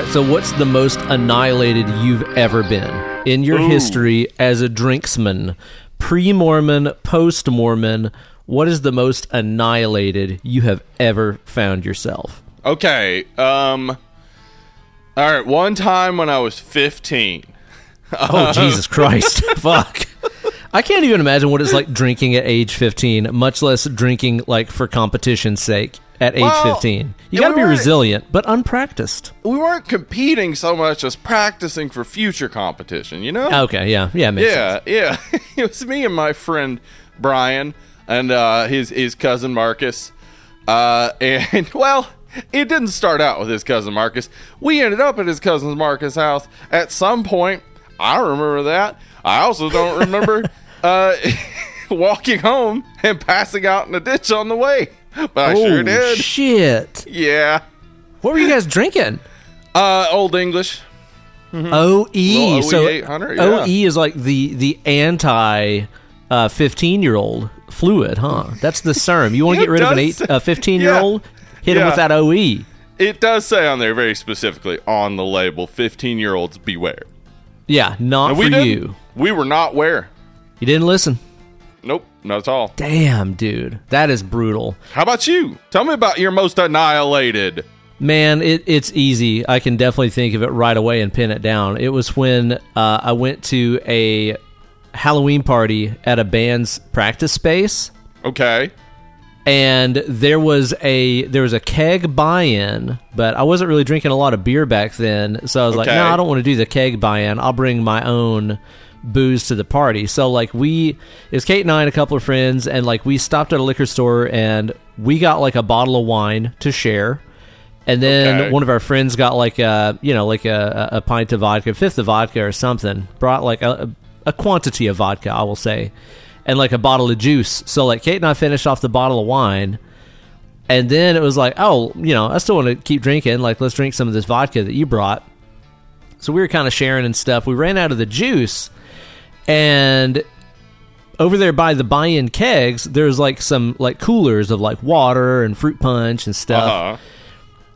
right, so what's the most annihilated you've ever been in your Ooh. history as a drinksman? Pre Mormon, post Mormon, what is the most annihilated you have ever found yourself? Okay. Um. All right. One time when I was 15. Oh, Jesus Christ. Fuck. I can't even imagine what it's like drinking at age 15, much less drinking like for competition's sake at age Well, 15. You got to we be resilient, but unpracticed. We weren't competing so much as practicing for future competition. You know? Okay, yeah. Yeah, makes sense. yeah, yeah. it was me and my friend Brian and uh, his his cousin Marcus. Uh, and well, it didn't start out with his cousin Marcus. We ended up at his cousin Marcus' house at some point. I remember that. I also don't remember uh, walking home and passing out in a ditch on the way, but I sure Oh, did. shit. yeah. What were you guys drinking? Uh, Old English. OE. So OE 800, yeah. OE is like the the anti uh, 15 year old fluid, huh? That's the serum. You want to get rid of an eight, uh, 15 year old? Hit him with that. OE. It does say on there very specifically on the label, 15 year olds beware. Yeah, not for we you. We were not where. You didn't listen. Nope, not at all. Damn, dude. That is brutal. How about you? Tell me about your most annihilated. Man, it, it's easy. I can definitely think of it right away and pin it down. It was when uh, I went to a Halloween party at a band's practice space. Okay. and there was a there was a keg buy-in, but I wasn't really drinking a lot of beer back then, so I was like, no, I don't want to do the keg buy-in. I'll bring my own booze to the party. So like we it's Kate and I and a couple of friends and like we stopped at a liquor store and we got like a bottle of wine to share. And then Okay. one of our friends got like a you know like a, a pint of vodka, fifth of vodka or something. Brought like a, a quantity of vodka, I will say, and like a bottle of juice. So like Kate and I finished off the bottle of wine, and then it was like, oh, you know, I still want to keep drinking. Like let's drink some of this vodka that you brought. So we were kind of sharing and stuff. We ran out of the juice, and over there by the buy-in kegs, there's like some like coolers of like water and fruit punch and stuff. Uh huh.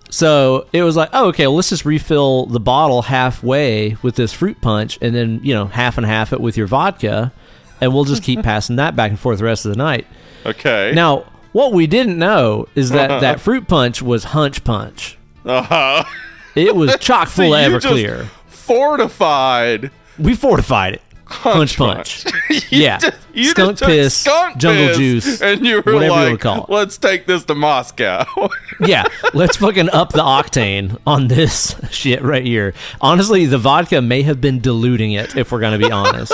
So it was like, oh, okay, well, let's just refill the bottle halfway with this fruit punch, and then you know half and half it with your vodka, and we'll just keep passing that back and forth the rest of the night. Okay. Now, what we didn't know is that that fruit punch was hunch punch. Uh huh. It was chock full of Everclear. fortified. We fortified it. Hunch, punch. yeah, Just- you skunk piss, skunk jungle piss, juice, and you were whatever like, wanna call it. "Let's take this to Moscow." yeah, let's fucking up the octane on this shit right here. Honestly, the vodka may have been diluting it, if we're gonna be honest.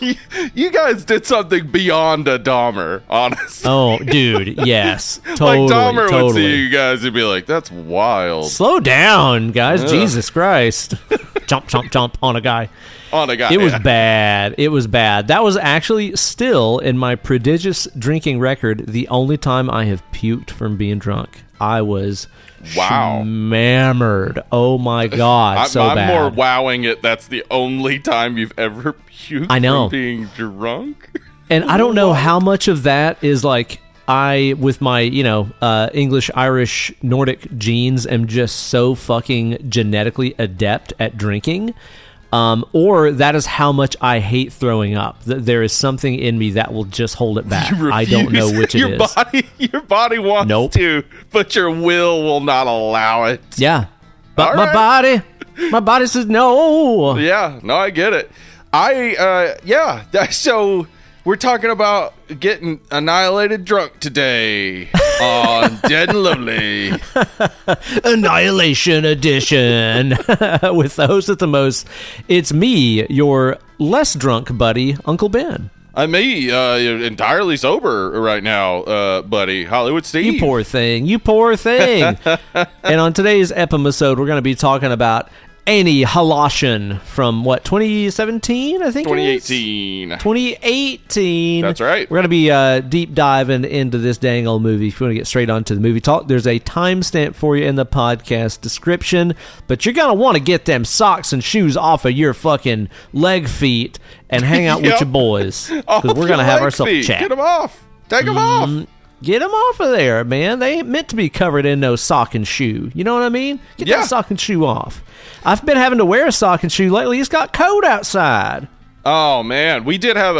you, you guys did something beyond a Dahmer, honestly. Oh, dude, yes, totally, like Dahmer would see you guys and be like, "That's wild." Slow down, guys! Ugh. Jesus Christ! Jump, jump, jump on a guy. On a guy. It was yeah. bad. It was bad. That was actually still in my prodigious drinking record the only time I have puked from being drunk. I was Wow. mammered. Oh my god, I'm, so I'm bad. more wowing it. That's the only time you've ever puked I know. from being drunk. And I don't know how much of that is like I, with my, you know, uh, English, Irish, Nordic genes, am just so fucking genetically adept at drinking. Um, or that is how much I hate throwing up. That There is something in me that will just hold it back. I don't know which it your is. Body, your body wants Nope. to, but your will will not allow it. Yeah. But All my right. body, my body says no. Yeah, no, I get it. I, uh, yeah. So we're talking about getting annihilated drunk today on Dead and Lovely. Annihilation Edition with the host at the most. It's me, your less drunk buddy, Uncle Ben. I'm me, uh, entirely sober right now, uh, buddy. Hollywood Steve. You poor thing. You poor thing. and on today's episode, we're going to be talking about Annihilation from what 2017, I think. it is? 2018. 2018. That's right. We're going to be uh, deep diving into this dang old movie. If you want to get straight on to the movie talk, there's a timestamp for you in the podcast description. But you're going to want to get them socks and shoes off of your fucking leg feet and hang out with your boys because we're going to have ourselves a chat. Get them off. Take them off. Get them off of there, man. They ain't meant to be covered in no sock and shoe. You know what I mean? Get Yeah. that sock and shoe off. I've been having to wear a sock and shoe lately. It's got cold outside. Oh man, we did have a,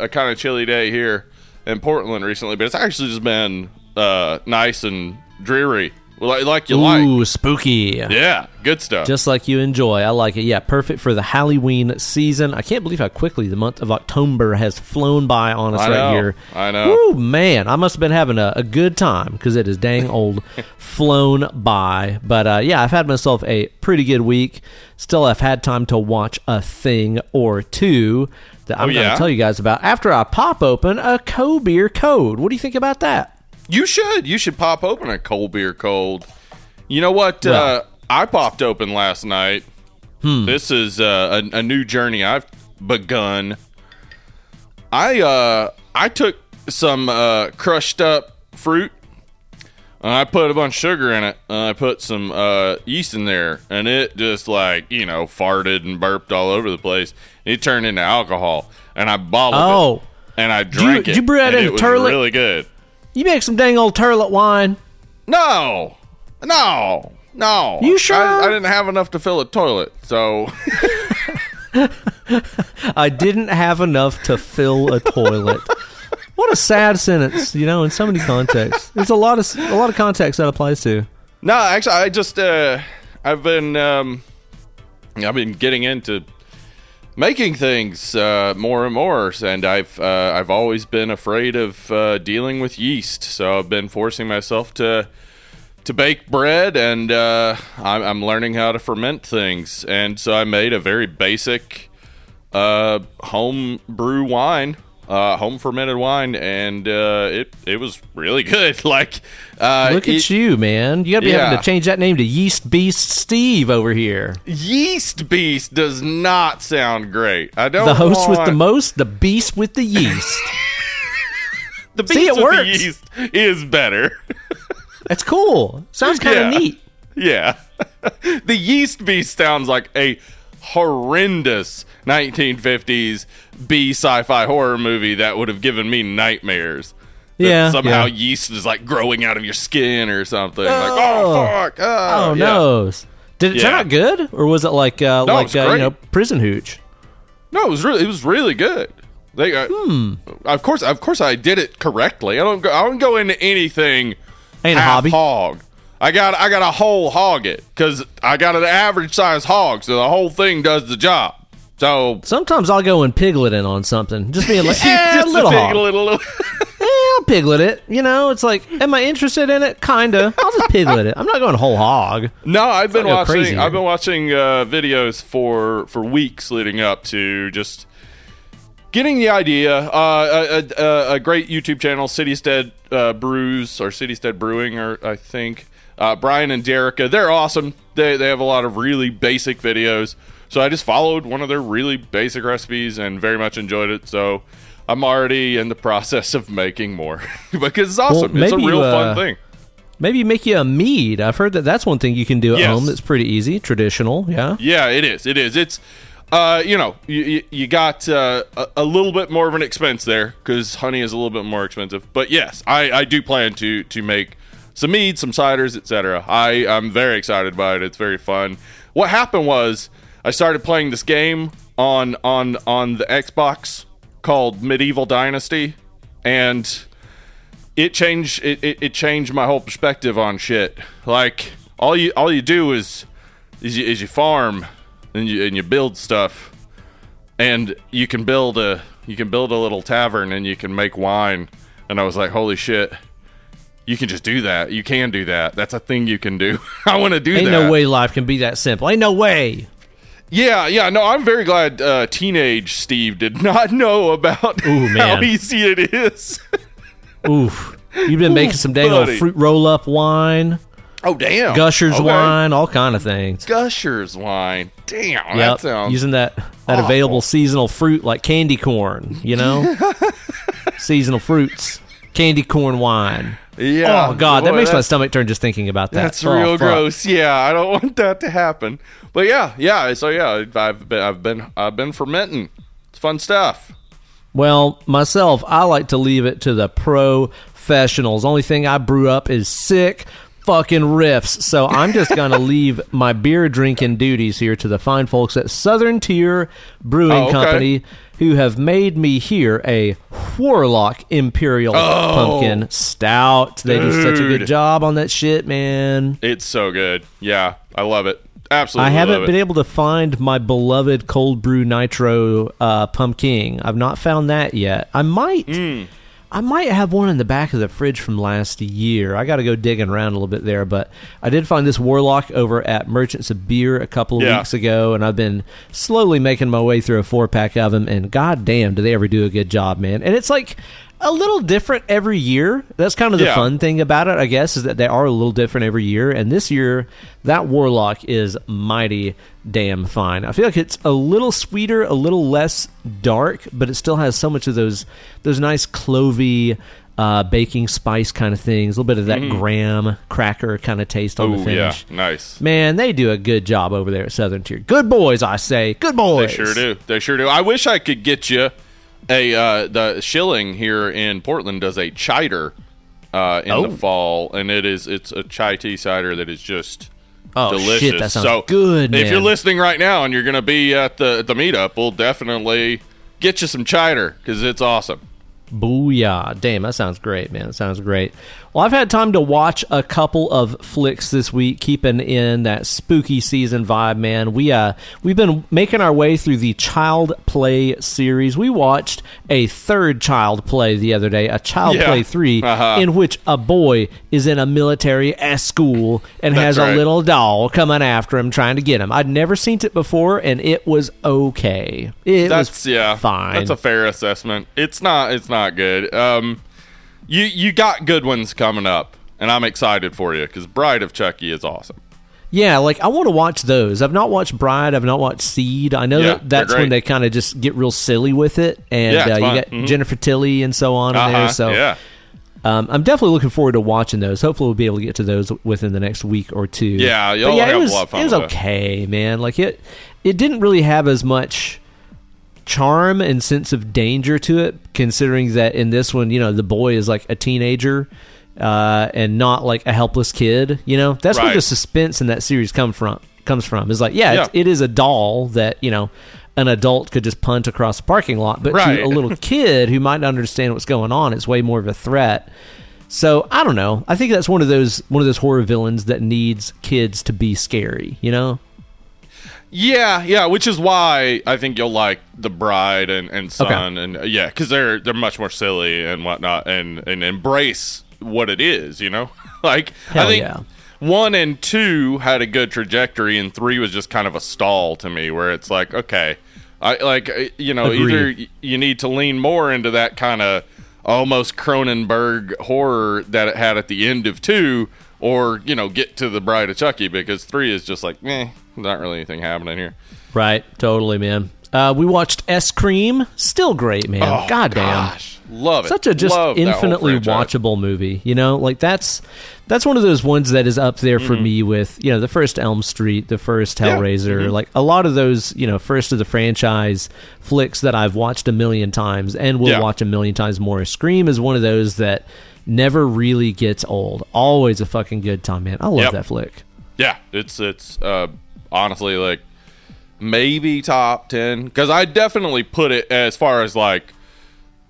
a, a kind of chilly day here in Portland recently, but it's actually just been uh, nice and dreary, like, like you like. Ooh, spooky. Yeah, good stuff. Just like you enjoy. I like it. Yeah, perfect for the Halloween season. I can't believe how quickly the month of October has flown by on us I right know. here. I know. Woo, man. I must have been having a, a good time because it is dang old flown by. But uh, yeah, I've had myself a pretty good week. Still, I've had time to watch a thing or two that I'm Oh, going to tell you guys about after I pop open a Co Beer Code. What do you think about that? You should. You should pop open a cold beer cold. You know what? Well- uh, I popped open last night. This is uh, a, a new journey I've begun. I uh, I took some uh, crushed up fruit. And I put a bunch of sugar in it. And I put some uh, yeast in there, and it just like you know farted and burped all over the place. It turned into alcohol, and I bottled Oh. it. And I you- drank did it. you brew that in it a was turlet? Really good. You make some dang old turlet wine. No, no, no. You sure? I, I didn't have enough to fill a toilet, so I didn't have enough to fill a toilet. What a sad sentence, you know, in so many contexts. There's a lot of a lot of context that applies to. no. Actually, I just uh, I've been um, I've been getting into making things uh, more and more, and I've uh, I've always been afraid of uh, dealing with yeast, so I've been forcing myself to to bake bread, and uh, I'm, I'm learning how to ferment things, and so I made a very basic uh, home brew wine, uh, home fermented wine, and uh, it it was really good. Like, uh, Look at you, man. You got to be having to change that name to Yeast Beast Steve over here. Yeast Beast does not sound great. I don't. The host with the most, the beast with the yeast. the beast See, it with works. the yeast is better. That's cool. Sounds kind of Yeah. neat. yeah, the Yeast Beast sounds like a horrendous 1950s B sci-fi horror movie that would have given me nightmares. Yeah, somehow yeah. yeast is like growing out of your skin or something. Like, Oh. oh fuck! Oh, Oh yeah. no! Did it turn out good, or was it like uh, No, like was uh, you know prison hooch? No, it was really it was really good. They got, Hmm. of course, of course, I did it correctly. I don't go, I don't go into anything Ain't a hobby. hog. I got I got a whole hog it because I got an average size hog, so the whole thing does the job. So Sometimes I'll go and piglet in on something, just being like, eh, Just a little big hog. little, little Eh, I'll piglet it. You know, it's like, am I interested in it? Kinda. I'll just piglet it. I'm not going whole hog. No, I've been watching. crazy I've been watching uh, videos for for weeks leading up to just getting the idea. Uh, a, a, a great YouTube channel, Citystead uh, Brews or Citystead Brewing, or I think uh, Brian and Derica. They're awesome. They they have a lot of really basic videos. So I just followed one of their really basic recipes and very much enjoyed it. So. I'm already in the process of making more because it's awesome. it's a real you, uh, fun thing. Maybe make you a mead. I've heard that that's one thing you can do at Yes. home that's pretty easy, traditional. Yeah. Yeah, it is. It is. It's, uh, you know, you, you, got uh, a, a little bit more of an expense there because honey is a little bit more expensive. But yes, I, I do plan to to make some mead, some ciders, etc. I I'm very excited about it. It's very fun. What happened was I started playing this game on on on the Xbox called Medieval Dynasty, and it changed it, it, it changed my whole perspective on shit. Like all you all you do is is you, is you farm and you and you build stuff, and you can build a you can build a little tavern and you can make wine. And I was like, holy shit. You can just do that. You can do that. That's a thing you can do. I want to do Ain't that. Ain't no way life can be that simple. Ain't no way. Yeah, yeah. No, I'm very glad uh, teenage Steve did not know about Ooh, how easy it is. Oof. You've been making some dang old fruit roll up wine, oh, damn. gushers Okay. wine, all kind of things. Gushers wine. Damn, that sounds. Using that that awful. available seasonal fruit like candy corn, you know? seasonal fruits. Candy corn wine. yeah. oh god, that makes my stomach turn just thinking about that. That's Oh, real fuck. gross. Yeah, I don't want that to happen. But yeah, yeah. So yeah, I've been, I've been, I've been fermenting. It's fun stuff. Well, myself, I like to leave it to the professionals. Only thing I brew up is sick fucking riffs. So I'm just gonna leave my beer drinking duties here to the fine folks at Southern Tier Brewing Oh, okay. Company, who have made me here a Warlock Imperial Oh, Pumpkin Stout. They do such a good job on that shit, man. It's so good. Yeah, I love it. Absolutely. I haven't been able to find my beloved cold brew nitro uh, pumpkin. I've not found that yet. I might. Hmm. I might have one in the back of the fridge from last year. I got to go digging around a little bit there, but I did find this Warlock over at Merchants of Beer a couple of Yeah. weeks ago, and I've been slowly making my way through a four pack of them. And goddamn, do they ever do a good job, man! And it's like a little different every year. That's kind of the Yeah. fun thing about it, I guess, is that they are a little different every year. And this year, that Warlock is mighty damn fine. I feel like it's a little sweeter, a little less dark, but it still has so much of those those nice clovey. Uh, baking spice kind of things, a little bit of that graham cracker kind of taste on the Oh yeah, finish. nice. Man, they do a good job over there at Southern Tier. Good boys, I say. Good boys. They sure do. They sure do. I wish I could get you a uh, the Schilling here in Portland does a chider uh, in Oh. the fall, and it is it's a chai tea cider that is just Oh, delicious. shit, that sounds so good, If you're listening right now and you're going to be at the the meetup, we'll definitely get you some chider because it's awesome. Booyah. Damn, that sounds great, man. That sounds great. Well, I've had time to watch a couple of flicks this week, keeping in that spooky season vibe, man. We uh we've been making our way through the Child's Play series. We watched a third Child's Play the other day, a Child Yeah. Play 3 Uh-huh. in which a boy is in a military school and That's has right. a little doll coming after him trying to get him. I'd never seen it before and it was okay. It That's was yeah, fine. That's a fair assessment. It's not it's not good. Um, you you got good ones coming up, and I'm excited for you because Bride of Chucky is awesome. Yeah, like I want to watch those. I've not watched Bride. I've not watched Seed. I know Yeah, that that's when they kind of just get real silly with it, and Yeah, uh, you got Mhm. Jennifer Tilly and so on in Uh-huh, there. So yeah, um, I'm definitely looking forward to watching those. Hopefully, we'll be able to get to those within the next week or two. Yeah, yeah, have it a was lot of fun it was okay, man. Like it, it didn't really have as much charm and sense of danger to it, considering that in this one, you know, the boy is like a teenager. Uh, and not like a helpless kid, you know. That's where the suspense in that series come from. Comes from is like, yeah, Yeah. It's, it is a doll that you know an adult could just punt across a parking lot, but Right. to a little kid who might not understand what's going on, it's way more of a threat. So I don't know. I think that's one of those one of those horror villains that needs kids to be scary. You know? Yeah, yeah. Which is why I think you'll like the Bride and, and Son, and uh, yeah, because they're they're much more silly and whatnot, and and embrace what it is. You know, like Hell I think. yeah. One and two had a good trajectory, and three was just kind of a stall to me, where it's like, okay, I like uh, you know Agreed. either you need to lean more into that kind of almost Cronenberg horror that it had at the end of two, or you know get to the Bride of Chucky because three is just like, eh, not really anything happening here. Right. Totally, man. Uh, we watched Scream. Still great, man. Oh, Goddamn. gosh, love it. Such a just Love infinitely watchable movie. You know, like that's that's one of those ones that is up there Mm-hmm. for me with you know the first Elm Street, the first Yeah. Hellraiser, Mhm. like a lot of those you know first of the franchise flicks that I've watched a million times and will Yeah. watch a million times more. Scream is one of those that never really gets old. Always a fucking good time, man. I love Yep. that flick. Yeah, it's it's uh, honestly like maybe top ten because I definitely put it as far as like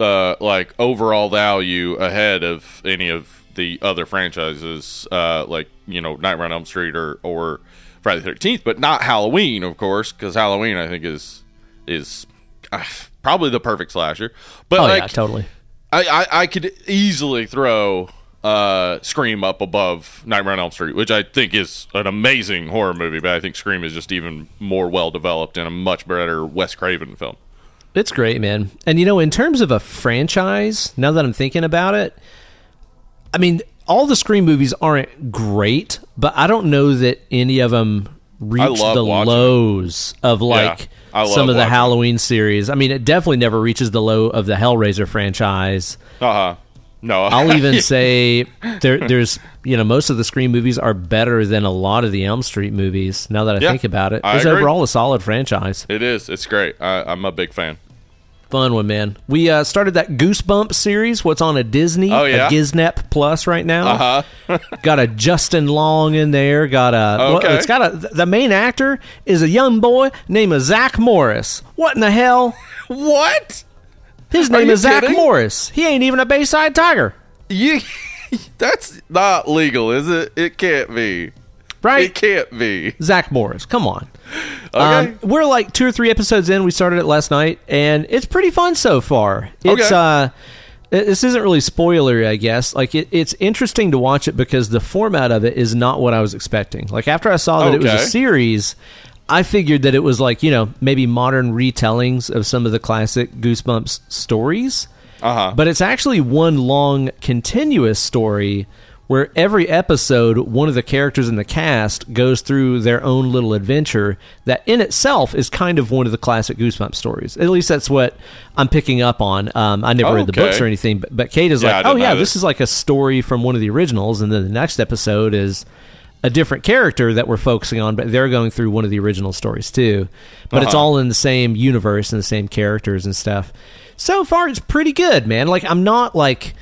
uh like overall value ahead of any of the other franchises uh like you know Nightmare on Elm Street or or Friday the Thirteenth, but not Halloween, of course, because Halloween I think is is uh, probably the perfect slasher. But Oh like yeah, totally. I, I, I could easily throw uh, Scream up above Nightmare on Elm Street, which I think is an amazing horror movie, but I think Scream is just even more well developed and a much better Wes Craven film. It's great, man. And you know, in terms of a franchise, now that I'm thinking about it, I mean, all the Scream movies aren't great, but I don't know that any of them reach the lows of like I love some of the Halloween series. I mean, it definitely never reaches the low of the Hellraiser franchise. Uh huh. No, I'll even say there, there's you know most of the Scream movies are better than a lot of the Elm Street movies. Now that I Yeah, think about it, it's overall a solid franchise. it is. It's great. I, I'm a big fan. Fun one, man. We uh, started that Goosebump series. What's on a Disney? Oh, yeah? a Giznep Plus right now. Uh huh. got a Justin Long in there. Got a. well, it's got a. The main actor is a young boy named Zack Morris. What in the hell? what? His name is Zack? Morris. He ain't even a Bayside Tiger, You? That's not legal, is it? It can't be. Right? It can't be. Zack Morris. Come on. Okay. Um, we're like two or three episodes in. We started it last night, and it's pretty fun so far. It's Okay. uh, this isn't really spoilery, I guess. Like it, it's interesting to watch it because the format of it is not what I was expecting. Like after I saw that it was a series, I figured that it was like you know maybe modern retellings of some of the classic Goosebumps stories. Uh huh. But it's actually one long continuous story where every episode, one of the characters in the cast goes through their own little adventure that in itself is kind of one of the classic Goosebumps stories. At least that's what I'm picking up on. Um, I never read the Okay. books or anything, but, but Kate is Yeah, like, oh, yeah, this is like a story from one of the originals. And then the next episode is a different character that we're focusing on, but they're going through one of the original stories too. But it's Uh-huh. all in the same universe and the same characters and stuff. So far, it's pretty good, man. Like I'm not like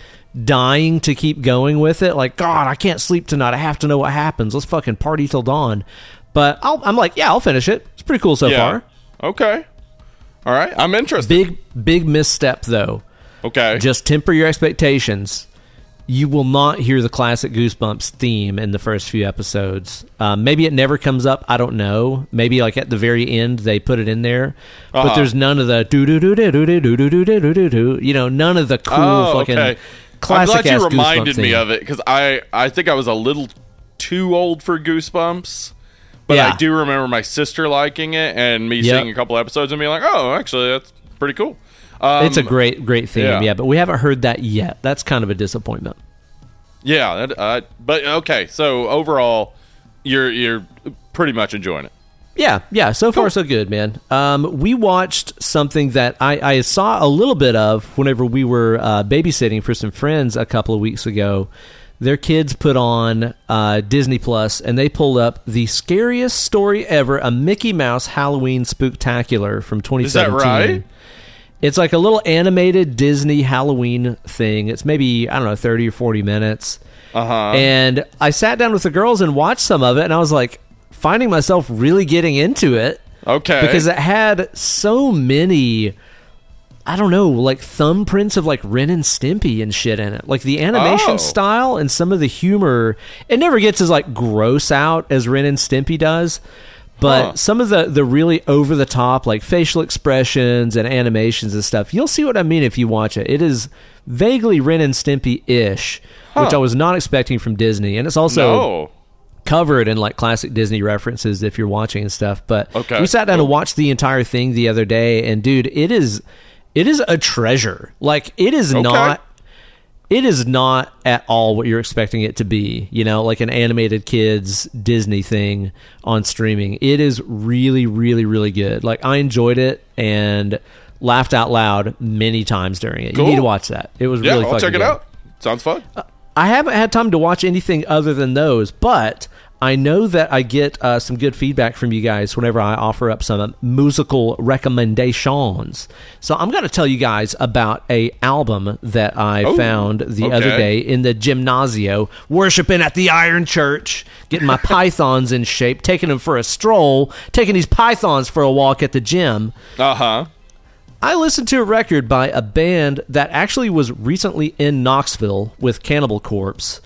dying to keep going with it. Like God, I can't sleep tonight. I have to know what happens. Let's fucking party till dawn. But I'll, I'm like, yeah, I'll finish it. It's pretty cool so yeah. far. Okay. All right. I'm interested. Big, big misstep though. okay. Just temper your expectations. You will not hear the classic Goosebumps theme in the first few episodes. Um, maybe it never comes up. I don't know. Maybe like at the very end they put it in there, but Uh-huh. there's none of the do do do do do do do do do do do do. You know, none of the cool oh, fucking okay. I'm classic. glad you reminded me of it because I I think I was a little too old for Goosebumps. But Yeah. I do remember my sister liking it and me Yep. seeing a couple episodes and being like, "Oh, actually, that's pretty cool." Um, It's a great, great theme, yeah. yeah. But we haven't heard that yet. That's kind of a disappointment. yeah. that- Uh, but okay, so overall, you're you're pretty much enjoying it. Yeah, yeah. So far, so good, man. Um, we watched something that I, I saw a little bit of whenever we were uh, babysitting for some friends a couple of weeks ago. Their kids put on uh, Disney Plus, and they pulled up the scariest story ever: a Mickey Mouse Halloween Spooktacular from 2017. Is that right? It's like a little animated Disney Halloween thing. It's maybe I don't know, 30 or 40 minutes. Uh huh. And I sat down with the girls and watched some of it, and I was like, finding myself really getting into it Okay. because it had so many. I don't know, like thumbprints of like Ren and Stimpy and shit in it. Like the animation Oh. style and some of the humor, it never gets as like gross out as Ren and Stimpy does. But Huh. some of the the really over the top like facial expressions and animations and stuff, you'll see what I mean if you watch it. It is vaguely Ren and Stimpy ish, which I was not expecting from Disney, and it's also no. Covered in like classic Disney references if you're watching and stuff. But Okay, we sat down cool. and watched the entire thing the other day, and dude, it is it is a treasure. Like it is Okay. not it is not at all what you're expecting it to be. You know, like an animated kids Disney thing on streaming. It is really, really, really good. Like I enjoyed it and laughed out loud many times during it. Cool. You need to watch that. It was Yeah, really I'll check it good. out. Sounds fun. Uh, I haven't had time to watch anything other than those, but I know that I get uh, some good feedback from you guys whenever I offer up some musical recommendations. So I'm going to tell you guys about a album that I Oh, found the okay. other day in the gymnasio, worshiping at the Iron Church, getting my pythons in shape, taking them for a stroll, taking these pythons for a walk at the gym. Uh huh. I listened to a record by a band that actually was recently in Knoxville with Cannibal Corpse.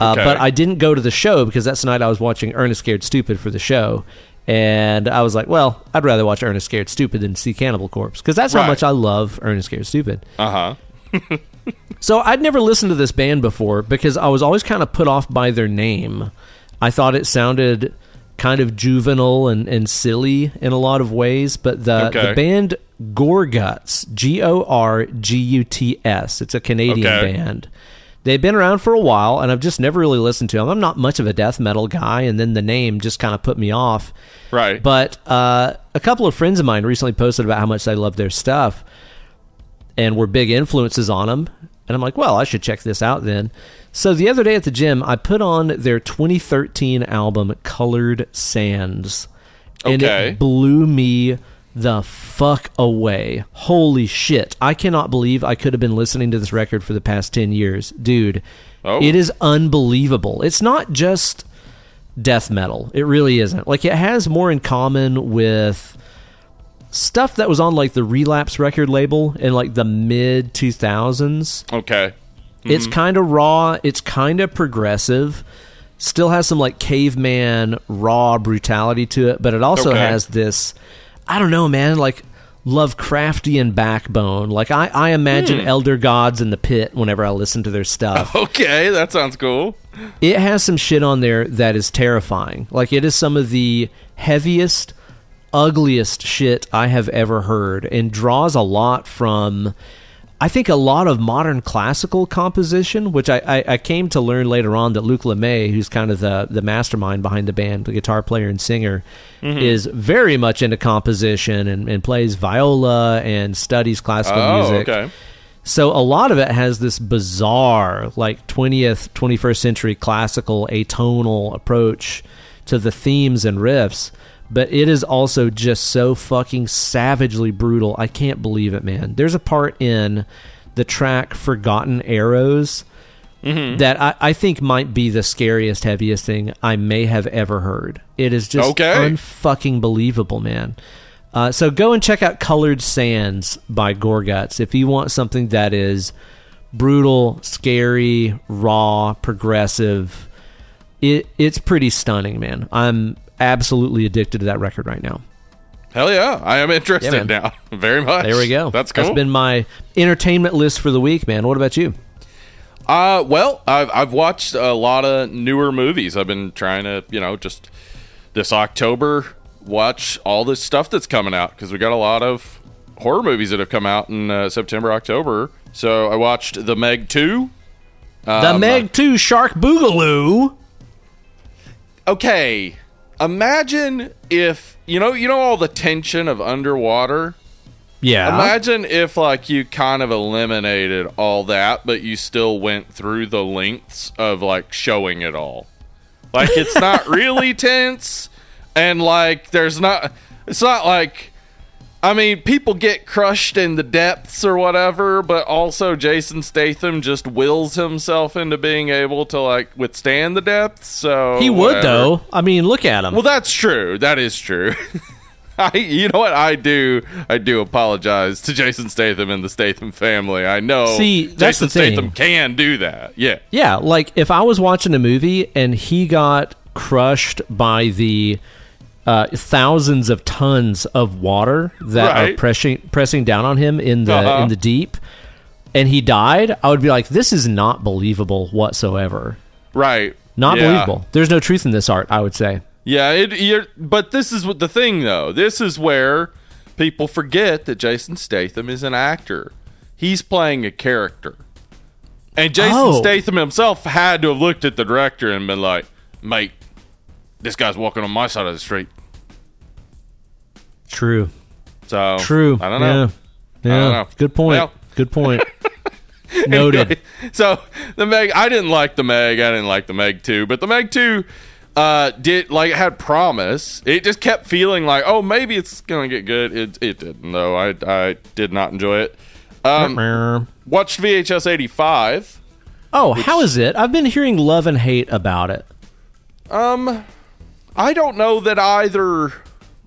Uh, Okay. But I didn't go to the show because that's the night I was watching Ernest Scared Stupid for the show. And I was like, well, I'd rather watch Ernest Scared Stupid than see Cannibal Corpse because that's how much I love Ernest Scared Stupid. Uh huh. So I'd never listened to this band before because I was always kind of put off by their name. I thought it sounded kind of juvenile and, and silly in a lot of ways, but the, Okay. the band Gorguts, G O R G U T S, it's a Canadian Okay. band. They've been around for a while, and I've just never really listened to them. I'm not much of a death metal guy, and then the name just kind of put me off. Right. But uh, a couple of friends of mine recently posted about how much they love their stuff and were big influences on them. And I'm like, well, I should check this out then. So the other day at the gym, I put on their 2013 album, Colored Sands. And Okay. it blew me the fuck away. Holy shit. I cannot believe I could have been listening to this record for the past 10 years. Dude, Oh. it is unbelievable. It's not just death metal. It really isn't. Like, it has more in common with stuff that was on, like, the Relapse record label in, like, the mid 2000s. Okay. It's mm-hmm. kind of raw. It's kind of progressive. Still has some like caveman raw brutality to it, but it also Okay. has this. I don't know, man. Like Lovecraftian backbone. Like I, I imagine hmm. elder gods in the pit whenever I listen to their stuff. Okay, that sounds cool. it has some shit on there that is terrifying. Like it is some of the heaviest, ugliest shit I have ever heard, and draws a lot from. I think a lot of modern classical composition, which I, I, I came to learn later on that Luc Lemay, who's kind of the, the mastermind behind the band, the guitar player and singer, mm-hmm. is very much into composition and, and plays viola and studies classical Oh, music. okay. So a lot of it has this bizarre, like 20th, 21st century classical atonal approach to the themes and riffs, but it is also just so fucking savagely brutal. I can't believe it, man. There's a part in the track Forgotten Arrows that I, I think might be the scariest, heaviest thing I may have ever heard. It is just Okay. unfucking believable, man. Uh, so go and check out Colored Sands by Gorguts if you want something that is brutal, scary, raw, progressive. It it's pretty stunning, man. I'm absolutely addicted to that record right now. Hell yeah, I am interested Yeah, now. Very much. There we go. That's cool. That's been my entertainment list for the week, man. What about you? Uh, well, I've I've watched a lot of newer movies. I've been trying to, you know, just this October watch all this stuff that's coming out because we got a lot of horror movies that have come out in uh, September, October. So I watched The Meg Two. The Um, Meg 2 Shark Boogaloo. Okay, imagine if you know you know all the tension of underwater. Yeah. Imagine if like you kind of eliminated all that, but you still went through the lengths of like showing it all. Like it's not really tense, and like there's not. It's not like. I mean, people get crushed in the depths or whatever, but also Jason Statham just wills himself into being able to like withstand the depths. So he would, whatever. though. I mean, look at him. Well, that's true. That is true. I, you know what I do? I do apologize to Jason Statham and the Statham family. I know See, that's Jason the thing. Statham can do that. Yeah. Yeah, like if I was watching a movie and he got crushed by the uh, thousands of tons of water that are pressing pressing down on him in the Uh-huh. in the deep, and he died, I would be like, this is not believable whatsoever. Right. Not Yeah. believable. There's no truth in this art. I would say. Yeah. It. You're, but this is what the thing, though. This is where people forget that Jason Statham is an actor. He's playing a character, and Jason Oh. Statham himself had to have looked at the director and been like, "Mate, this guy's walking on my side of the street." True. So True. I don't know. Yeah. Yeah. know. Good point. Well- Good point. Noted. so the Meg, I didn't like the Meg. I didn't like the Meg two, but the Meg two uh, did like had promise. It just kept feeling like, oh, maybe it's gonna get good. It it didn't though. I I did not enjoy it. Um, watched VHS eighty five. oh, how is it? I've been hearing love and hate about it. Um, I don't know that either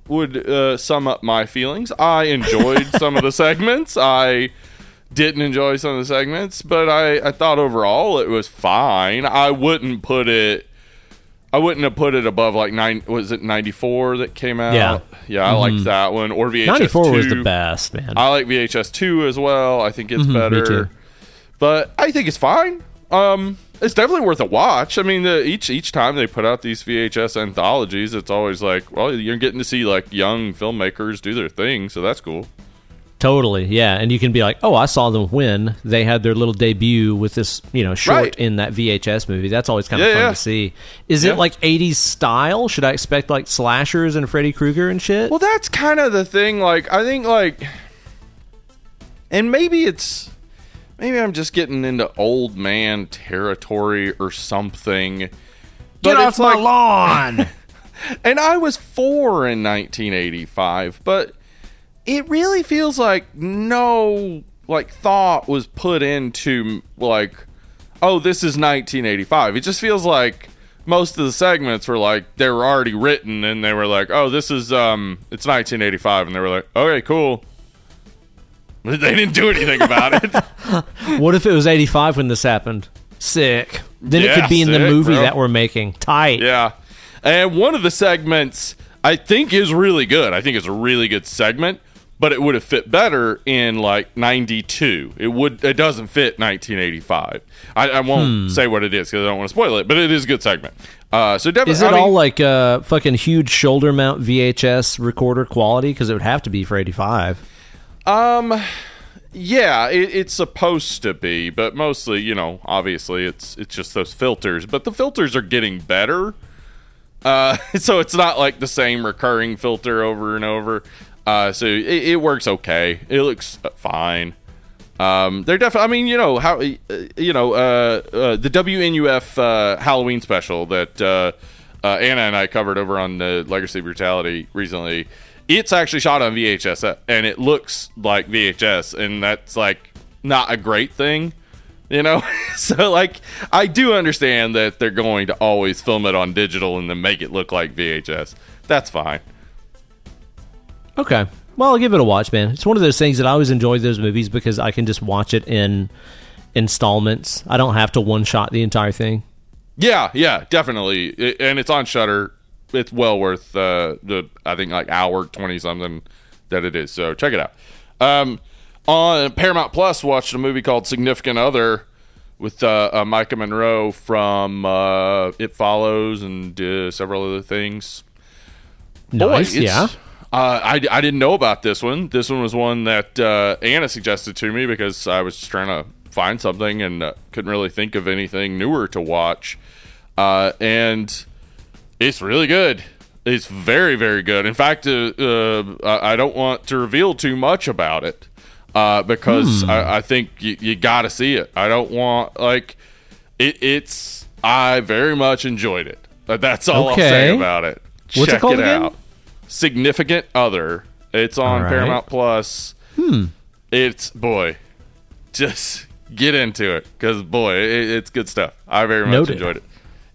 would uh, sum up my feelings. I enjoyed some of the segments. I didn't enjoy some of the segments, but I, I thought overall it was fine. I wouldn't put it. I wouldn't have put it above like nine. Was it ninety four that came out? Yeah. yeah. I liked that one. Or VHS 94 was the best, man. I like VHS two as well. I think it's better. Mm-hmm, too. But I think it's fine. Um, it's definitely worth a watch. I mean, the, each each time they put out these VHS anthologies, it's always like, well, you're getting to see like young filmmakers do their thing, so that's cool. Totally, yeah. And you can be like, oh, I saw them when they had their little debut with this, you know, short Right. in that VHS movie. That's always kind of Yeah, fun yeah. to see. Is Yeah. it like 80s style? Should I expect like slashers and Freddy Krueger and shit? Well, that's kind of the thing. Like, I think like, and maybe it's maybe I'm just getting into old man territory or something. Get But off it's my like- lawn! and I was four in 1985, but it really feels like no like thought was put into like oh this is 1985 it just feels like most of the segments were like they were already written and they were like oh this is um it's 1985 and they were like okay cool they didn't do anything about it What if it was 85 when this happened? Sick. Then it could be in the movie bro. that we're making. Tight. Yeah. And one of the segments I think is really good. I think it's a really good segment, but it would have fit better in like 92. It would it doesn't fit 1985. I, I won't Hmm. say what it is because I don't want to spoil it, but it is a good segment. Uh, so definitely Is it I mean, all like uh, fucking huge shoulder mount VHS recorder quality? Because it would have to be for 85. Um, yeah, it, it's supposed to be, but mostly, you know, obviously, it's it's just those filters. But the filters are getting better, uh, so it's not like the same recurring filter over and over. Uh, so it, it works okay. It looks fine. Um, they're definitely. I mean, you know how uh, you know uh, uh, the WNUF uh, Halloween special that uh, uh, Anna and I covered over on the Legacy Brutality recently. It's actually shot on VHS uh, and it looks like VHS, and that's like not a great thing, you know. so like, I do understand that they're going to always film it on digital and then make it look like VHS. That's fine. Okay. Well, I'll give it a watch, man. It's one of those things that I always enjoy those movies because I can just watch it in installments. I don't have to one shot the entire thing. Yeah, yeah, definitely, It- and it's on Shudder. It's well worth uh, the I think like hour twenty something that it is. So check it out. Um, on Paramount Plus, watched a movie called Significant Other with uh, uh, Maika Monroe from uh, It Follows and uh, several other things. Boy, Nice, it's- yeah. Uh, I, I didn't know about this one. This one was one that uh, Anna suggested to me because I was just trying to find something and uh, couldn't really think of anything newer to watch. Uh, and it's really good. It's very, very good. In fact, uh, uh, I don't want to reveal too much about it uh, because I, I think you, you got to see it. I don't want like it, it's. I very much enjoyed it. But that's all I'll say about it. What's it Check called it again? out. Significant Other. It's on right. Paramount Plus. Hmm. It's boy, just get into it because boy, it, it's good stuff. I very much Noted. enjoyed it.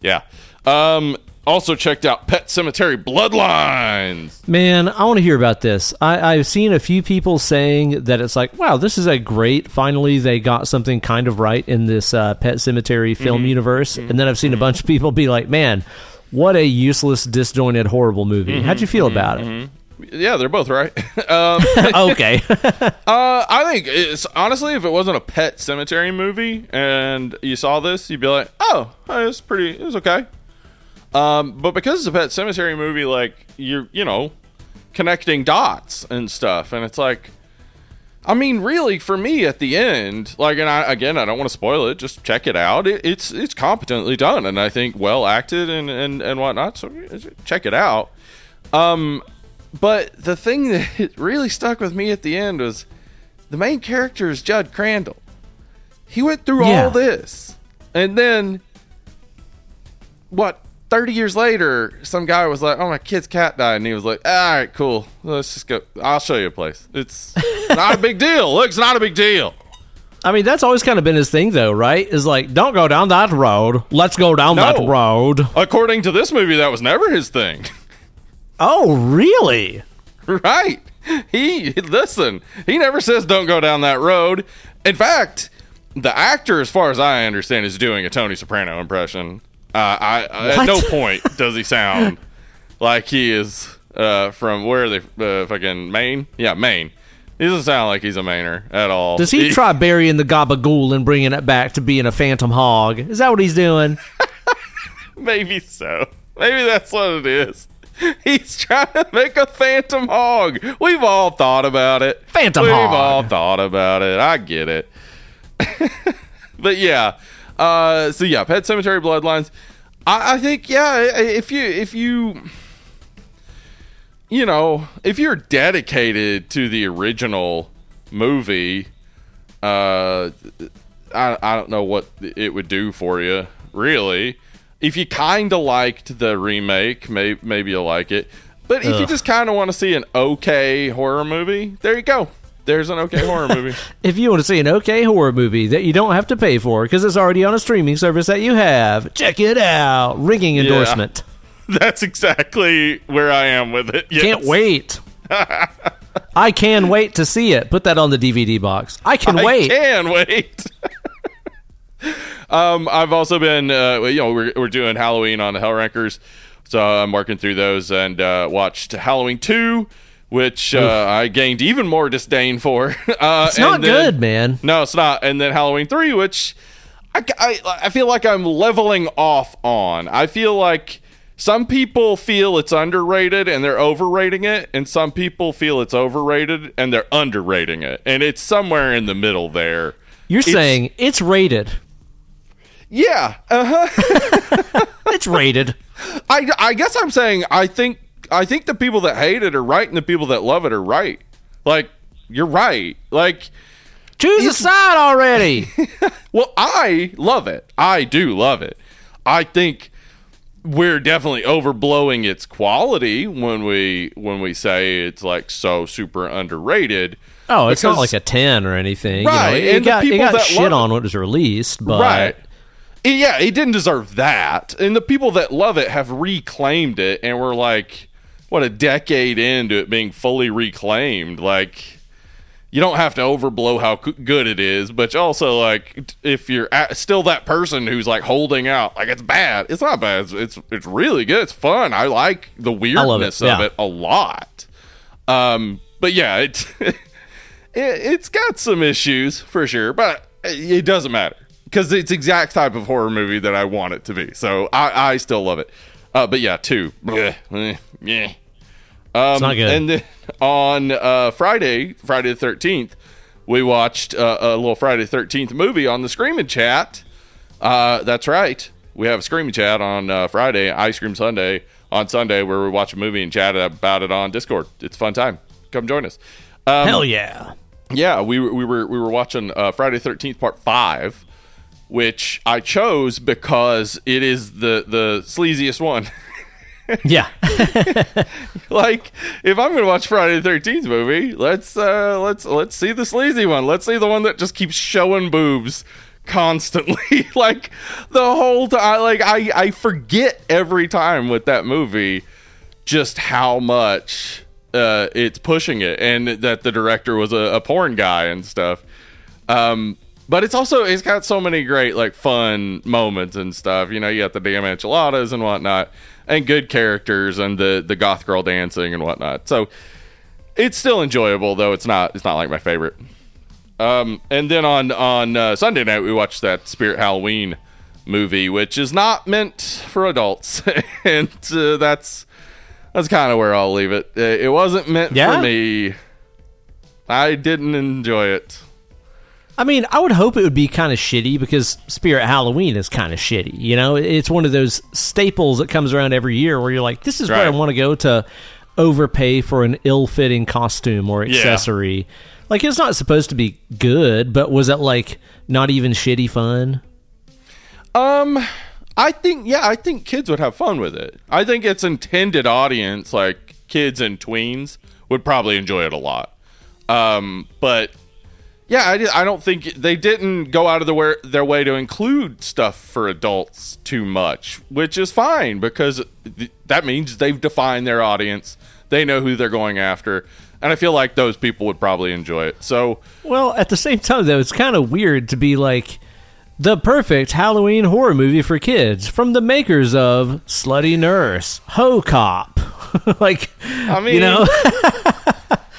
Yeah. Um. Also checked out Pet Sematary Bloodlines. Man, I want to hear about this. I, I've seen a few people saying that it's like, wow, this is a great. Finally, they got something kind of right in this uh, Pet Sematary Mm-hmm. film universe. And then I've seen a bunch of people be like, man, what a useless, disjointed, horrible movie. Mm-hmm. How'd you feel about it? Yeah, they're both right. um, okay. uh, I think it's honestly, if it wasn't a Pet Sematary movie and you saw this, you'd be like, oh, it's pretty, it was okay. Um, but because it's a Pet Sematary movie, like you're, you know, connecting dots and stuff, and it's like, I mean, really, for me, at the end, like, and I again, I don't want to spoil it. Just check it out. It, it's it's competently done, and I think well acted and and and whatnot. So check it out. Um, but the thing that really stuck with me at the end was the main character is Jud Crandall. He went through Yeah. all this, and then what? Thirty years later, some guy was like, "Oh, my kid's cat died," and he was like, "All right, cool. Let's just go. I'll show you a place. It's not a big deal. Look, it's not a big deal." I mean, that's always kind of been his thing, though, right? Is like, don't go down that road. Let's go down No. that road. According to this movie, that was never his thing. Oh, really? right. He listen. He never says don't go down that road. In fact, the actor, as far as I understand, is doing a Tony Soprano impression. Uh, I, I at no point does he sound like he is uh, from where are they? Uh, fucking Maine? Yeah, Maine. He doesn't sound like he's a Mainer at all. Does he try burying the gabagool and bringing it back to being a phantom hog? Is that what he's doing? Maybe so. Maybe that's what it is. He's trying to make a phantom hog. We've all thought about it. Phantom hog We've hog. all thought about it. I get it. but yeah. Uh, so yeah, Pet Sematary Bloodlines. I, I think yeah. If you if you you know if you're dedicated to the original movie, uh, I, I don't know what it would do for you, really. If you kind of liked the remake, may, maybe you'll like it. but if you just kind of want to see an okay horror movie, there you go. There's an okay horror movie. If you want to see an okay horror movie that you don't have to pay for because it's already on a streaming service that you have, check it out. Ringing endorsement. That's exactly where I am with it. Yes. Can't wait. I can wait to see it. Put that on the DVD box. I can I wait. can wait. um, I've also been, uh, you know, we're, we're doing Halloween on the Hell Rankers, so I'm working through those and uh, watched Halloween two, which uh, I gained even more disdain for. Uh, It's not then- good, man. No, it's not. And then Halloween three, which I, I, I feel like I'm leveling off on. I feel like some people feel it's underrated and they're overrating it, and some people feel it's overrated and they're underrating it, and it's somewhere in the middle there. You're It's- saying it's rated. Yeah, uh huh. It's rated. I, I guess I'm saying I think I think the people that hate it are right, and the people that love it are right. Like you're right. Like. Choose a side already. Well, I love it. I do love it. I think we're definitely overblowing its quality when we when we say it's like so super underrated. Oh, it's not like a ten or anything. Right, You know, it, and the got, it people got that shit on when it was released, but right. Yeah, it didn't deserve that. And the people that love it have reclaimed it and we're like what a decade into it being fully reclaimed. Like you don't have to overblow how good it is, but also like if you're still that person who's like holding out, like it's bad. It's not bad. It's it's, it's really good. It's fun. I like the weirdness of yeah. it a lot. Um, but yeah, it, it it's got some issues for sure, but it doesn't matter because it's the exact type of horror movie that I want it to be. So I I still love it. Uh, but yeah, two. Eh, yeah. Um, not good. And then on uh, Friday, Friday the thirteenth, we watched uh, a little Friday the thirteenth movie on the Screaming Chat. Uh, that's right. We have a Screaming Chat on uh, Friday, Ice Cream Sunday on Sunday, where we watch a movie and chat about it on Discord. It's a fun time. Come join us. Um, hell yeah. yeah, we were we were we were watching uh, Friday Thirteenth Part Five, which I chose because it is the the sleaziest one. Yeah. like, if I'm to watch Friday the Thirteenth movie, let's uh, let's let's see the sleazy one. Let's see the one that just keeps showing boobs constantly. like the whole time. Like I I forget every time with that movie just how much uh, it's pushing it, and that the director was a, a porn guy and stuff. Um, but it's also it's got so many great like fun moments and stuff. You know, you got the damn enchiladas and whatnot, and good characters and the the goth girl dancing and whatnot. So it's still enjoyable, though it's not it's not like my favorite. Um, and then on on uh, Sunday night we watched that Spirit Halloween movie, which is not meant for adults, and uh, that's that's kind of where I'll leave it. Uh, It wasn't meant Yeah? for me. I didn't enjoy it. I mean, I would hope it would be kind of shitty because Spirit Halloween is kind of shitty. You know, it's one of those staples that comes around every year where you're like, this is where I want to go to overpay for an ill-fitting costume or accessory. Like, it's not supposed to be good, but was it like not even shitty fun? Um, I think yeah, I think kids would have fun with it. I think its intended audience, like kids and tweens, would probably enjoy it a lot. Um, but yeah, I, I don't think they didn't go out of the way, their way to include stuff for adults too much, which is fine because th- that means they've defined their audience. They know who they're going after, and I feel like those people would probably enjoy it. So Well, at the same time, though, it's kind of weird to be like the perfect Halloween horror movie for kids from the makers of Slutty Nurse, Ho Cop. like, I mean, you know,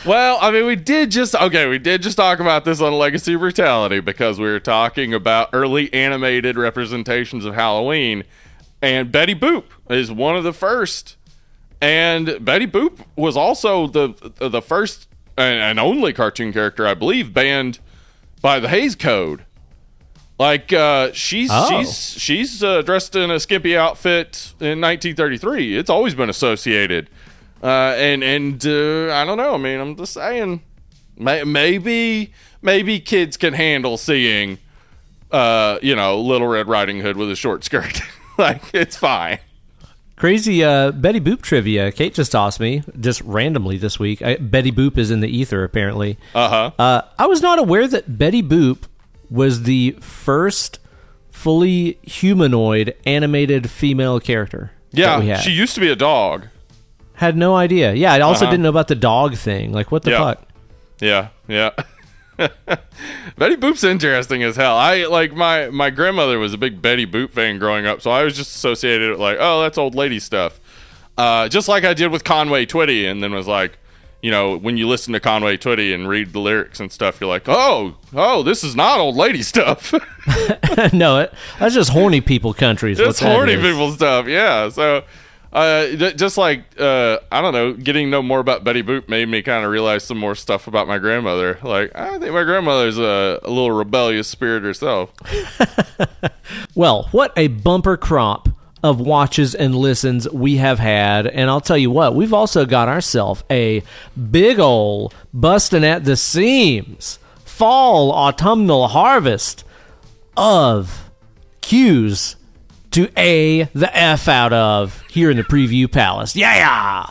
Well, I mean, we did just okay. We did just talk about this on Legacy Brutality because we were talking about early animated representations of Halloween, and Betty Boop is one of the first. And Betty Boop was also the the first and, and only cartoon character, I believe, banned by the Hays Code. Like uh, she's Oh. she's she's uh, dressed in a skimpy outfit in 1933. It's always been associated, uh, and and uh, I don't know. I mean, I'm just saying, may, maybe maybe kids can handle seeing, uh, you know, Little Red Riding Hood with a short skirt. like it's fine. Crazy uh, Betty Boop trivia. Kate just asked me just randomly this week. I, Betty Boop is in the ether apparently. Uh-huh. Uh, I was not aware that Betty Boop was the first fully humanoid animated female character. that we Yeah, she used to be a dog. Had no idea. Yeah, I also Uh-huh. didn't know about the dog thing. Like, what the Yeah. fuck? Yeah, yeah. Betty Boop's interesting as hell. I like my my grandmother was a big Betty Boop fan growing up, so I was just associated with like, oh, that's old lady stuff. Uh, just like I did with Conway Twitty, and then was like, you know, when you listen to Conway Twitty and read the lyrics and stuff, you're like, oh, oh, this is not old lady stuff. no, it, that's just horny people countries. It's horny people stuff. Yeah. So, uh, just like uh, I don't know, getting know more about Betty Boop made me kind of realize some more stuff about my grandmother. Like, I think my grandmother's a, a little rebellious spirit herself. Well, what a bumper crop of watches and listens we have had. And I'll tell you what, we've also got ourselves a big ol' busting at the seams fall autumnal harvest of cues to A the F out of here in the preview palace. Yeah!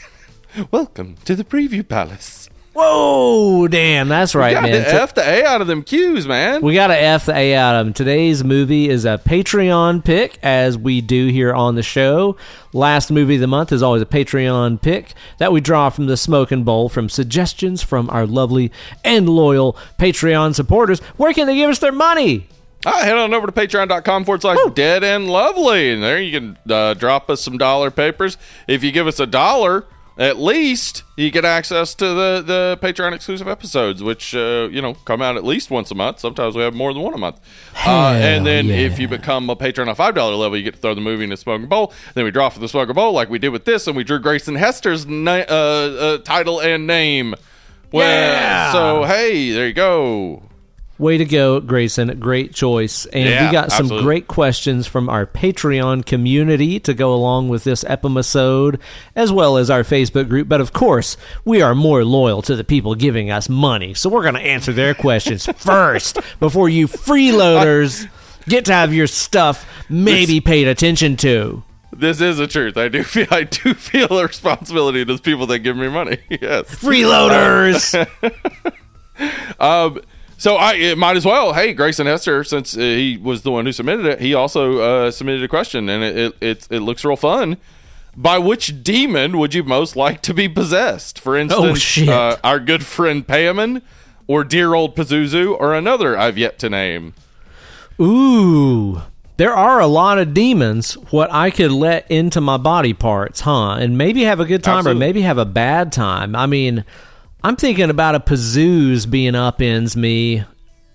Welcome to the preview palace. Whoa, damn, that's right, Got man. F the A out of them cues, man. We got to F the A out of him. Today's movie is a Patreon pick, as we do here on the show. Last movie of the month is always a Patreon pick that we draw from the Smoking Bowl from suggestions from our lovely and loyal Patreon supporters. Where can they give us their money? Ah, head on over to patreon.com forward slash dead and lovely. And there you can uh, drop us some dollar papers. If you give us a dollar, at least you get access to the, the Patreon exclusive episodes, which, uh, you know, come out at least once a month. Sometimes we have more than one a month. Uh, and then yeah. if you become a patron on $5 level, you get to throw the movie in the smoking bowl. Then we draw for the smoking bowl like we did with this, and we drew Grayson Hester's na- uh, uh, title and name. Well, Yeah. so hey, there you go. Way to go, Grayson. Great choice. And Yeah, we got some absolutely. great questions from our Patreon community to go along with this episode, as well as our Facebook group. But of course, we are more loyal to the people giving us money. So we're going to answer their questions first before you freeloaders get to have your stuff maybe paid attention to. This is the truth. I do feel I do feel a responsibility to the people that give me money. yes. Freeloaders! Um. So I it might as well. Hey, Grayson Hester, since uh, he was the one who submitted it, he also uh, submitted a question, and it it, it it looks real fun. By which demon would you most like to be possessed? For instance, Oh. Uh, our good friend Paimon, or dear old Pazuzu, or another I've yet to name. Ooh. There are a lot of demons what I could let into my body parts, huh? And maybe have a good time Absolutely. or maybe have a bad time. I mean, I'm thinking about a Pazoos being up ends me.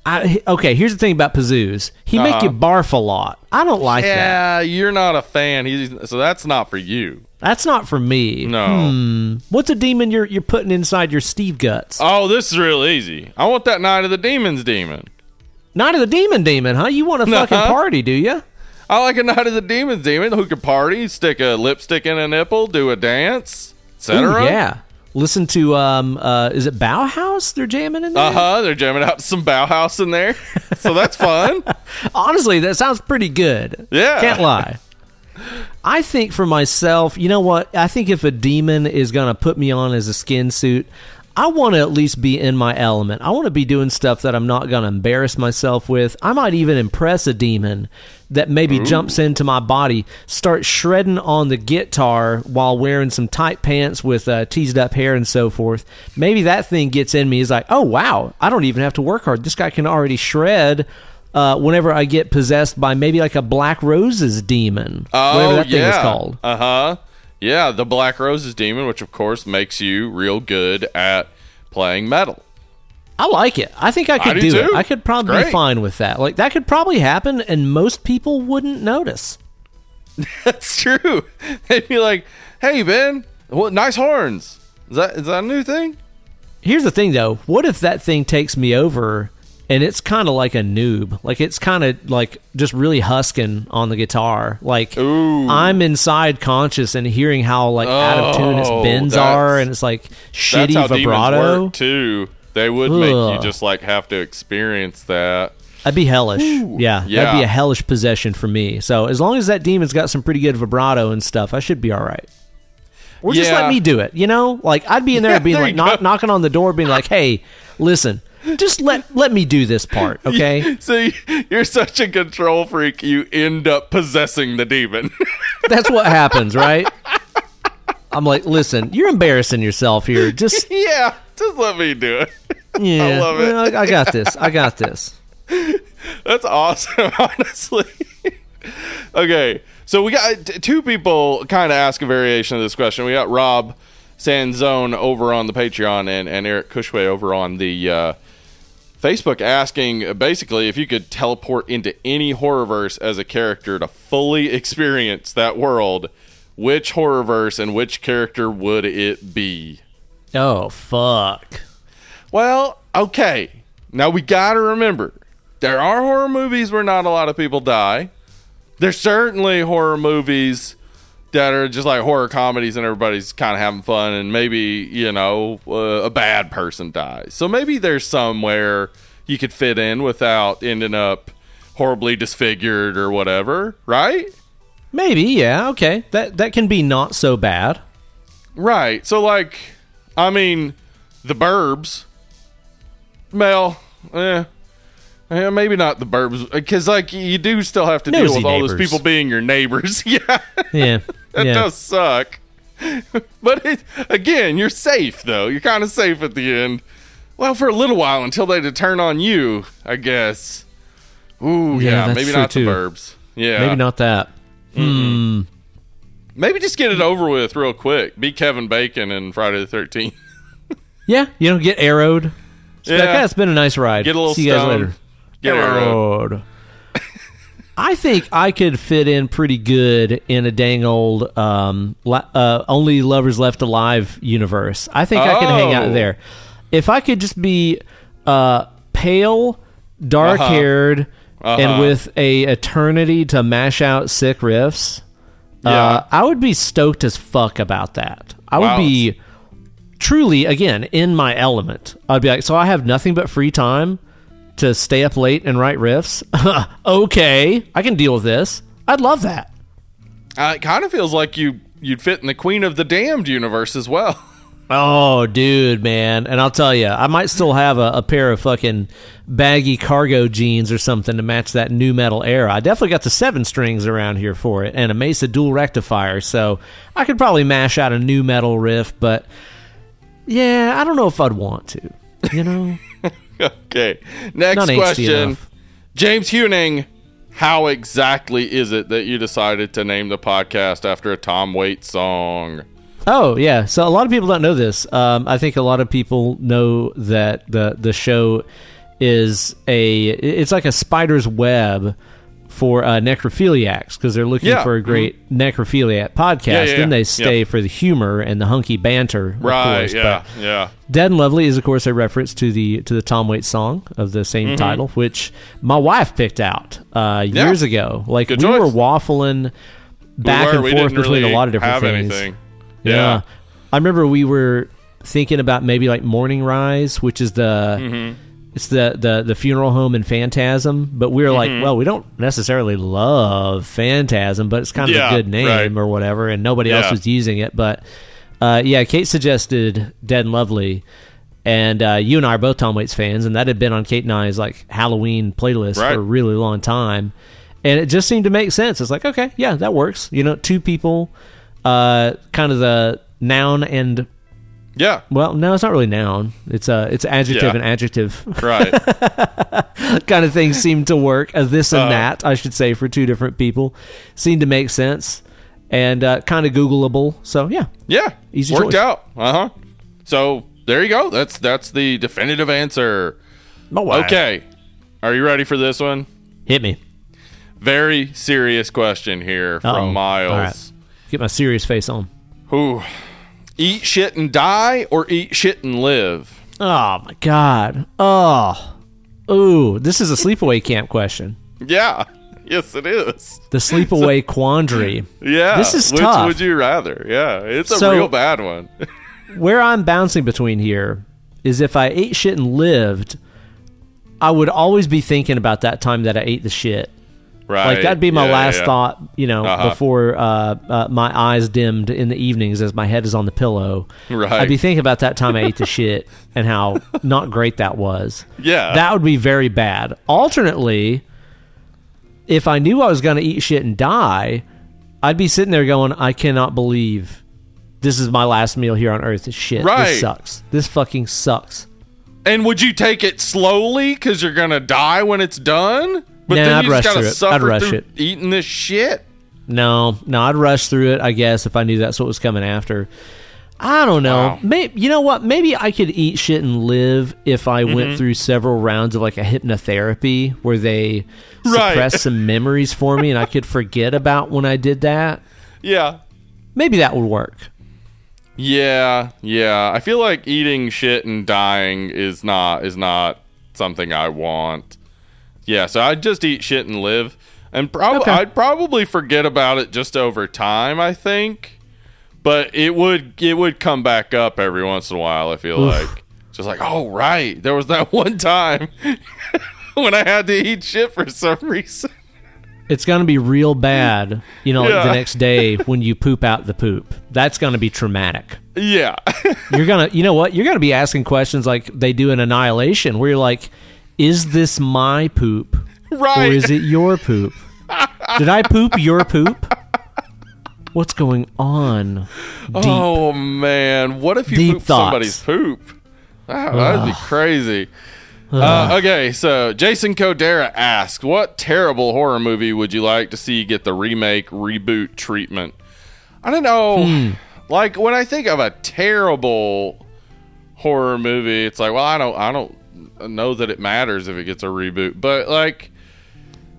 I, okay, here's the thing about Pazoos. He make Uh-huh. you barf a lot. I don't like that. Yeah, you're not a fan. He's so that's not for you. That's not for me. No. Hmm. What's a demon you're you're putting inside your Steve guts? Oh, this is real easy. I want that Night of the Demons demon. Night of the Demon Demon, huh? You want a fucking Uh-huh. party, do you? I like a Night of the Demons demon who can party, stick a lipstick in a nipple, do a dance, etc. yeah. Listen to um uh is it Bauhaus they're jamming in there? Uh huh. They're jamming out some Bauhaus in there, so that's fun. Honestly, that sounds pretty good. Yeah. Can't lie. I think for myself, you know what? I think if a demon is going to put me on as a skin suit, I want to at least be in my element. I want to be doing stuff that I'm not going to embarrass myself with. I might even impress a demon that maybe jumps into my body, start shredding on the guitar while wearing some tight pants with uh, teased up hair and so forth. Maybe that thing gets in me. Is like, oh wow, I don't even have to work hard. This guy can already shred. Uh, whenever I get possessed by maybe like a Black Roses demon, whatever Oh that thing yeah. is called. Uh huh. Yeah, the Black Roses demon, which of course makes you real good at playing metal. I like it. I think I could do do, it. I could probably Great. be fine with that. Like that could probably happen, and most people wouldn't notice. That's true. They'd be like, "Hey Ben, what nice horns? Is that is that a new thing?" Here's the thing, though. What if that thing takes me over, and it's kind of like a noob? Like it's kind of like just really husking on the guitar. Like Ooh. I'm inside conscious and hearing how like out of tune its Oh, bends are, and it's like shitty vibrato. too. They would make you just like have to experience that. That'd be hellish. yeah, yeah, that'd be a hellish possession for me. So as long as that demon's got some pretty good vibrato and stuff, I should be all right. Or just Yeah. let me do it. You know, like I'd be in there Yeah, being there like knock, knocking on the door, being like, "Hey, listen, just let let me do this part, okay?" See, you're such a control freak. You end up possessing the demon. That's what happens, right? I'm like, listen, you're embarrassing yourself here. Just yeah, just let me do it. yeah, love it. I, I got this. I got this. That's awesome, honestly. okay, so we got two people kind of ask a variation of this question. We got Rob Sanzone over on the Patreon and, and Eric Cushway over on the uh, Facebook asking basically if you could teleport into any horrorverse as a character to fully experience that world, which horrorverse and which character would it be? Oh fuck. Well, okay. Now we got to remember there are horror movies where not a lot of people die. There's certainly horror movies that are just like horror comedies and everybody's kind of having fun and maybe, you know, uh, a bad person dies. So maybe there's somewhere you could fit in without ending up horribly disfigured or whatever, right? Maybe, yeah, okay. That that can be not so bad. Right. So, like, I mean, the Burbs. Mel, eh, eh, maybe not the Burbs, because like you do still have to deal with all those people being your neighbors. yeah, Yeah. That yeah. does suck. but it, again, you're safe though. You're kind of safe at the end. Well, for a little while until they turn on you, I guess. Ooh, Yeah, yeah, maybe not too. the Burbs. Yeah, Maybe not that. Hmm. Maybe just get it over with real quick. Be Kevin Bacon in Friday the Thirteenth. Yeah, you don't get arrowed. It's like, Yeah. "Ah, it's been a nice ride. Get a little See you guys later. Get arrowed. Arrowed. I think I could fit in pretty good in a dang old um, uh, only lovers left alive universe. I think I could hang out Oh. there if I could just be uh, pale, dark haired, and Uh-huh. with a eternity to mash out sick riffs. Yeah. Uh, I would be stoked as fuck about that. I would Wow. be truly again in my element. I'd be like, so I have nothing but free time to stay up late and write riffs. okay, I can deal with this. I'd love that. Uh, it kind of feels like you you'd fit in the Queen of the Damned universe as well. Oh, dude, man. And I'll tell you, I might still have a, a pair of fucking baggy cargo jeans or something to match that nu metal era. I definitely got the seven strings around here for it and a Mesa dual rectifier. So I could probably mash out a nu metal riff, but yeah, I don't know if I'd want to. You know? okay, next Not question. James Huning. How exactly is it that you decided to name the podcast after a Tom Waits song? Oh yeah, so a lot of people don't know this. Um, I think a lot of people know that the the show is a it's like a spider's web for uh, necrophiliacs because they're looking Yeah. for a great necrophiliac podcast. Yeah, yeah, then they stay for the humor and the hunky banter, of Right? course. yeah, yeah. Dead and Lovely is of course a reference to the to the Tom Waits song of the same Mm-hmm. title, which my wife picked out uh, years ago. Like Good we choice. were waffling back we were, and forth between really a lot of different things. anything. Yeah. Yeah. I remember we were thinking about maybe like Morningside, which is the Mm-hmm. It's the, the the funeral home in Phantasm, but we are like, Mm-hmm. well, we don't necessarily love Phantasm, but it's kind of Yeah, a good name right. or whatever, and nobody else was using it. But uh, yeah, Kate suggested Dead and Lovely. And uh, you and I are both Tom Waits fans, and that had been on Kate and I's like Halloween playlist Right. for a really long time, and it just seemed to make sense. It's like, okay, yeah, that works. You know, two people, uh, kind of the noun and Yeah, well, no, it's not really noun. It's uh, it's adjective Yeah. and adjective right. kind of things seem to work. Uh, this and Uh-huh. that, I should say, for two different people, seem to make sense and uh, kind of Googleable. So yeah, Yeah, Easy worked choice. out. Uh huh. So there you go. That's that's the definitive answer. my wife. Okay, are you ready for this one? hit me. Very serious question here from Uh-oh. Miles. Right. Get my serious face on. Who eat shit and die or eat shit and live? Oh my god. Oh, ooh, this is a sleepaway camp question. Yeah. Yes, it is. The sleepaway quandary. Yeah. This is Which tough. would you rather? Yeah, it's a So- real bad one. Where I'm bouncing between here is if I ate shit and lived, I would always be thinking about that time that I ate the shit. Right. Like that'd be my Yeah, last yeah. thought, you know, Uh-huh. before uh, uh, my eyes dimmed in the evenings as my head is on the pillow. Right. I'd be thinking about that time I ate the shit and how not great that was. Yeah. That would be very bad. Alternately, if I knew I was going to eat shit and die, I'd be sitting there going, I cannot believe this is my last meal here on earth. This shit. Right. This sucks. This fucking sucks. And would you take it slowly because you're gonna die when it's done? But Nah, then I'd you rush just gotta through it. suffer I'd rush through it. eating this shit. No, no, I'd rush through it, I guess, if I knew that's what was coming after. I don't know. Wow. Maybe you know what? Maybe I could eat shit and live if I Mm-hmm. went through several rounds of like a hypnotherapy where they Right. suppress some memories for me and I could forget about when I did that. Yeah. Maybe that would work. Yeah, yeah. I feel like eating shit and dying is not is not something I want. Yeah, so I'd just eat shit and live, and probably Okay. I'd probably forget about it just over time. I think, but it would it would come back up every once in a while. I feel Oof. like just like oh right, there was that one time when I had to eat shit for some reason. It's going to be real bad, you know, like the next day when you poop out the poop. That's going to be traumatic. Yeah, You're to, you know what? You're going to be asking questions like they do in Annihilation where you're like, is this my poop? right. Or is it your poop? Did I poop your poop? What's going on? Deep. Oh man, what if you poop somebody's poop? That, that'd be crazy. Uh, okay, so Jason Codera asked, "What terrible horror movie would you like to see get the remake reboot treatment?" I don't know. Hmm. Like when I think of a terrible horror movie, it's like, well, I don't, I don't know that it matters if it gets a reboot, but like,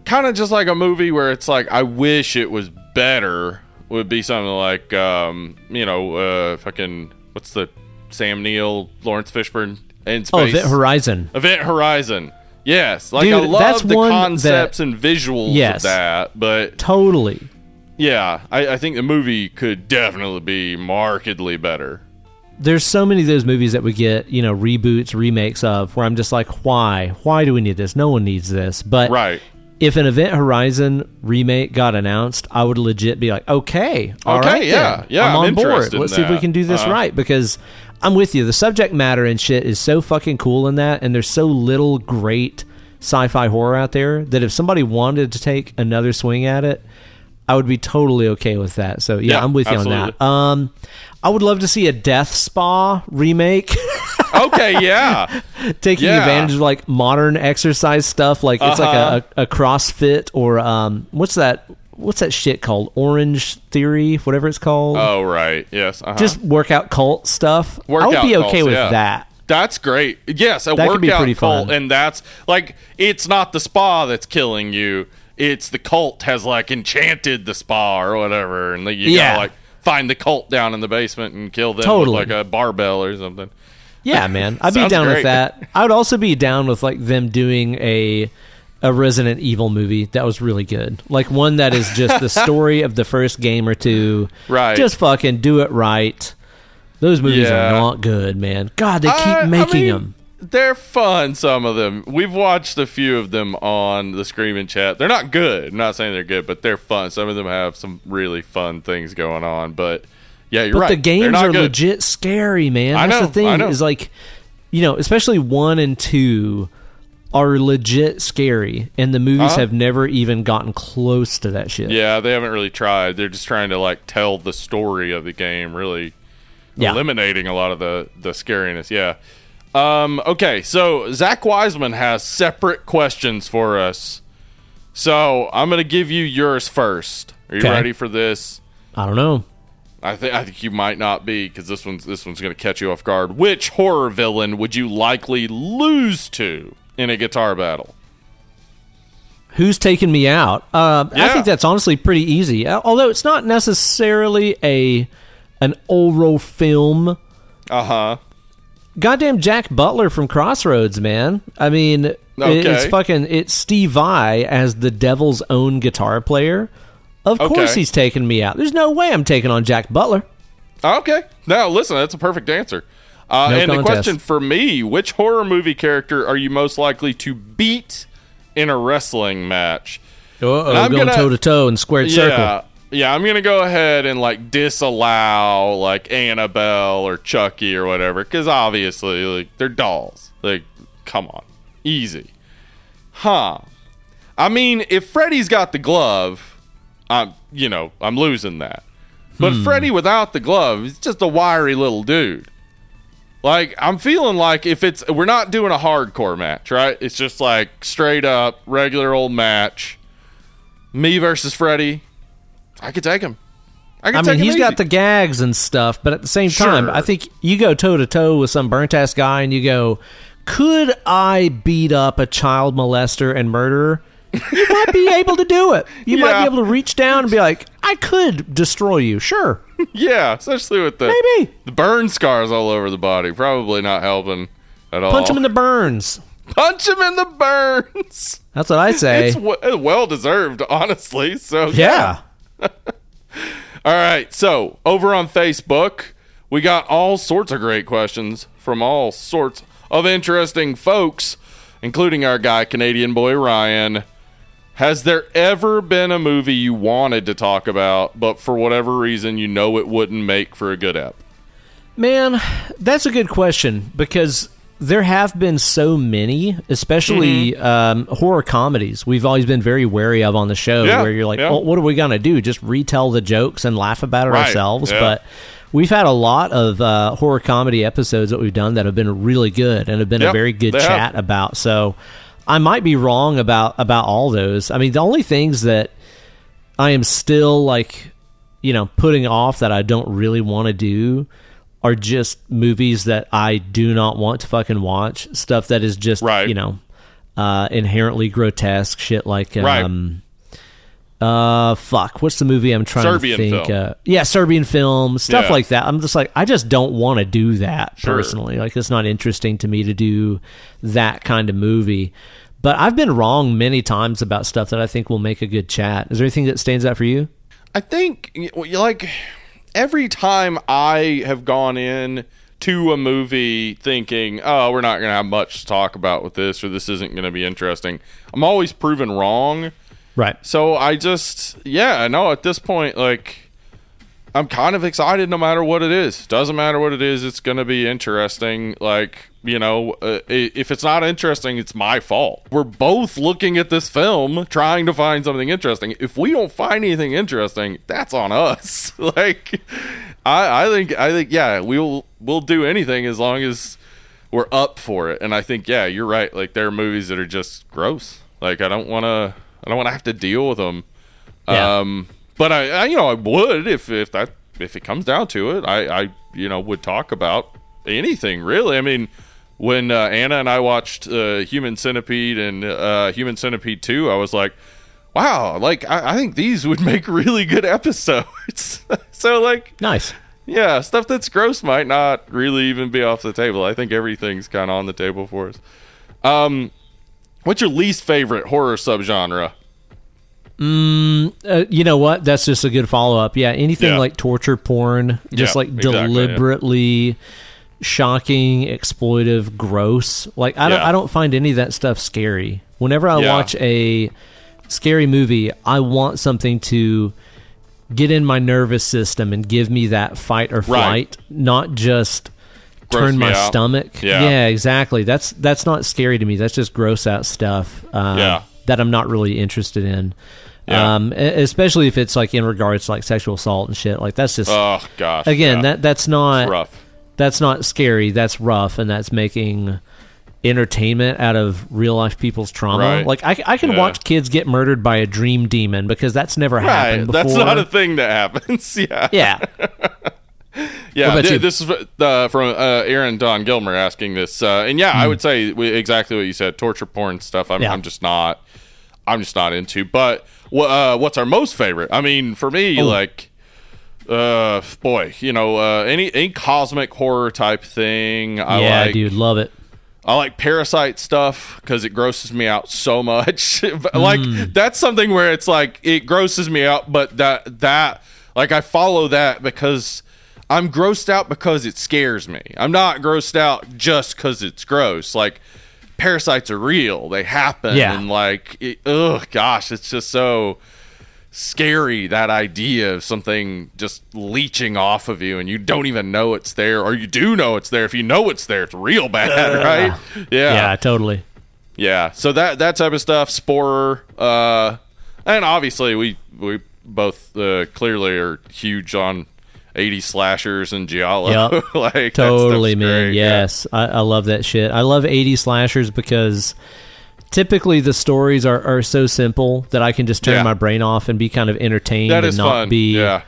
kind of just like a movie where it's like, I wish it was better. Would be something like, um, you know, uh, fucking what's the Sam Neill, Laurence Fishburne in space? Oh, Event Horizon. Event Horizon. Yes, like I Dude, love that's the concepts that- and visuals Yes. of that, but Totally. yeah, I, I think the movie could definitely be markedly better. There's so many of those movies that we get, you know, reboots, remakes of, where I'm just like, why? Why do we need this? No one needs this. But Right. if an Event Horizon remake got announced, I would legit be like, okay, all Okay, right, yeah, then. yeah, I'm I'm on board. Let's see if we can do this Uh-huh. right because I'm with you. The subject matter and shit is so fucking cool in that, and there's so little great sci-fi horror out there that if somebody wanted to take another swing at it, I would be totally okay with that. So yeah, Yeah, I'm with you on that. Um, I would love to see a Death Spa remake. Okay, yeah. taking Yeah. advantage of like modern exercise stuff like it's Uh-huh. like a, a, crossfit or um what's that what's that shit called orange theory whatever it's called Oh, right. Yes. Uh-huh. just workout cult stuff i would be okay cults, with yeah. that That's great. Yes, a That workout pretty cult, fun. and that's like it's not the spa that's killing you. It's the cult has like enchanted the spa or whatever, and like, you Yeah. gotta like find the cult down in the basement and kill them Totally. with like a barbell or something. yeah man i'd be down great. with that i would also be down with like them doing a a resident evil movie that was really good like one that is just the story of the first game or two Right. just fucking do it right those movies Yeah. are not good man god they keep I- I making mean, them They're fun, some of them. We've watched a few of them on the Screaming Chat. They're not good. I'm not saying they're good, but they're fun. Some of them have some really fun things going on. But yeah, you're But right. the games are good. legit scary, man. I That's know, the thing is like, you know, especially one and two are legit scary, and the movies Uh-huh. have never even gotten close to that shit. Yeah, they haven't really tried. They're just trying to like tell the story of the game, really Yeah. eliminating a lot of the the scariness. Yeah. Um, okay, so Zach Wiseman has separate questions for us. So I'm gonna give you yours first. Are you ready for this? I don't know. I think I think you might not be because this one's this one's gonna catch you off guard. Which horror villain would you likely lose to in a guitar battle? Who's taking me out? Uh, I Yeah. think that's honestly pretty easy. Uh, Although it's not necessarily a an oral film. Uh huh. Goddamn Jack Butler from Crossroads, man. I mean, it- it's fucking it's Steve Vai as the devil's own guitar player. Of course he's taking me out. There's no way I'm taking on Jack Butler. Okay. Now listen, that's a perfect answer. Uh, No and the question for me: Which horror movie character are you most likely to beat in a wrestling match? Uh-oh, I'm going toe to toe in squared circle. Yeah. I'm gonna go ahead and like disallow like Annabelle or Chucky or whatever because obviously like they're dolls. Like, come on, easy, huh? I mean, if Freddy's got the glove, I'm you know I'm losing that. But Hmm. Freddy without the glove is just a wiry little dude. Like I'm feeling like if it's we're not doing a hardcore match, right? It's just like straight up regular old match. Me versus Freddy. I could take him. I could I take mean, him he's got the gags and stuff, but at the same time, I think you go toe to toe with some burnt ass guy and you go, could I beat up a child molester and murderer? You might be able to do it. You might be able to reach down and be like, I could destroy you. Sure. yeah, especially with the Maybe. the burn scars all over the body. Probably not helping at all. Punch him in the burns. punch him in the burns. That's what I say. It's w- well deserved, honestly. So yeah. All right. So over on Facebook, we got all sorts of great questions from all sorts of interesting folks, including our guy, Canadian boy Ryan. Has there ever been a movie you wanted to talk about, but for whatever reason you know it wouldn't make for a good app? Man, that's a good question because there have been so many, especially Mm-hmm. um, horror comedies. We've always been very wary of on the show, Yeah, where you're like, yeah. well, "What are we gonna do? Just retell the jokes and laugh about it Right, ourselves?" yeah. But we've had a lot of uh, horror comedy episodes that we've done that have been really good and have been a very good they have. chat about. So I might be wrong about about all those. I mean, the only things that I am still like, you know, putting off that I don't really want to do are just movies that I do not want to fucking watch. Stuff that is just, Right. you know, uh, inherently grotesque shit like, Right. um, uh, fuck, what's the movie I'm trying Serbian to think? film. Uh, yeah, Serbian film, stuff Yeah. like that. I'm just like, I just don't want to do that Sure. personally. Like, it's not interesting to me to do that kind of movie. But I've been wrong many times about stuff that I think will make a good chat. Is there anything that stands out for you? I think y- like every time I have gone in to a movie thinking, "Oh, we're not going to have much to talk about with this or this isn't going to be interesting." I'm always proven wrong. Right. So I just yeah, no, at this point like I'm kind of excited no matter what it is. Doesn't matter what it is, it's going to be interesting. Like, you know, uh, if it's not interesting, it's my fault. We're both looking at this film trying to find something interesting. If we don't find anything interesting, that's on us. like I I think I think yeah, we'll we'll do anything as long as we're up for it. And I think yeah, you're right. Like there are movies that are just gross. Like I don't want to I don't want to have to deal with them. Yeah. Um but I, I you know I would if if that if it comes down to it. I I you know would talk about anything really. I mean when uh, Anna and I watched uh, Human Centipede and uh, Human Centipede 2 I was like wow like I, I think these would make really good episodes. So like Nice. yeah stuff that's gross might not really even be off the table. I think everything's kind of on the table for us. Um what's your least favorite horror subgenre Uh, you know what? That's just a good follow up. Yeah, anything Yeah. like torture porn, just Yeah, like exactly, yeah. deliberately shocking, exploitive, gross. Like I don't, I don't find any of that stuff scary. Whenever I watch a scary movie, I want something to get in my nervous system and give me that fight or Right. flight, not just Gross turn my out. stomach. Yeah. exactly. That's that's not scary to me. That's just gross out stuff. Uh, Yeah. that I'm not really interested in. Yeah. Um, especially if it's like in regards to like sexual assault and shit. Like that's just oh gosh again yeah. that that's not rough that's not scary. That's rough, and that's making entertainment out of real life people's trauma. Right. Like I, I can Yeah. watch kids get murdered by a dream demon because that's never Right, happened before. that's not a thing that happens. Yeah, yeah. yeah. Th- This is uh, from uh, Aaron Don Gilmer asking this, uh, and yeah, I would say exactly what you said. Torture porn stuff. I'm, Hmm. Yeah. I'm just not. I'm just not into. But uh, what's our most favorite? I mean, for me, Oh. like, uh, boy, you know, uh, any any cosmic horror type thing. I yeah, like, dude, love it. I like parasite stuff because it grosses me out so much. Like that's something where it's like it grosses me out, but that that like I follow that because I'm grossed out because it scares me. I'm not grossed out just because it's gross. Like parasites are real; they happen, Yeah. and like, it, ugh, gosh, it's just so scary that idea of something just leeching off of you and you don't even know it's there or you do know it's there. If you know it's there it's real bad right? Yeah, yeah totally. yeah. So that that type of stuff sporer uh and obviously we we both uh, clearly are huge on 80 slashers and giallo Yep. like Totally, man. great, yeah. Yes, I, I love that shit. I love 80 slashers because typically the stories are, are so simple that I can just turn Yeah. my brain off and be kind of entertained that and not fun be, yeah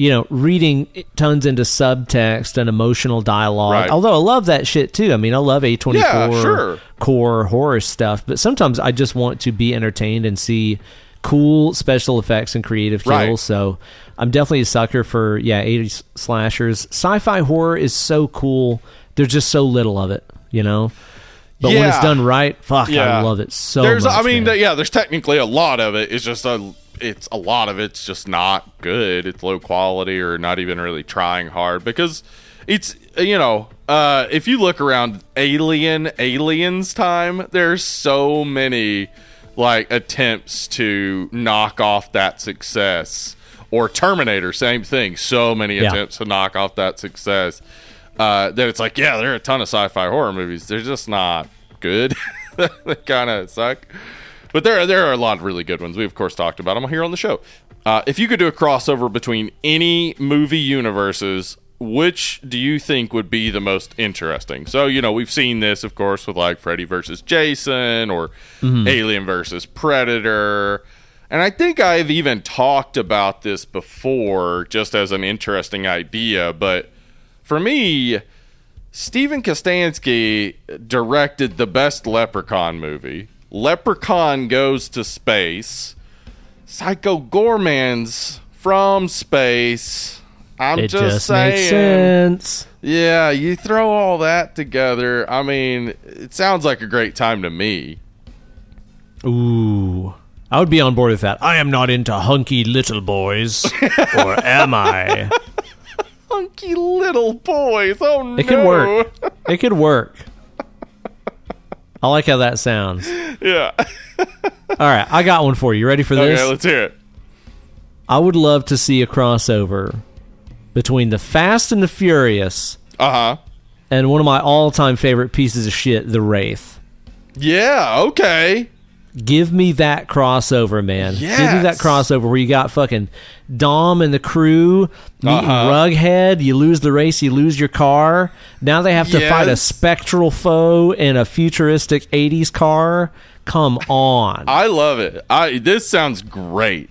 you know, reading tons into subtext and emotional dialogue. Right. Although I love that shit too. I mean, I love A24 Yeah, sure. core horror stuff, but sometimes I just want to be entertained and see cool special effects and creative kills. Right. So I'm definitely a sucker for yeah, 80s slashers. Sci-fi horror is so cool. There's just so little of it, you know. But when it's done right, fuck, I love it so there's much. i mean man. yeah there's technically a lot of it it's just a it's a lot of it's just not good it's low quality or not even really trying hard because it's you know uh if you look around alien aliens time there's so many like attempts to knock off that success or terminator same thing so many Yeah. attempts to knock off that success uh, that it's like, yeah, there are a ton of sci-fi horror movies. They're just not good. they kind of suck. But there, there are a lot of really good ones. We of course talked about them here on the show. Uh, if you could do a crossover between any movie universes, which do you think would be the most interesting? So you know we've seen this, of course, with like Freddy versus Jason or mm-hmm. Alien versus Predator. And I think I've even talked about this before just as an interesting idea, but for me, Steven Kostanski directed the best Leprechaun movie. Leprechaun goes to space. Psycho Goreman's from space. I'm it just, just saying. makes sense. Yeah, you throw all that together. I mean, it sounds like a great time to me. Ooh. I would be on board with that. I am not into hunky little boys. or am I? Hunky little boys. Oh no. It could work. It could work. I like how that sounds. Yeah. All right, I got one for you. Ready for this? okay, let's hear it. I would love to see a crossover between the Fast and the Furious Uh huh. and one of my all-time favorite pieces of shit, The Wraith. Yeah. Okay. Give me that crossover, man. Give me that crossover where you got fucking Dom and the crew meeting Uh-huh. Rughead. You lose the race, you lose your car. Now they have to fight a spectral foe in a futuristic 80s car. Come on. I love it. I this sounds great.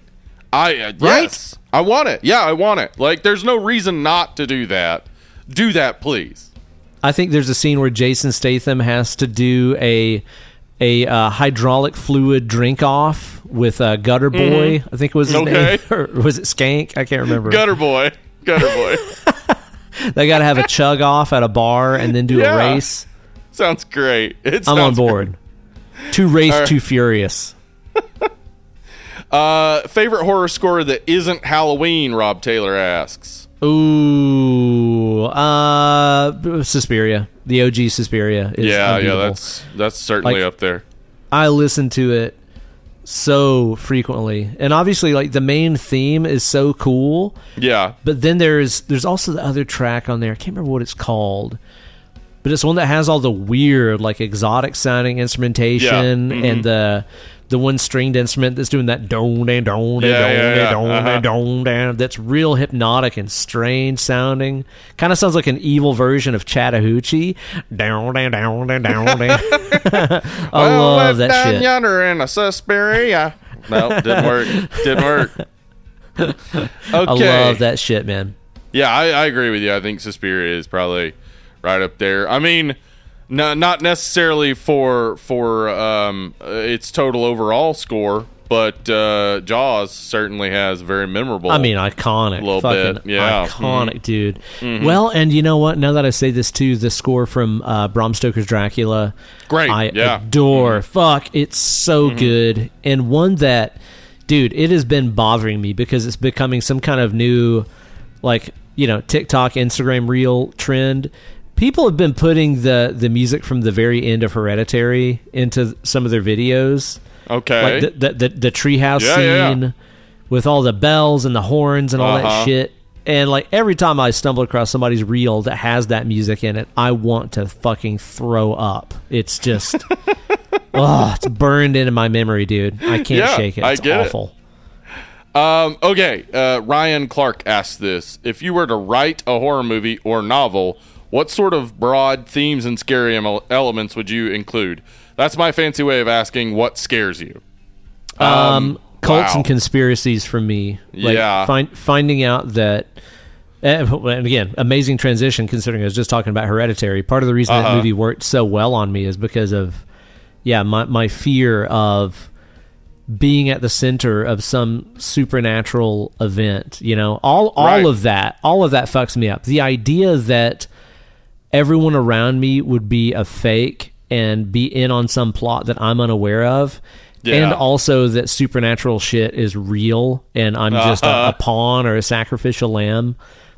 I uh, Right? yes, I want it. Yeah, I want it. Like, there's no reason not to do that. Do that, please. I think there's a scene where Jason Statham has to do a a uh, hydraulic fluid drink off with uh, Gutter Boy. I think it was his Mm-hmm. Okay. name, or was it Skank? I can't remember. Gutter boy, gutter boy. They got to have a chug off at a bar and then do Yeah. a race. sounds great. It I'm on board. Too race, right. too furious. Uh, favorite horror score that isn't Halloween? Rob Taylor asks. Ooh, uh, Suspiria, the OG Suspiria. Is Yeah, yeah, that's that's certainly Like- up there. I listen to it so frequently, and obviously, like the main theme is so cool. Yeah, But then there's there's also the other track on there. I can't remember what it's called, but it's one that has all the weird, like exotic sounding instrumentation Yeah, mhm. and the the one stringed instrument that's doing that don dan don Yeah, dan yeah, yeah, don uh-huh. dan don dan. That's real hypnotic and strange sounding. Kind of sounds like an evil version of Chattahoochee. Down down down down down down. I Well, love that down shit. yonder in a Suspiria. no, didn't work. Didn't work. Okay. I love that shit, man. Yeah, I, I agree with you. I think Suspiria is probably right up there. I mean, no, not necessarily for for um, uh, its total overall score, but uh, Jaws certainly has very memorable. I mean, iconic. little fucking bit, yeah. Mm-hmm. Iconic, dude. Well, and you know what? Now that I say this too, the score from uh, Bram Stoker's Dracula, Great, I yeah. Mm-hmm. adore. Fuck, it's so good. And one that, dude, it has been bothering me because it's becoming some kind of new, like, you know TikTok, Instagram reel trend. People have been putting the the music from the very end of Hereditary into some of their videos, Okay. like the the, the, the treehouse Yeah, scene yeah. with all the bells and the horns and all Uh-huh. that shit. And like every time I stumble across somebody's reel that has that music in it, I want to fucking throw up. It's just, oh, it's burned into my memory, dude. I can't Yeah, shake it. I It's get it. awful. Um, okay, uh, Ryan Clark asked this: If you were to write a horror movie or novel, what sort of broad themes and scary elements would you include? That's my fancy way of asking what scares you. Um, cults wow. and conspiracies for me. Like Yeah. Find, finding out that. eh, And again, amazing transition considering I was just talking about Hereditary. Part of the reason that Uh-huh. movie worked so well on me is because of, yeah, my, my fear of being at the center of some supernatural event. You know, all all Right. of that, all of that fucks me up. The idea that everyone around me would be a fake and be in on some plot that I'm unaware of. Yeah. And also that supernatural shit is real and I'm just a, Uh-huh. a pawn or a sacrificial lamb.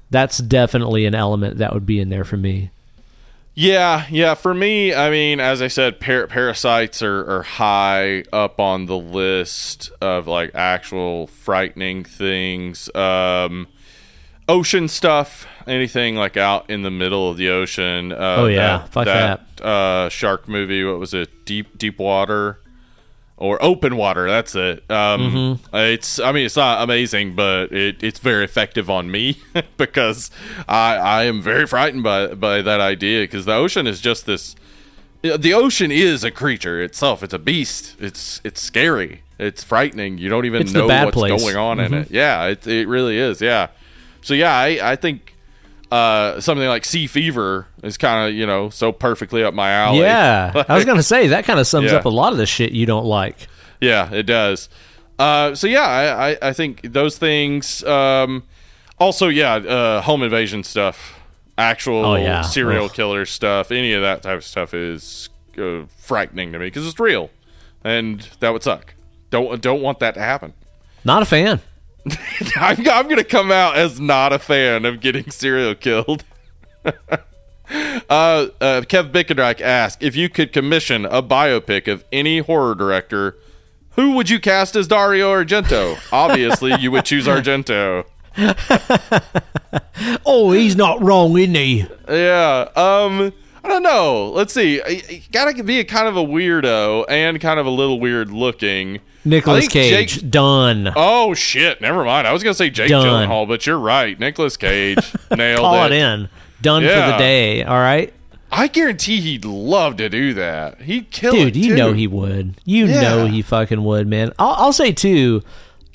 That's definitely an element that would be in there for me. Yeah, yeah. For me, I mean, as I said, par- parasites are, are high up on the list of like actual frightening things. Um, ocean stuff, anything like out in the middle of the ocean. Uh, Oh, yeah. Fuck Uh, shark movie. What was it? Deep Deep Water or Open Water. That's it. Um, Mm-hmm. It's. I mean, it's not amazing, but it, it's very effective on me because I I am very frightened by by that idea because the ocean is just this. The ocean is a creature itself. It's a beast. It's it's scary. It's frightening. You don't even It's know what's place. Mm-hmm. going on in it. Yeah, it it really is. Yeah. So yeah, I I think uh, something like Sea Fever is kind of you know so perfectly up my alley. Yeah. I was going to say that kind of sums Yeah. up a lot of the shit you don't like. Yeah, it does. Uh, so yeah, I, I, I think those things. Um, also, yeah, uh, home invasion stuff, actual Oh, yeah. serial Ugh. killer stuff, any of that type of stuff is uh, frightening to me because it's real, and that would suck. Don't don't want that to happen. Not a fan. I'm, I'm gonna come out as not a fan of getting serial killed. uh, uh, Kev Bickendreich asked if you could commission a biopic of any horror director, who would you cast as Dario Argento? Obviously, you would choose Argento. Oh, he's not wrong, isn't he? Yeah. Um. I don't know. Let's see. Gotta be a kind of a weirdo and kind of a little weird looking. Nicolas Cage. Jake- done. Oh shit! Never mind. I was gonna say Jake Done. Gyllenhaal, but you're right. Nicolas Cage nailed Call it. it in. Done for the day. All right. I guarantee he'd love to do that. He'd kill Dude, it. you know he would. You Yeah. know he fucking would, man. I'll, I'll say too.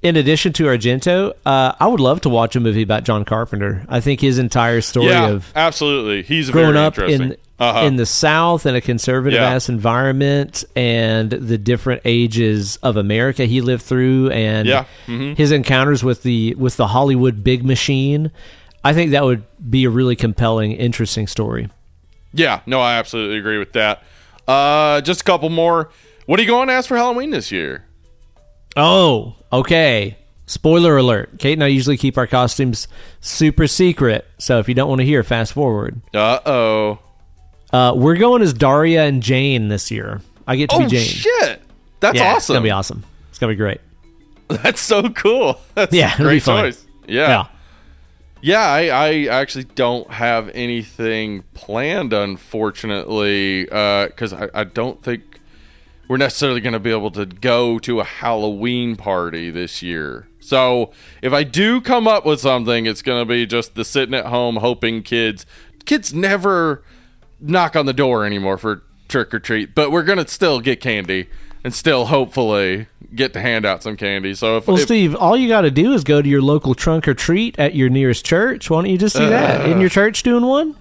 In addition to Argento, uh, I would love to watch a movie about John Carpenter. I think his entire story Yeah, of absolutely. He's growing very up interesting. in uh-huh. in the South in a conservative Yeah. ass environment and the different ages of America he lived through and Yeah, mhm. his encounters with the with the Hollywood big machine. I think that would be a really compelling, interesting story. yeah, no, I absolutely agree with that. Uh, just a couple more. What are you going to ask for Halloween this year? Oh, okay. Spoiler alert. Kate and I usually keep our costumes super secret, so if you don't want to hear, fast forward. Uh oh. Uh, we're going as Daria and Jane this year. I get to Oh be Jane. shit! That's yeah, It's awesome. gonna be awesome. It's gonna be great. That's so cool. That's Yeah, a it'll be great choice. Yeah. yeah. Yeah, I, I actually don't have anything planned, unfortunately, because I, I don't think we're necessarily going to be able to go to a Halloween party this year. So if I do come up with something, it's going to be just the sitting at home hoping kids. Kids never knock on the door anymore for trick or treat, but we're to still get candy and still hopefully get to hand out some candy. So if, Well, if Steve, all you got to do is go to your local trunk or treat at your nearest church. Why don't you just do that? Isn't your church doing one?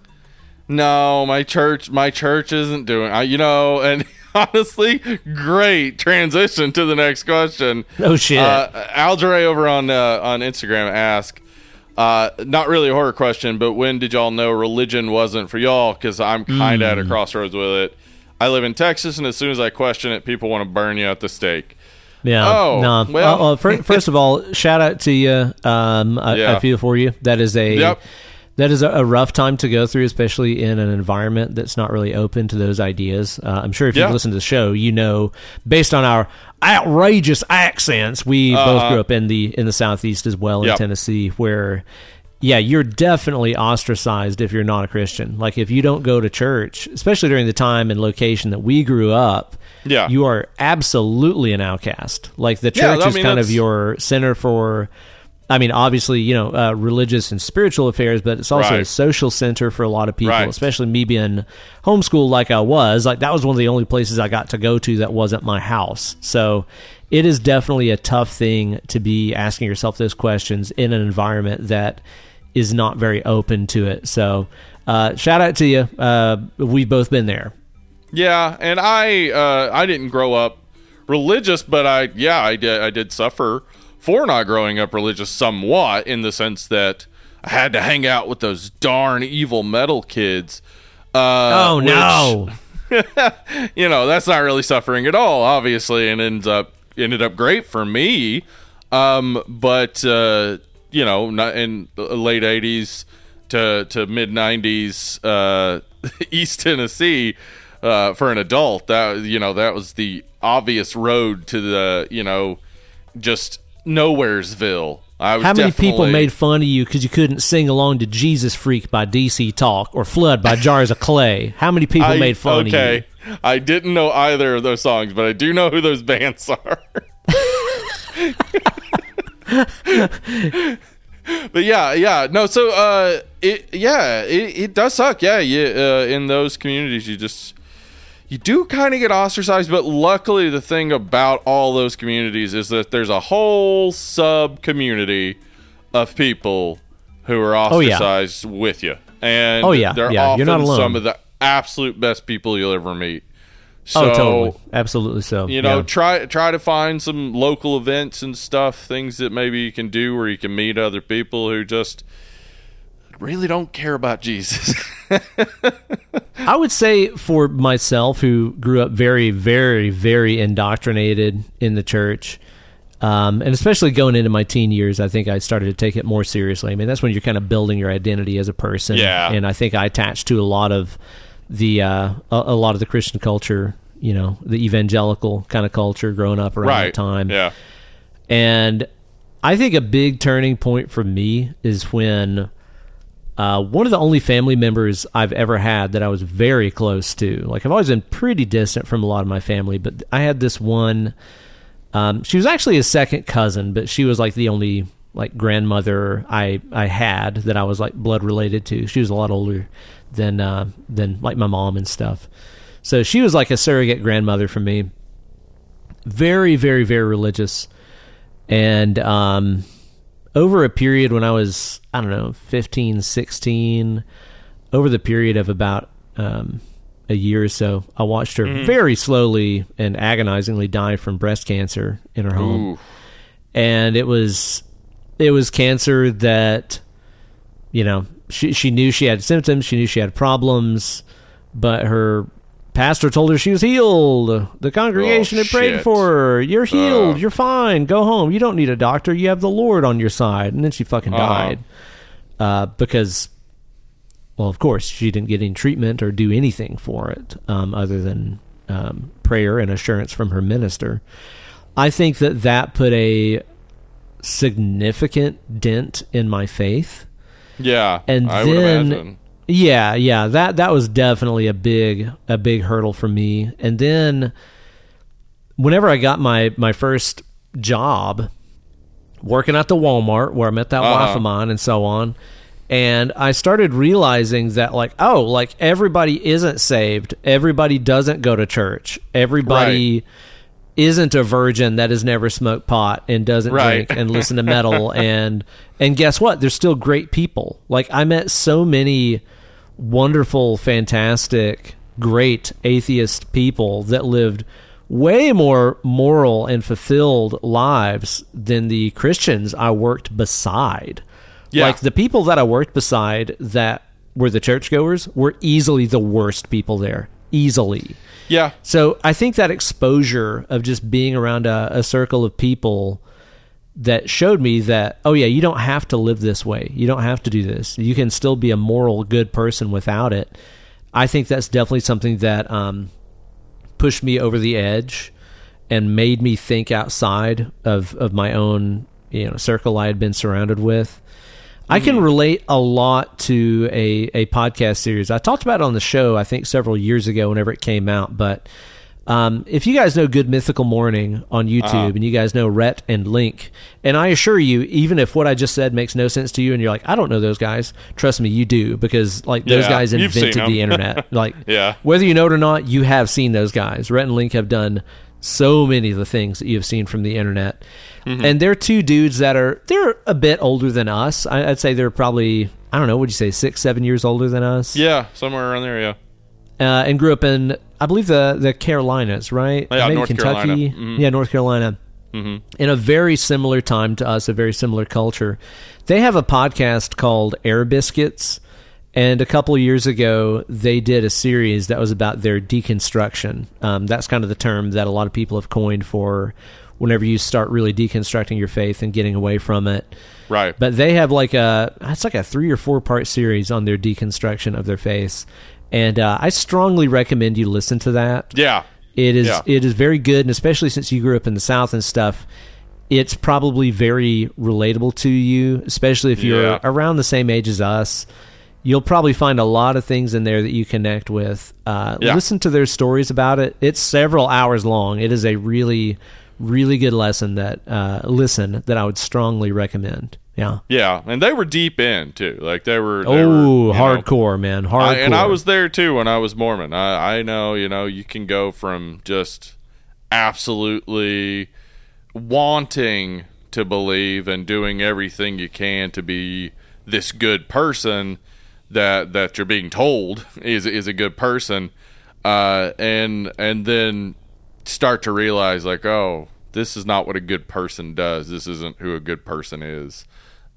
No, my church, my church isn't doing. I, you know, and honestly, great transition to the next question. Oh shit! Uh, Aldray over on uh, on Instagram asked, uh, not really a horror question, but when did y'all know religion wasn't for y'all? Because I'm kind of at Hmm. a crossroads with it. I live in Texas, and as soon as I question it, people want to burn you at the stake. yeah. oh, no. well. Uh, uh, fir- first of all, shout out to you. Um, I, Yeah. I feel for you. That is a Yep. That is a, rough time to go through, especially in an environment that's not really open to those ideas. Uh, I'm sure if Yeah. you've listened to the show, you know, based on our outrageous accents, we both Uh-huh. grew up in the in the southeast as well in Tennessee, where yeah, you're definitely ostracized if you're not a Christian. Like if you don't go to church, especially during the time and location that we grew up, Yeah. you are absolutely an outcast. Like the Yeah, church is mean, kind of your center for. I mean, obviously, you know, uh, religious and spiritual affairs, but it's also a social center for a lot of people, Right. especially me being homeschooled like I was. Like, that was one of the only places I got to go to that wasn't my house. So it is definitely a tough thing to be asking yourself those questions in an environment that is not very open to it. So, uh, shout out to you. Uh, we've both been there. Yeah, and I uh, I didn't grow up religious, but I yeah I did I did suffer for not growing up religious somewhat in the sense that I had to hang out with those darn evil metal kids. Uh, Oh, which, no. you know that's not really suffering at all, obviously, and ends up ended up great for me. Um, but uh, you know, not in the late '80s to to mid '90s, uh, East Tennessee uh, for an adult, that you know that was the obvious road to the you know just nowheresville. I was How many people made fun of you because you couldn't sing along to Jesus Freak by DC Talk or Flood by Jars of Clay? How many people I- made fun okay. of you? I didn't know either of those songs, but I do know who those bands are. but yeah, yeah, no. So, uh, it yeah, it, it does suck. Yeah, you uh, in those communities, you just you do kind of get ostracized. But luckily, the thing about all those communities is that there's a whole sub community of people who are Oh, yeah. ostracized with you, and Oh, yeah, they're yeah, often you're not alone. some of the absolute best people you'll ever meet. Oh, so, oh, totally, absolutely. So you know, yeah. try try to find some local events and stuff, things that maybe you can do where you can meet other people who just really don't care about Jesus. I would say for myself, who grew up very, very, very indoctrinated in the church, um, and especially going into my teen years, I think I started to take it more seriously. I mean, that's when you're kind of building your identity as a person. Yeah. And I think I attached to a lot of the uh, a, a lot of the Christian culture. You know, the evangelical kind of culture growing up around right. that time. Yeah. And I think a big turning point for me is when uh, one of the only family members I've ever had that I was very close to. Like I've always been pretty distant from a lot of my family, but I had this one. Um, she was actually a second cousin, but she was like the only like grandmother I I had that I was like blood related to. She was a lot older than uh, than like my mom and stuff. So she was like a surrogate grandmother for me. Very, very, very religious, and um, over a period when I was, I don't know, 15, 16, over the period of about um, a year or so, I watched her very slowly and agonizingly die from breast cancer in her home. Ooh. And it was it was cancer that you know, she she knew she had symptoms, she knew she had problems, but her pastor told her she was healed. The congregation Oh, had prayed shit. for her. You're healed. Uh. You're fine. Go home. You don't need a doctor. You have the Lord on your side. And then she fucking Uh-huh. died uh, because, well, of course, she didn't get any treatment or do anything for it um, other than um, prayer and assurance from her minister. I think that that put a significant dent in my faith. Yeah. And I then-. Yeah, yeah, that that was definitely a big a big hurdle for me. And then whenever I got my my first job working at the Walmart where I met that Uh-huh. wife of mine and so on, and I started realizing that like oh, like everybody isn't saved. Everybody doesn't go to church. Everybody isn't a virgin that has never smoked pot and doesn't Right. drink and listen to metal and and guess what they're still great people like i met so many wonderful fantastic great atheist people that lived way more moral and fulfilled lives than the christians i worked beside Yeah. like the people that i worked beside that were the churchgoers were easily the worst people there easily Yeah. so I think that exposure of just being around a, a circle of people that showed me that oh yeah, you don't have to live this way. You don't have to do this. You can still be a moral good person without it. I think that's definitely something that um, pushed me over the edge and made me think outside of of my own you know circle I had been surrounded with. I can relate a lot to a, a podcast series. I talked about it on the show, I think, several years ago whenever it came out. But um, if you guys know Good Mythical Morning on YouTube Uh-huh. and you guys know Rhett and Link, and I assure you, even if what I just said makes no sense to you and you're like, I don't know those guys, trust me, you do because like those Yeah, guys invented the internet. Like, Yeah. whether you know it or not, you have seen those guys. Rhett and Link have done so many of the things that you have seen from the internet. Mm-hmm. And they're two dudes that are they're a bit older than us. I, I'd say they're probably I don't know. Would you say six, seven years older than us? Yeah, somewhere around there. Yeah. Uh, and grew up in I believe the the Carolinas, right? Yeah, Maybe North Kentucky. Carolina. Mhm. Yeah, North Carolina. Mm-hmm. In a very similar time to us, a very similar culture. They have a podcast called Ear Biscuits. And a couple of years ago, they did a series that was about their deconstruction. Um, that's kind of the term that a lot of people have coined for whenever you start really deconstructing your faith and getting away from it. Right. But they have like a it's like a three or four part series on their deconstruction of their faith, and uh, I strongly recommend you listen to that. yeah. It is Yeah. it is very good, and especially since you grew up in the South and stuff, it's probably very relatable to you, especially if you're Yeah. around the same age as us. You'll probably find a lot of things in there that you connect with. Uh, Yeah. Listen to their stories about it. It's several hours long. It is a really, really good lesson that uh, listen that I would strongly recommend. Yeah. Yeah, and they were deep in too. Like they were. Oh, you know, hardcore, man. Hardcore. I, and I was there too when I was Mormon. I, I know, you know, you can go from just absolutely wanting to believe and doing everything you can to be this good person that that you're being told is is a good person, uh, and and then start to realize like, oh, this is not what a good person does. This isn't who a good person is.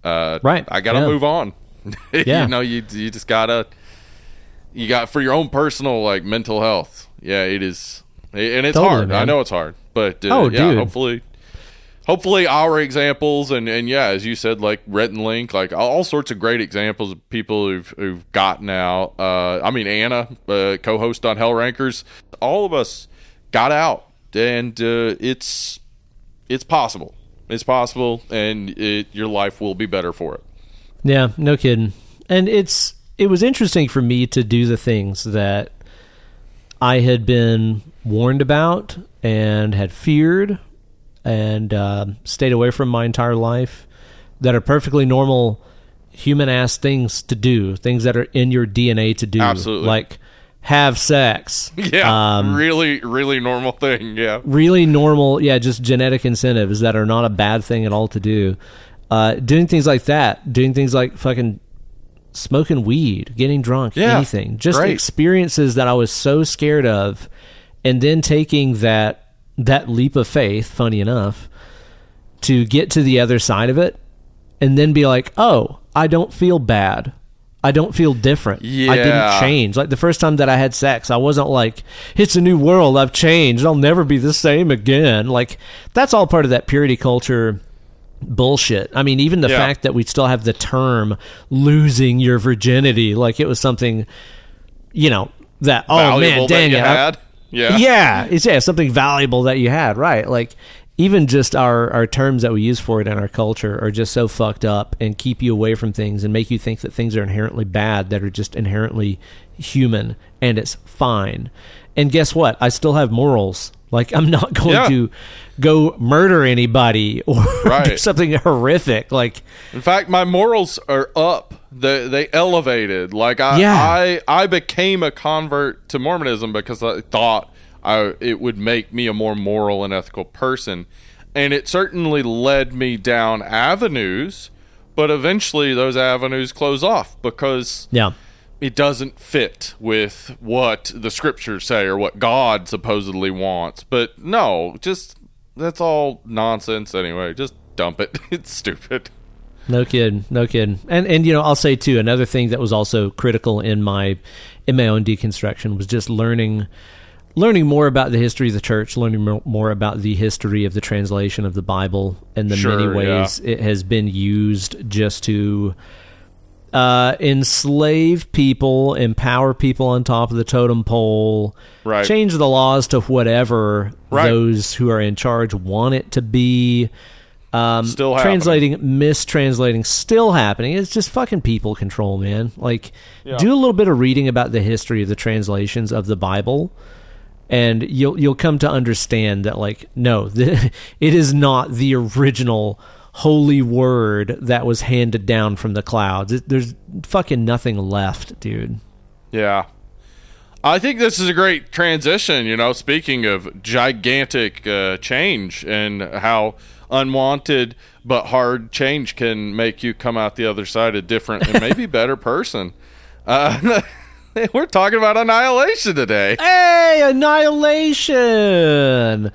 Uh, Right. I got to Yeah. move on. Yeah. you know, you you just gotta you got for your own personal like mental health. Yeah, it is, and it's Totally, hard. I know it's hard, but uh, Oh, yeah, dude. hopefully, hopefully our examples and and yeah, as you said, like Rhett and Link, like all, all sorts of great examples of people who've who've gotten out. Uh, I mean, Anna, uh, co-host on Hell Rankers, all of us got out, and uh, it's it's possible. It's possible, and it, your life will be better for it. Yeah, no kidding. And it's it was interesting for me to do the things that I had been warned about and had feared and uh, stayed away from my entire life that are perfectly normal human ass things to do, things that are in your DNA to do. Absolutely. Like have sex. Yeah, Um, really, really normal thing. Yeah, really normal, yeah, just genetic incentives that are not a bad thing at all to do. Uh, doing things like that, doing things like fucking smoking weed, getting drunk, Yeah, anything, just great. experiences that I was so scared of, and then taking that that leap of faith. Funny enough, to get to the other side of it, and then be like, oh, I don't feel bad. I don't feel different. I didn't change. Like the first time that I had sex, I wasn't like, it's a new world. I've changed. I'll never be the same again. Like that's all part of that purity culture bullshit. I mean, even the Yeah. fact that we still have the term losing your virginity, like it was something, you know, that, oh man, Valuable dang it. I-. Yeah, yeah, it's yeah, something valuable that you had, right? Like even just our our terms that we use for it in our culture are just so fucked up and keep you away from things and make you think that things are inherently bad that are just inherently human and it's fine. And guess what? I still have morals. Like I'm not going Yeah. to go murder anybody or do something horrific. Like In fact, my morals are up. They they elevated. Like I Yeah. I I became a convert to Mormonism because I thought I it would make me a more moral and ethical person, and it certainly led me down avenues. But eventually, those avenues close off because yeah. it doesn't fit with what the scriptures say or what God supposedly wants. But no, just that's all nonsense anyway. Just dump it. It's stupid. No kid, no kid. And and you know, I'll say too, another thing that was also critical in my in my own deconstruction was just learning learning more about the history of the church, learning more about the history of the translation of the Bible, and the Sure, many ways it has been used just to uh, enslave people, empower people on top of the totem pole, Right. change the laws to whatever Right. those who are in charge want it to be. Um, Still happening. translating, mistranslating, still happening. It's just fucking people control, man. Like, Yeah. do a little bit of reading about the history of the translations of the Bible, and you'll you'll come to understand that, like, no, the, it is not the original holy word that was handed down from the clouds. It, there's fucking nothing left, dude. Yeah. I think this is a great transition, you know, speaking of gigantic uh, change and how unwanted but hard change can make you come out the other side a different and maybe better person. Uh, we're talking about annihilation today. Hey, annihilation!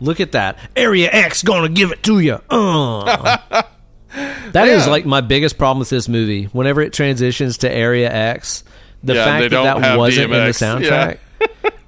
Look at that. Area X gonna give it to you. Uh. That is Yeah. like my biggest problem with this movie. Whenever it transitions to Area X, the Yeah, fact that that wasn't in the DMX. soundtrack.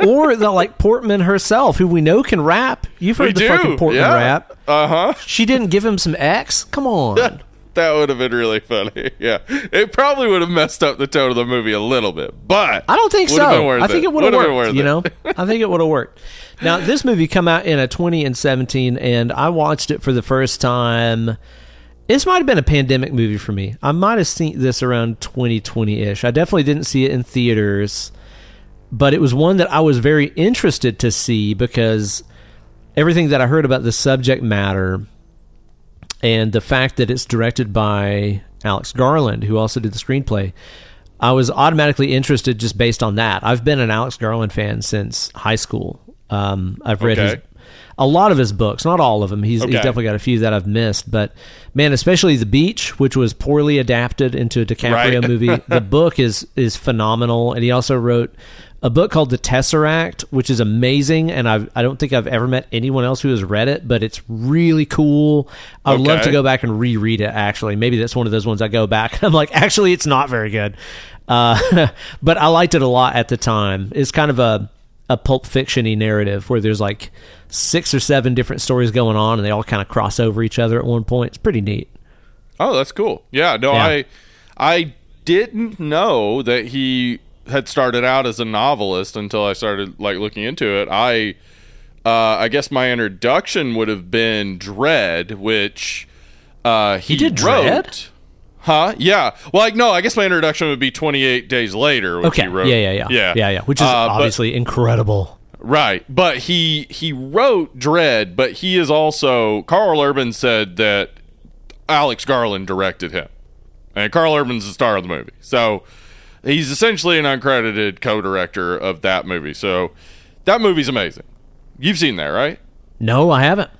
Or the like Portman herself, who we know can rap. You've heard We the do. fucking Portman yeah. rap. Uh huh. She didn't give him some X. Come on. That would have been really funny. Yeah. It probably would have messed up the tone of the movie a little bit, but I don't think so. I think it, would have worked. been you it. know, I think it would have worked. Now, this movie come out in a 20 and 17, and I watched it for the first time. This might have been a pandemic movie for me. I might have seen this around 2020 ish. I definitely didn't see it in theaters, but it was one that I was very interested to see because everything that I heard about the subject matter and the fact that it's directed by Alex Garland, who also did the screenplay, I was automatically interested just based on that. I've been an Alex Garland fan since high school. Um, I've read his a lot of his books, not all of them. He's, he's definitely got a few that I've missed, but man, especially The Beach, which was poorly adapted into a DiCaprio Right. movie. The book is is phenomenal, and he also wrote a book called The Tesseract, which is amazing, and I I don't think I've ever met anyone else who has read it, but it's really cool. I would love to go back and reread it. Actually, maybe that's one of those ones I go back. I'm like, actually, it's not very good, uh, but I liked it a lot at the time. It's kind of a a pulp fictiony narrative where there's like six or seven different stories going on, and they all kind of cross over each other at one point. It's pretty neat. Oh, that's cool. Yeah, no, Yeah. I I didn't know that he had started out as a novelist until I started like looking into it. I uh, I guess my introduction would have been Dredd, which uh, he, did wrote. Dredd? Huh? Yeah. Well, like no, I guess my introduction would be 28 days later, which Okay, he wrote. yeah, yeah, yeah, yeah, yeah, yeah. Which is Uh, but- obviously incredible. Right, but he he wrote Dredd, but he is also Karl Urban said that Alex Garland directed him, and Karl Urban's the star of the movie, so he's essentially an uncredited co-director of that movie. So that movie's amazing. You've seen that, right? No, I haven't.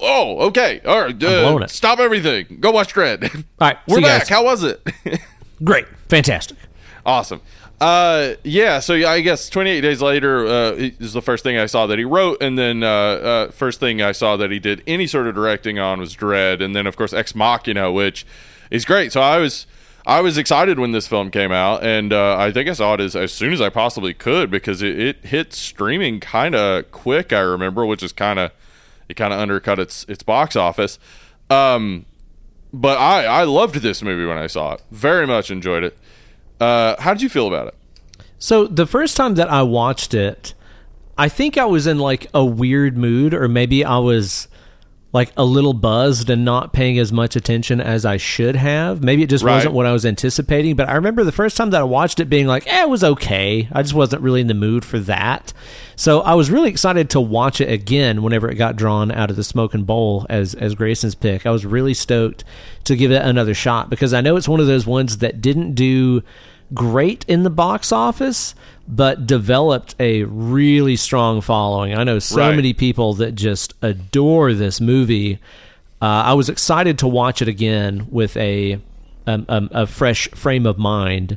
Oh, okay, all right. Uh. Stop everything. Go watch Dredd. All right, we're back. How was it? Great, fantastic. Awesome. Uh, yeah. So I guess 28 days later uh, is the first thing I saw that he wrote, and then uh, uh, first thing I saw that he did any sort of directing on was Dredd, and then of course Ex Machina, which is great. So I was I was excited when this film came out, and uh, I think I saw it as, as soon as I possibly could because it, it hit streaming kind of quick. I remember, which is kind of it kind of undercut its its box office. Um, but I I loved this movie when I saw it. Very much enjoyed it. Uh, how did you feel about it? So the first time that I watched it, I think I was in like a weird mood, or maybe I was like a little buzzed and not paying as much attention as I should have. Maybe it just Right. wasn't what I was anticipating. But I remember the first time that I watched it being like, eh, it was okay. I just wasn't really in the mood for that. So I was really excited to watch it again whenever it got drawn out of the smoking bowl as as Grayson's pick. I was really stoked to give it another shot because I know it's one of those ones that didn't do great in the box office, but developed a really strong following. I know so Right. many people that just adore this movie. Uh, I was excited to watch it again with a um, um, a fresh frame of mind,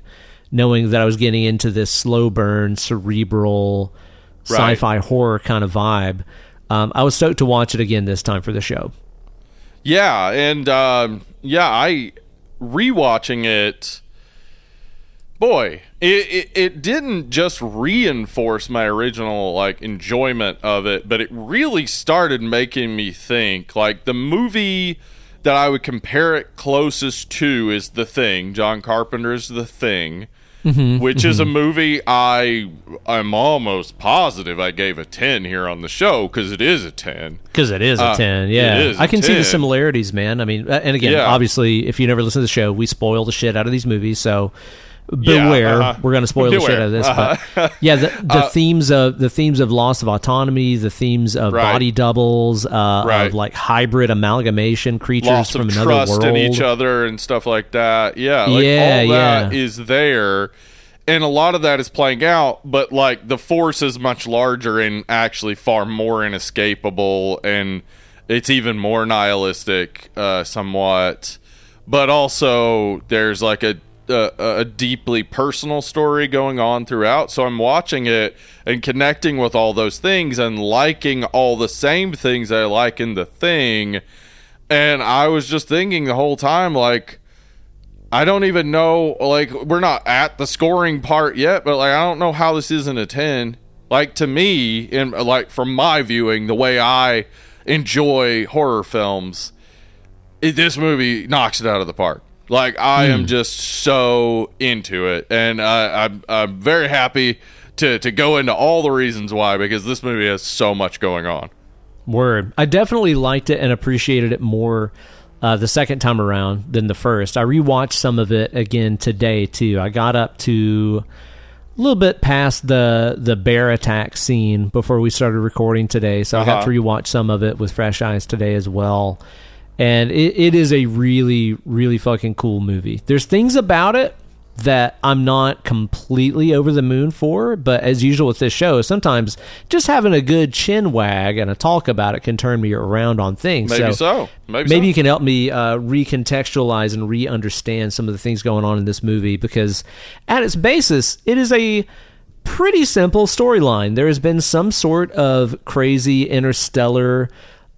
knowing that I was getting into this slow burn, cerebral, Right. sci-fi horror kind of vibe. Um, I was stoked to watch it again this time for the show. Yeah, and um, yeah, I rewatching it. Boy, it, it it didn't just reinforce my original like enjoyment of it, but it really started making me think. Like the movie that I would compare it closest to is The Thing. John Carpenter's The Thing. which is a movie I I'm almost positive I gave a 10 here on the show cuz it is a 10. Because it is a Uh, 10, yeah. I can see the similarities, man. I mean, and again, Yeah. obviously, if you never listen to the show, we spoil the shit out of these movies, so Yeah, beware. uh-huh. We're going to spoil the shit out of this. Uh-huh. But yeah, the, the Uh, themes of the themes of loss of autonomy, the themes of Right. body doubles, uh, Right. of like hybrid amalgamation creatures loss from another trust world. in each other and stuff like that. Yeah, like Yeah, all that yeah. is there. And a lot of that is playing out, but like the force is much larger and actually far more inescapable and it's even more nihilistic uh somewhat. But also there's like a a, a deeply personal story going on throughout. So I'm watching it and connecting with all those things and liking all the same things I like in the thing. And I was just thinking the whole time, like, I don't even know, like, we're not at the scoring part yet, but like, I don't know how this isn't a 10. Like, to me, in like, from my viewing, the way I enjoy horror films, it, this movie knocks it out of the park. Like, I am just so into it. And I, I'm, I'm very happy to, to go into all the reasons why, because this movie has so much going on. Word. I definitely liked it and appreciated it more uh, the second time around than the first. I rewatched some of it again today too. I got up to a little bit past the the bear attack scene before we started recording today, so I got Uh-huh. to rewatch some of it with fresh eyes today as well. And it, it is a really, really fucking cool movie. There's things about it that I'm not completely over the moon for, but as usual with this show, sometimes just having a good chin wag and a talk about it can turn me around on things. Maybe so. Maybe, Maybe so. you can help me uh, recontextualize and re-understand some of the things going on in this movie because, at its basis, it is a pretty simple storyline. There has been some sort of crazy interstellar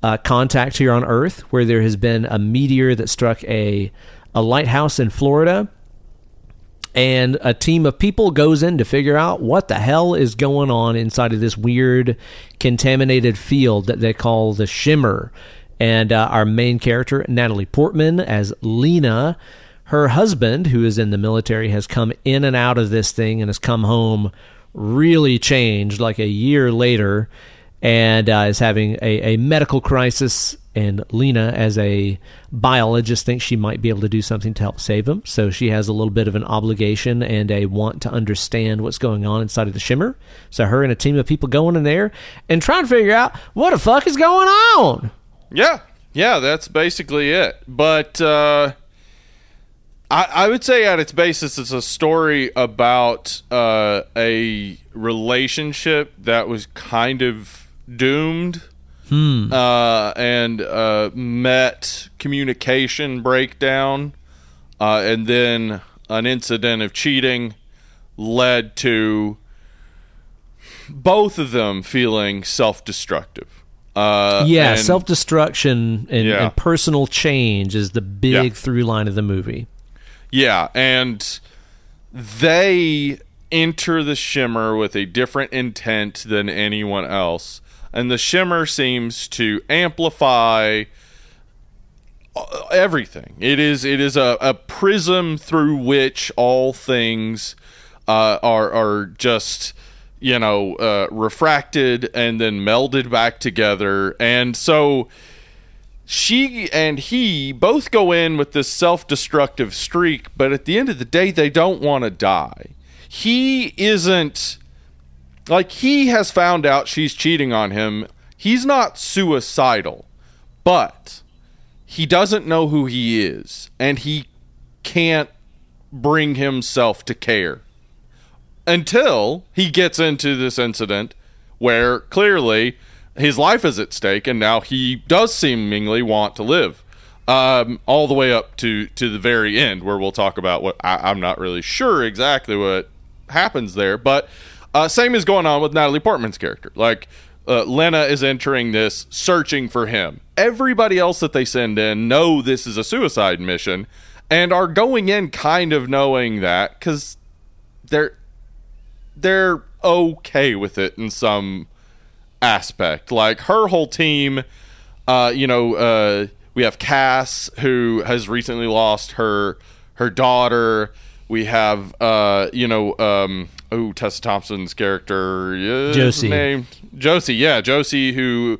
uh, contact here on Earth, where there has been a meteor that struck a a lighthouse in Florida, and a team of people goes in to figure out what the hell is going on inside of this weird contaminated field that they call the Shimmer. And uh, our main character, Natalie Portman, as Lena, her husband, who is in the military, has come in and out of this thing and has come home really changed, like a year later, and uh, is having a, a medical crisis. And Lena, as a biologist, thinks she might be able to do something to help save him. So she has a little bit of an obligation and a want to understand what's going on inside of the Shimmer. So her and a team of people going in there and trying to figure out what the fuck is going on. Yeah, yeah, that's basically it. But uh, I, I would say at its basis, it's a story about uh, a relationship that was kind of doomed. Uh, and uh, met communication breakdown, uh, and then an incident of cheating led to both of them feeling self-destructive. Uh, Yeah, self destruction and, Yeah. and personal change is the big Yeah. through line of the movie. Yeah, and they enter the shimmer with a different intent than anyone else. And the shimmer seems to amplify uh, everything. It is it is a, a prism through which all things uh, are are just you know uh, refracted and then melded back together. And so she and he both go in with this self-destructive streak, but at the end of the day, they don't want to die. He isn't like he has found out she's cheating on him. He's not suicidal, but he doesn't know who he is, and he can't bring himself to care until he gets into this incident where clearly his life is at stake and now he does seemingly want to live um, all the way up to to the very end where we'll talk about what I, i'm not really sure exactly what happens there but uh, same is going on with natalie portman's character like uh, lena is entering this searching for him everybody else that they send in know this is a suicide mission and are going in kind of knowing that because they're they're okay with it in some aspect. Like her whole team, uh, you know, uh, we have Cass who has recently lost her her daughter. We have uh, you know, um, oh Tessa Thompson's character, yeah, Josie. name Josie, yeah, Josie who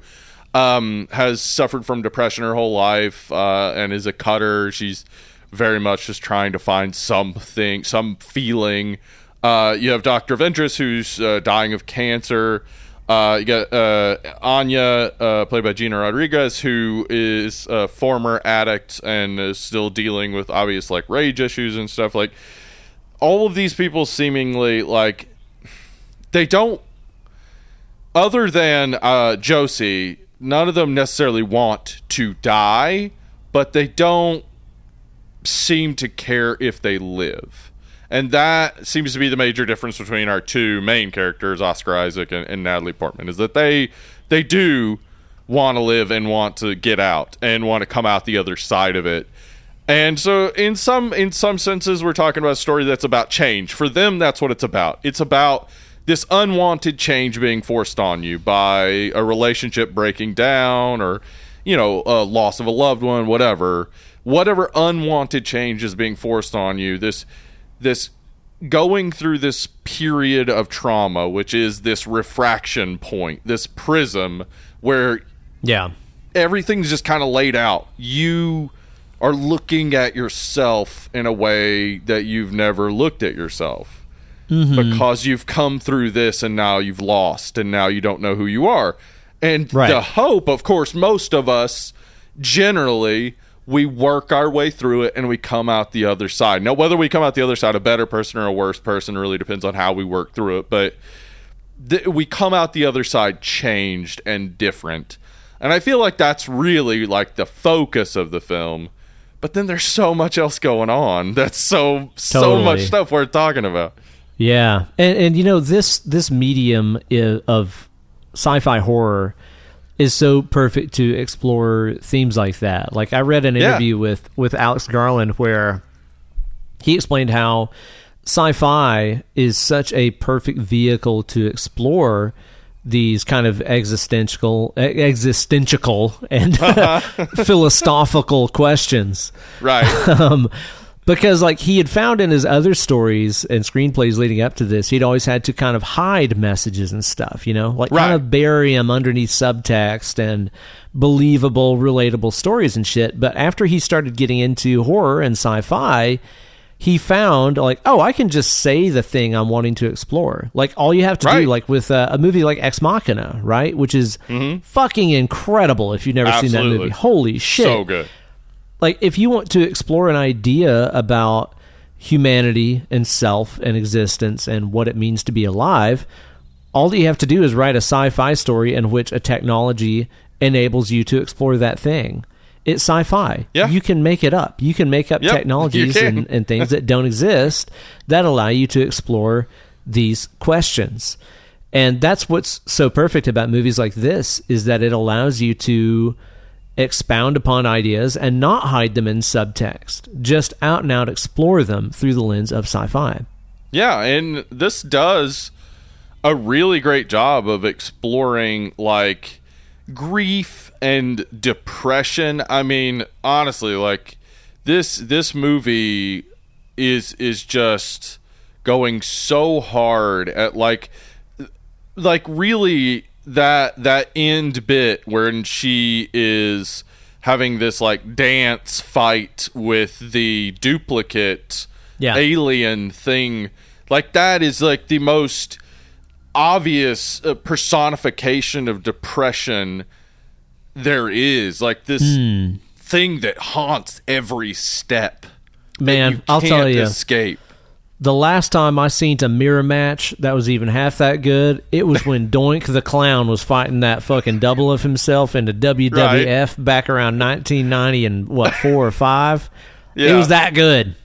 um, has suffered from depression her whole life uh, and is a cutter. She's very much just trying to find something, some feeling. Uh, you have Doctor Ventress, who's uh, dying of cancer. Uh, you got uh, Anya, uh, played by Gina Rodriguez, who is a former addict and is still dealing with obvious like rage issues and stuff. Like all of these people, seemingly like they don't other than uh, Josie, none of them necessarily want to die, but they don't seem to care if they live. And that seems to be the major difference between our two main characters, Oscar Isaac and, and Natalie Portman, is that they they do want to live and want to get out and want to come out the other side of it. And so in some in some senses we're talking about a story that's about change. For them that's what it's about. It's about this unwanted change being forced on you by a relationship breaking down or you know a loss of a loved one whatever whatever unwanted change is being forced on you this this going through this period of trauma which is this refraction point this prism where Yeah. everything's just kind of laid out you are looking at yourself in a way that you've never looked at yourself mm-hmm. because you've come through this and now you've lost and now you don't know who you are. And Right. the hope, of course, most of us generally we work our way through it and we come out the other side. Now, whether we come out the other side a better person or a worse person really depends on how we work through it. But th- we come out the other side changed and different. And I feel like that's really like the focus of the film. But then there's so much else going on. That's so so much stuff we're talking about. Yeah, and and you know this this medium of sci-fi horror is so perfect to explore themes like that. Like I read an Yeah. interview with with Alex Garland where he explained how sci-fi is such a perfect vehicle to explore these kind of existential existential and philosophical questions Right. um, because like he had found in his other stories and screenplays leading up to this, he'd always had to kind of hide messages and stuff, you know, like kind Right. of bury them underneath subtext and believable, relatable stories and shit. But after he started getting into horror and sci-fi, he found like, oh, I can just say the thing I'm wanting to explore. Like all you have to Right. do, like with uh, a movie like Ex Machina, right, which is fucking incredible. If you've never seen that Mm-hmm. Movie, holy shit! so good. like if you want to explore an idea about humanity and self and existence and what it means to be alive all that you have to do is write a sci-fi story in which a technology enables you to explore that thing it's sci-fi. Yeah. you can make it up. You can make up Yep, technologies and, and things that don't exist that allow you to explore these questions. And that's what's so perfect about movies like this is that it allows you to expound upon ideas and not hide them in subtext. Just out and out explore them through the lens of sci-fi. Yeah, and this does a really great job of exploring like grief and depression. I mean, honestly, like this this movie is is just going so hard at like like really that that end bit when she is having this like dance fight with the duplicate Yeah. alien thing like that is like the most obvious uh, personification of depression there is like this Hmm. thing that haunts every step Man, I'll tell you. escape the last time I seen a mirror match that was even half that good, it was when Doink the Clown was fighting that fucking double of himself in the WWF back around 1990 and what four or five. It was that good.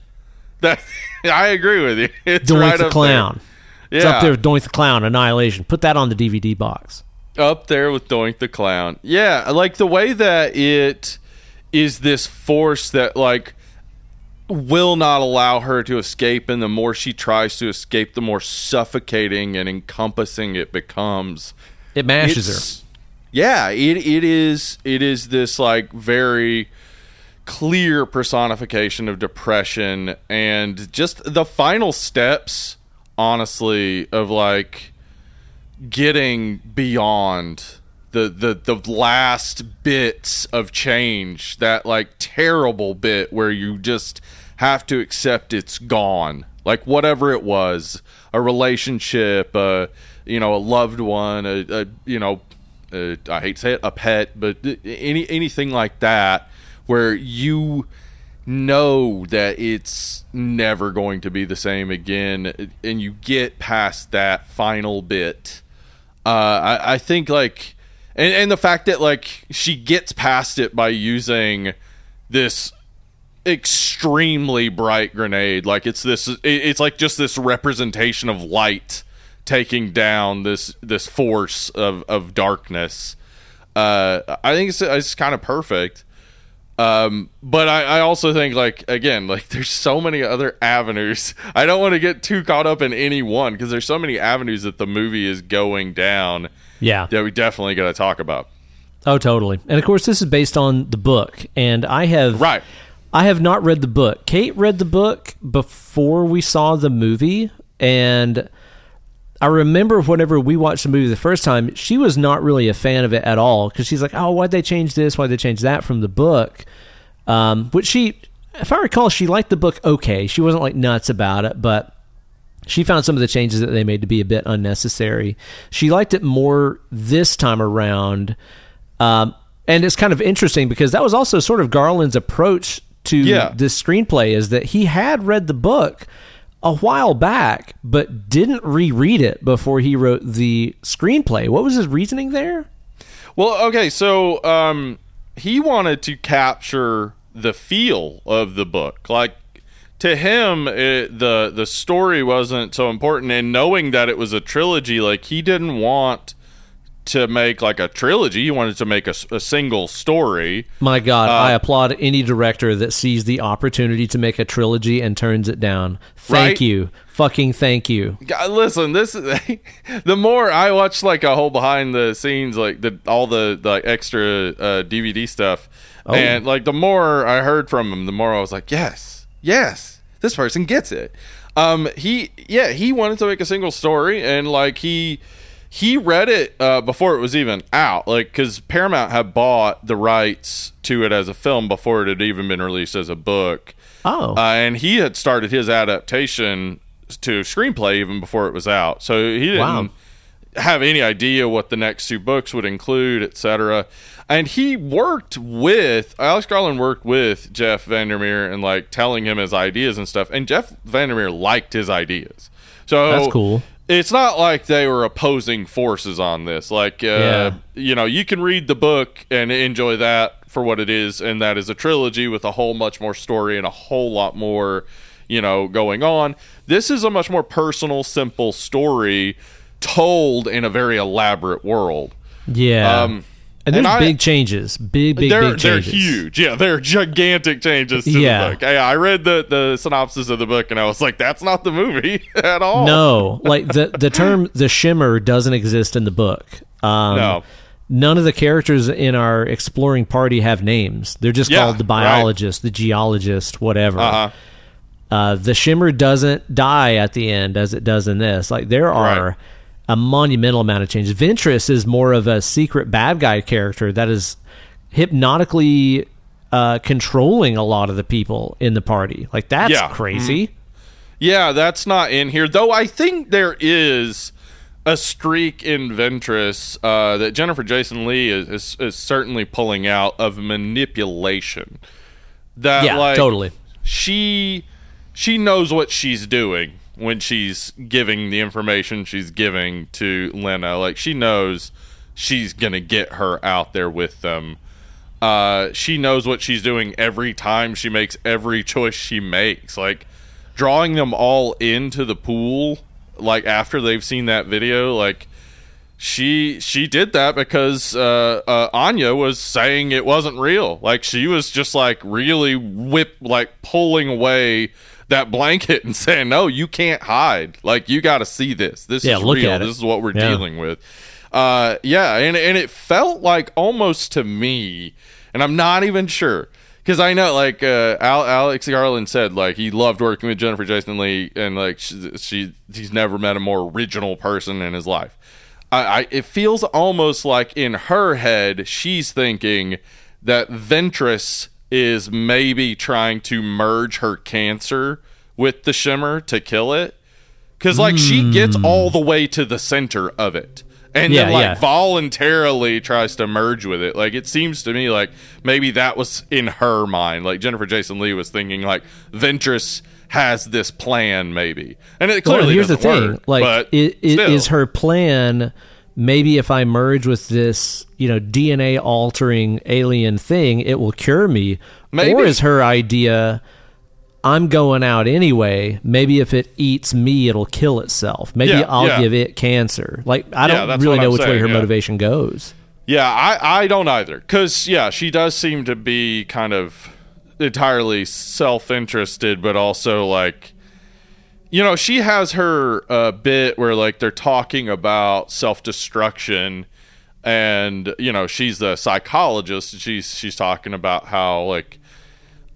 that i agree with you it's Doink right the Clown. there. It's yeah up there with Doink the Clown, Annihilation. Put that on the DVD box. Up there with Doink the Clown. Yeah, like the way that it is this force that like will not allow her to escape and the more she tries to escape the more suffocating and encompassing it becomes It mashes It's- yeah it, it is it is this like very clear personification of depression and just the final steps honestly of like getting beyond the the the last bits of change that like terrible bit where you just have to accept it's gone. Like whatever it was a relationship uh you know a loved one a, a you know uh, I hate to say it a pet but any anything like that where you know that it's never going to be the same again and you get past that final bit uh, I, I think like and, and the fact that like she gets past it by using this extremely bright grenade. Like it's this it's like just this representation of light taking down this this force of of darkness. Uh i think it's it's kind of perfect um, but I, I also think like again, like there's so many other avenues. I don't want to get too caught up in any one because there's so many avenues that the movie is going down Yeah. that we definitely got to talk about. Oh, totally. And of course, this is based on the book, and I have Right. I have not read the book. Kate read the book before we saw the movie, and I remember whenever we watched the movie the first time, she was not really a fan of it at all because she's like, "Oh, why'd they change this? Why'd they change that from the book?" Um, which she, if I recall, she liked the book okay. She wasn't like nuts about it, but she found some of the changes that they made to be a bit unnecessary. She liked it more this time around. Um, and it's kind of interesting because that was also sort of Garland's approach to Yeah. this screenplay is that he had read the book a while back, but didn't reread it before he wrote the screenplay. What was his reasoning there? Well, okay, so um, he wanted to capture the feel of the book. Like to him, it, the the story wasn't so important, and knowing that it was a trilogy, like he didn't want to make like a trilogy. He wanted to make a single story. My God, Uh, I applaud any director that sees the opportunity to make a trilogy and turns it down. Thank Right? you. Fucking thank you. God, listen, this is the more I watch like a whole behind the scenes, like the all the the extra uh, DVD stuff, and like the more I heard from him, the more I was like, yes, yes, this person gets it. Um, he yeah, he wanted to make a single story, and like he he read it uh, before it was even out, like because Paramount had bought the rights to it as a film before it had even been released as a book. Oh. Uh, and he had started his adaptation to screenplay even before it was out. So he didn't Wow. have any idea what the next two books would include, etc. And he worked with Alex Garland worked with Jeff VanderMeer and like telling him his ideas and stuff. And Jeff VanderMeer liked his ideas. So That's cool. It's not like they were opposing forces on this. Like, uh, Yeah. you know, you can read the book and enjoy that for what it is, and that is a trilogy with a whole much more story and a whole lot more, you know, going on. This is a much more personal, simple story told in a very elaborate world. yeah. um, and there's and I- big changes. Big, big, they're big they're huge. Yeah, they're gigantic changes to Yeah. the book. Yeah, I read the the synopsis of the book and I was like, that's not the movie at all. No, like the the term the shimmer doesn't exist in the book. Um, No. None of the characters in our exploring party have names. They're just Yeah, called the right. biologist, the geologist, whatever. Uh-huh. Uh, the shimmer doesn't die at the end as it does in this. Like there are Right. A monumental amount of change. Ventress is more of a secret bad guy character that is hypnotically uh, controlling a lot of the people in the party. Like that's Yeah. Mm-hmm. crazy. Yeah, that's not in here. Though I think there is a streak in Ventress uh, that Jennifer Jason Lee is, is, is certainly pulling out of manipulation. That Yeah, like totally. she she knows what she's doing when she's giving the information she's giving to Lena. Like she knows she's gonna get her out there with them. Uh, she knows what she's doing every time she makes every choice she makes. Like drawing them all into the pool, like after they've seen that video, like she she did that because uh, uh, Anya was saying it wasn't real. Like she was just like really whip like pulling away that blanket and saying, "No, you can't hide. Like you got to see this. This Yeah, is real. This is what we're Yeah. dealing with." Uh, yeah, and and it felt like almost to me, and I'm not even sure because I know like uh, Al- Alex Garland said like he loved working with Jennifer Jason Lee and like she, she he's never met a more original person in his life. I, I it feels almost like in her head she's thinking that Ventress is maybe trying to merge her cancer with the shimmer to kill it because like she gets all the way to the center of it and then Hmm. Like yeah. voluntarily tries to merge with it like it seems to me like maybe that was in her mind like jennifer jason lee was thinking like ventress has this plan maybe and it Well, clearly here's the thing: work, like, but i- i- still. is her plan? Maybe if I merge with this, you know, DNA altering alien thing, it will cure me. Maybe. Or is her idea? I'm going out anyway. Maybe if it eats me, it'll kill itself. Maybe Yeah, I'll yeah. give it cancer. Like I Yeah, don't really know which way her motivation goes. Yeah, I, I don't either. Because, yeah, she does seem to be kind of entirely self interested, but also like, you know, she has her uh, bit where like they're talking about self destruction. And you know she's the psychologist. She's she's talking about how like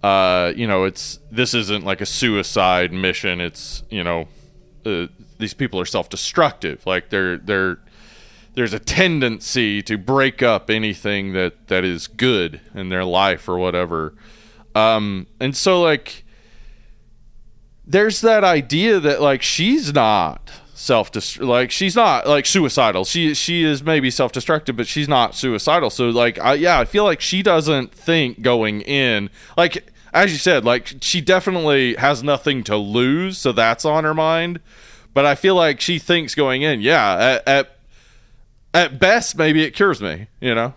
uh, you know, it's this isn't like a suicide mission. It's you know, uh, these people are self-destructive. Like they're they're there's a tendency to break up anything that that is good in their life or whatever. Um, and so like there's that idea that like she's not self like she's not like suicidal. She she is maybe self-destructive but she's not suicidal. So like I, yeah i feel like she doesn't think going in like as you said like she definitely has nothing to lose so that's on her mind. But i feel like she thinks going in yeah at at, at best maybe it cures me you know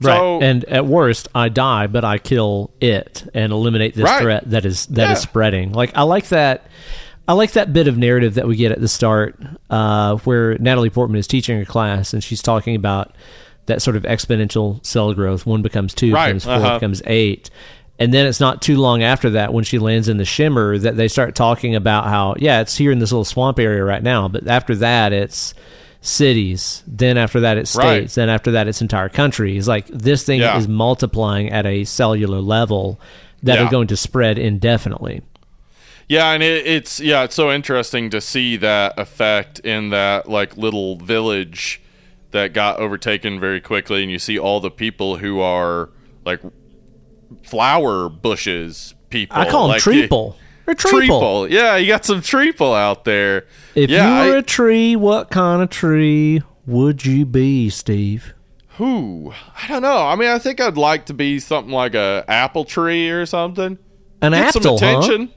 So- right. And at worst, I die, but I kill it and eliminate this Right. threat that is that is Yeah. spreading. Like I like that. I like that bit of narrative that we get at the start, uh, where Natalie Portman is teaching a class and she's talking about that sort of exponential cell growth. One becomes two, Right, becomes 4 uh-huh. becomes eight. And then it's not too long after that when she lands in the shimmer that they start talking about how, yeah, it's here in this little swamp area right now. But after that, it's cities. Then after that, it's Right. states. Then after that, it's entire countries. Like this thing Yeah. is multiplying at a cellular level that Yeah. are going to spread indefinitely. Yeah, and it, it's yeah, it's so interesting to see that effect in that like little village that got overtaken very quickly, and you see all the people who are like flower bushes people. I call them like, treeple. They're treeple. Treeple. Yeah, you got some treeple out there. If yeah, you were I- a tree, what kind of tree would you be, Steve? who I don't know. I mean, I think I'd like to be something like a apple tree or something. An Get some apple, huh? attention.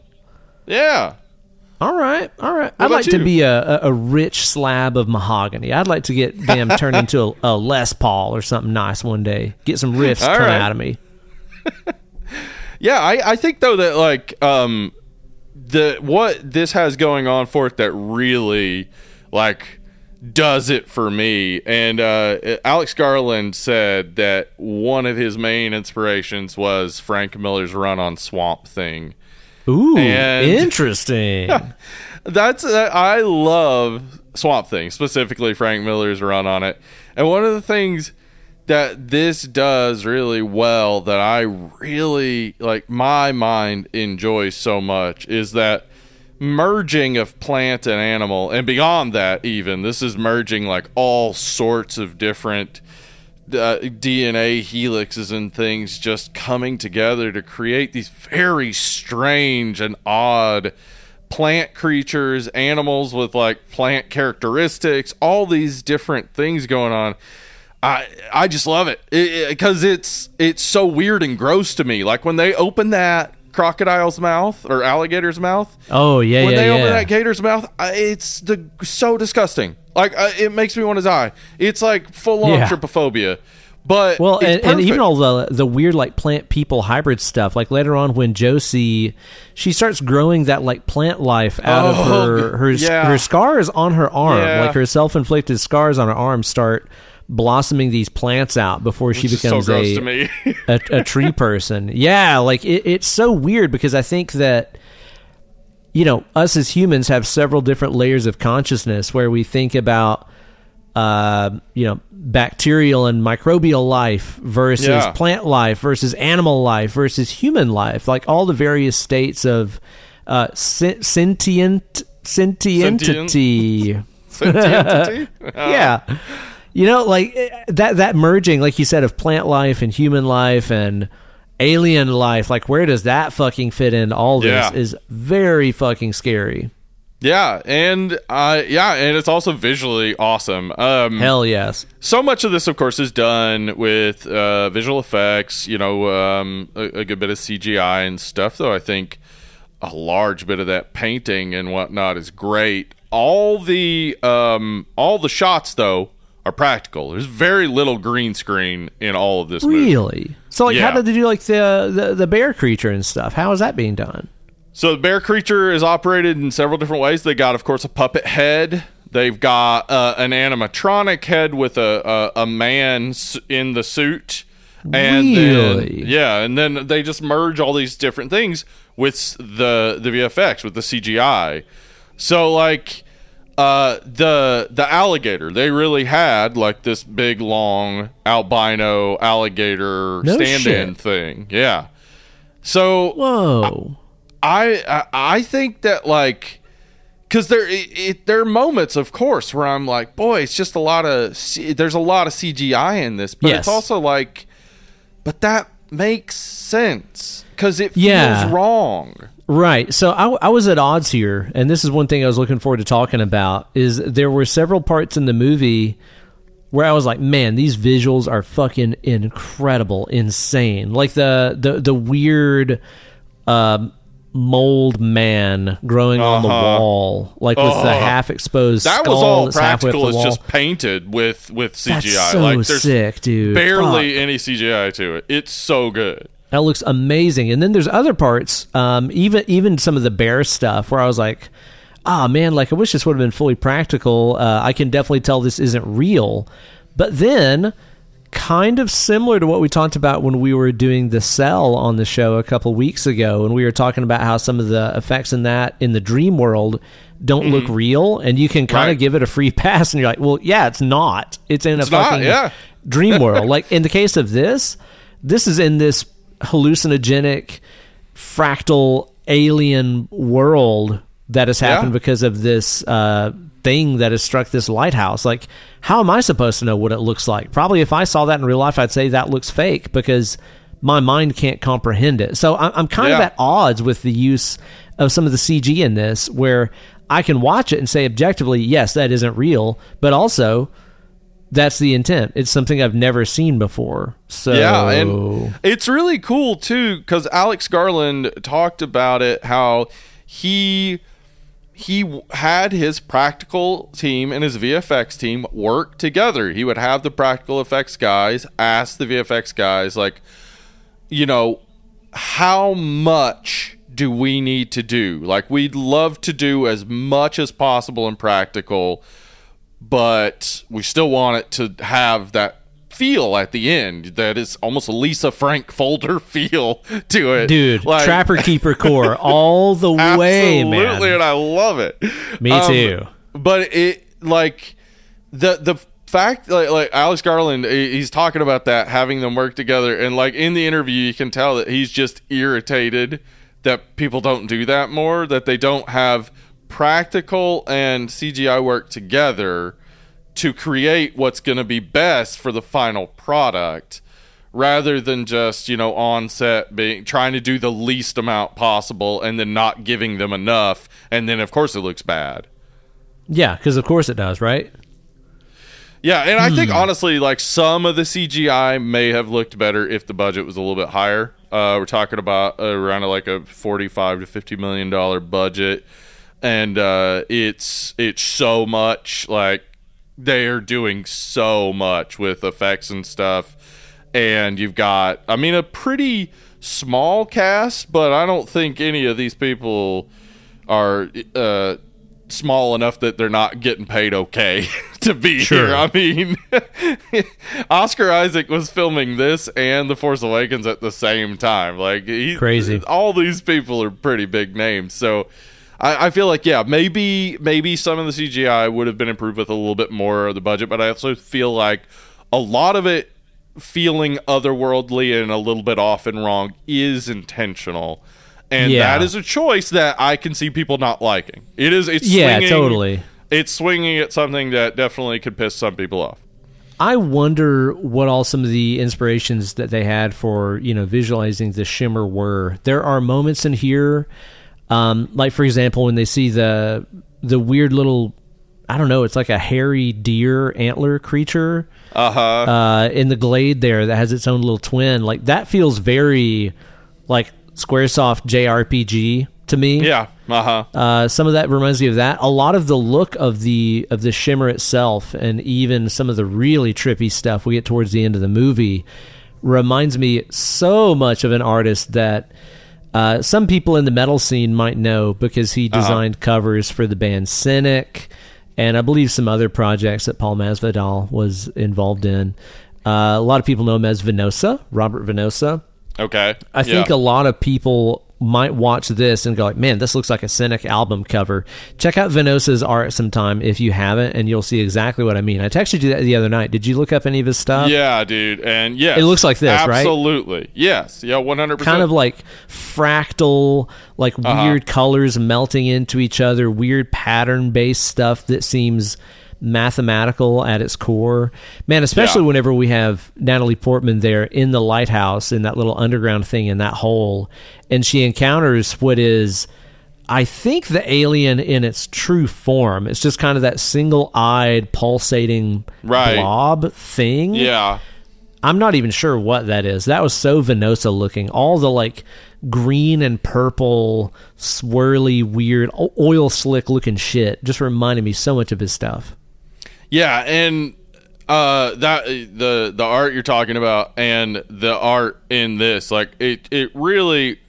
Yeah. All right, all right. I'd about like to be a, a, a rich slab of mahogany. I'd like to get them turned into a, a Les Paul or something nice one day. Get some riffs All come right. out of me. Yeah, I, I think though that like um the what this has going on for it that really like does it for me and uh Alex Garland said that one of his main inspirations was Frank Miller's run on Swamp Thing. Ooh, And- interesting. That's uh, I love Swamp Thing, specifically Frank Miller's run on it. And one of the things that this does really well that I really like my mind enjoys so much is that merging of plant and animal and beyond that even this is merging like all sorts of different uh, DNA helixes and things just coming together to create these very strange and odd plant creatures, animals with like plant characteristics, all these different things going on. I I just love it because it's it's so weird and gross to me. Like when they open that crocodile's mouth or alligator's mouth, Oh yeah, when yeah, they yeah. open that gator's mouth, I, it's the so disgusting. Like uh, it makes me want to die. It's like full on Yeah. trypophobia. But Well, and, and even all the the weird like plant people hybrid stuff. Like later on, when Josie she starts growing that like plant life out of Oh, her her yeah. her scars on her arm, like her self inflicted scars on her arm, start blossoming these plants out before she Which so becomes gross a, a a tree person. Yeah, like it, it's so weird because I think that you know us as humans have several different layers of consciousness where we think about uh, you know bacterial and microbial life versus Yeah. plant life versus animal life versus human life like all the various states of uh, sen- sentient sentientity Sentientity? yeah you know like eh, that that merging like you said of plant life and human life and alien life like where does that fucking fit in? all this Yeah. is very fucking scary Yeah, and uh, yeah, and it's also visually awesome. Um, hell yes so much of this, of course, is done with uh, visual effects. You know, um, a, a good bit of CGI and stuff. Though I think a large bit of that painting and whatnot is great. All the um, all the shots, though, are practical. There's very little green screen in all of this. movie. Really? So, like, Yeah. how did they do like the, the the bear creature and stuff? How is that being done? So the bear creature is operated in several different ways. They got, of course, a puppet head. They've got uh, an animatronic head with a a, a man in the suit. And Really? then, yeah, and then they just merge all these different things with the the VFX with the CGI. So like uh the the alligator, they really had like this big long albino alligator No stand-in shit. thing. Yeah. So Whoa! I I, I think that like because there it, it, there are moments, of course, where I'm like, boy, it's just a lot of C- there's a lot of CGI in this, but Yes. it's also like, but that makes sense because it feels Yeah. wrong. Right. So I, I was at odds here, and this is one thing I was looking forward to talking about. Is there were several parts in the movie where I was like, man, these visuals are fucking incredible, insane. Like the the the weird um, mold man growing on the Uh-huh. wall, like with the Oh. half exposed That skull was all that's halfway up practical. It's just painted with with CGI. That's so like there's sick, dude. barely Fuck. any CGI to it. It's so good. That looks amazing. And then there's other parts, um, even even some of the bear stuff, where I was like, ah man, like I wish this would have been fully practical. Uh, I can definitely tell this isn't real. But then, kind of similar to what we talked about when we were doing the cell on the show a couple weeks ago, and we were talking about how some of the effects in that in the dream world don't look real, and you can kind of Mm-hmm. Give it a free pass, and you're like, well, yeah, it's not. It's in It's a not, fucking yeah. dream world. like in the case of this, this is in this hallucinogenic, fractal alien world that has happened Yeah. because of this uh, thing that has struck this lighthouse. Like, how am I supposed to know what it looks like? Probably if I saw that in real life, I'd say that looks fake because my mind can't comprehend it. So I'm kind of at odds with the use of some of the CG in this, where I can watch it and say objectively, yes, that isn't real, but also that's the intent. It's something I've never seen before. So Yeah, and it's really cool too because Alex Garland talked about it how he he had his practical team and his VFX team work together. He would have the practical effects guys ask the VFX guys like, you know, how much do we need to do? Like we'd love to do as much as possible in practical but we still want it to have that feel at the end that is almost a Lisa Frank folder feel to it. dude, Like, Trapper Keeper core all the way, man. Absolutely, and I love it. Me Um, too. But it like the the fact like like Alex Garland he's talking about that having them work together and like in the interview you can tell that he's just irritated that people don't do that more that they don't have practical and CGI work together to create what's going to be best for the final product rather than just you know on set being trying to do the least amount possible and then not giving them enough and then of course it looks bad. Yeah, because of course it does, right? yeah and i think honestly like some of the cgi may have looked better if the budget was a little bit higher. Uh, we're talking about around like a 45 to 50 million dollar budget and uh, it's it's so much like they're doing so much with effects and stuff. And you've got, I mean, a pretty small cast, but I don't think any of these people are uh, small enough that they're not getting paid okay to be Sure. here. I mean, Oscar Isaac was filming this and The Force Awakens at the same time. Like, he, Crazy. All these people are pretty big names. So, I, I feel like yeah, maybe maybe some of the CGI would have been improved with a little bit more of the budget, but I also feel like a lot of it feeling otherworldly and a little bit off and wrong is intentional. And Yeah. that is a choice that I can see people not liking. It is it's Yeah, swinging, totally. It's swinging at something that definitely could piss some people off. I wonder what all some of the inspirations that they had for you know visualizing the shimmer were. There are moments in here, um, like for example, when they see the the weird little, I don't know, it's like a hairy deer antler creature Uh-huh. uh, in the glade there that has its own little twin. Like that feels very like SquareSoft JRPG to me. Yeah. Uh-huh. Uh, some of that reminds me of that. A lot of the look of the of the shimmer itself, and even some of the really trippy stuff we get towards the end of the movie, reminds me so much of an artist that uh, some people in the metal scene might know because he designed covers for the band Cynic, and I believe some other projects that Paul Masvidal was involved in. Uh, a lot of people know him as Venosa, Robert Venosa. Okay. I think a lot of people might watch this and go like, "Man, this looks like a Cynic album cover." Check out Venosa's art sometime if you haven't, and you'll see exactly what I mean. I texted you that the other night. Did you look up any of his stuff? Yeah, dude. And yes. It looks like this, right? Absolutely. Yes. Yeah, 100%. Kind of like fractal, like Uh-huh. weird colors melting into each other, weird pattern based stuff that seems mathematical at its core. Man, especially Yeah. whenever we have Natalie Portman there in the lighthouse in that little underground thing in that hole, and she encounters what is. I think the alien in its true form. It's just kind of that single-eyed, pulsating Right. blob thing. Yeah. I'm not even sure what that is. That was so Venosa looking. All the like green and purple, swirly, weird, oil slick looking shit just reminded me so much of his stuff. Yeah, and uh that the the art you're talking about and the art in this like it it really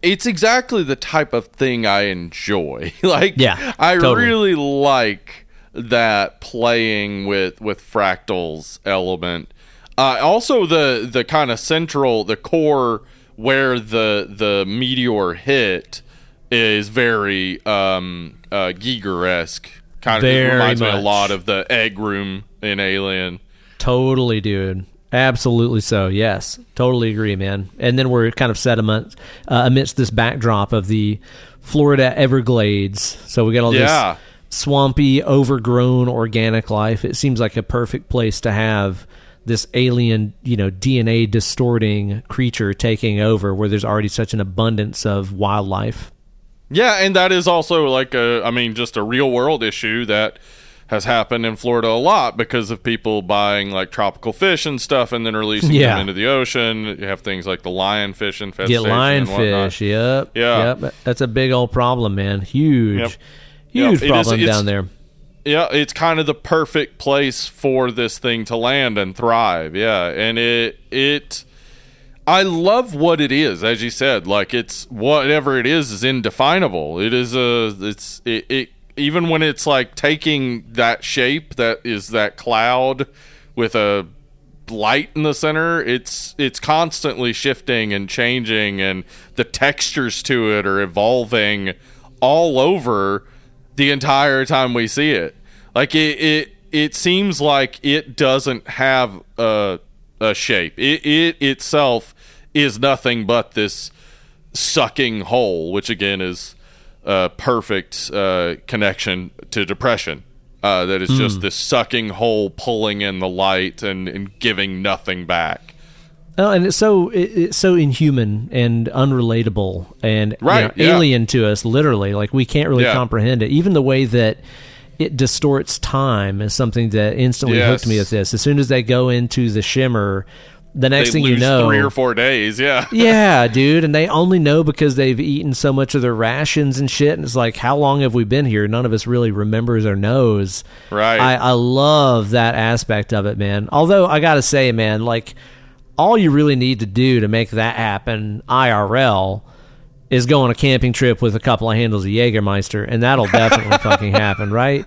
it's exactly the type of thing I enjoy. like Yeah, I totally. really like that playing with with fractals element. Uh also the the kind of central the core where the the meteor hit is very um uh Giger-esque. Kind of Very reminds me a lot of the egg room in Alien. Totally, dude. Absolutely so. Yes, totally agree, man. And then we're kind of set amidst, uh, amidst this backdrop of the Florida Everglades. So we got all Yeah. this swampy, overgrown organic life. It seems like a perfect place to have this alien, you know, DNA distorting creature taking over, where there's already such an abundance of wildlife. Yeah, and that is also like a, I mean, just a real world issue that has happened in Florida a lot because of people buying like tropical fish and stuff and then releasing Yeah. them into the ocean. You have things like the lionfish infestation. Get lionfish. Yep. Yeah. Yep. That's a big old problem, man. Huge, Yep. huge Yep. Problem down there. Yeah, it's kind of the perfect place for this thing to land and thrive. Yeah, and it it I love what it is, as you said. Like it's whatever it is is indefinable. It is a it's it, it even when it's like taking that shape that is that cloud with a light in the center it's it's constantly shifting and changing and the textures to it are evolving all over the entire time we see it like it it, it seems like it doesn't have a a shape it, it itself is nothing but this sucking hole which again is a perfect uh, connection to depression uh, that is just this sucking hole pulling in the light and, and giving nothing back Oh, and it's so it, it's so inhuman and unrelatable and you know, yeah. alien to us. Literally, like we can't really Yeah. comprehend it. Even the way that it distorts time is something that instantly Yes. hooked me with this. As soon as they go into the shimmer, the next they thing you know, three or four days. Yeah. yeah, dude, and they only know because they've eaten so much of their rations and shit. And it's like, how long have we been here? None of us really remembers or knows. Right. I, I love that aspect of it, man. Although I gotta say, man, like all you really need to do to make that happen IRL is go on a camping trip with a couple of handles of Jägermeister, and that'll definitely fucking happen, right?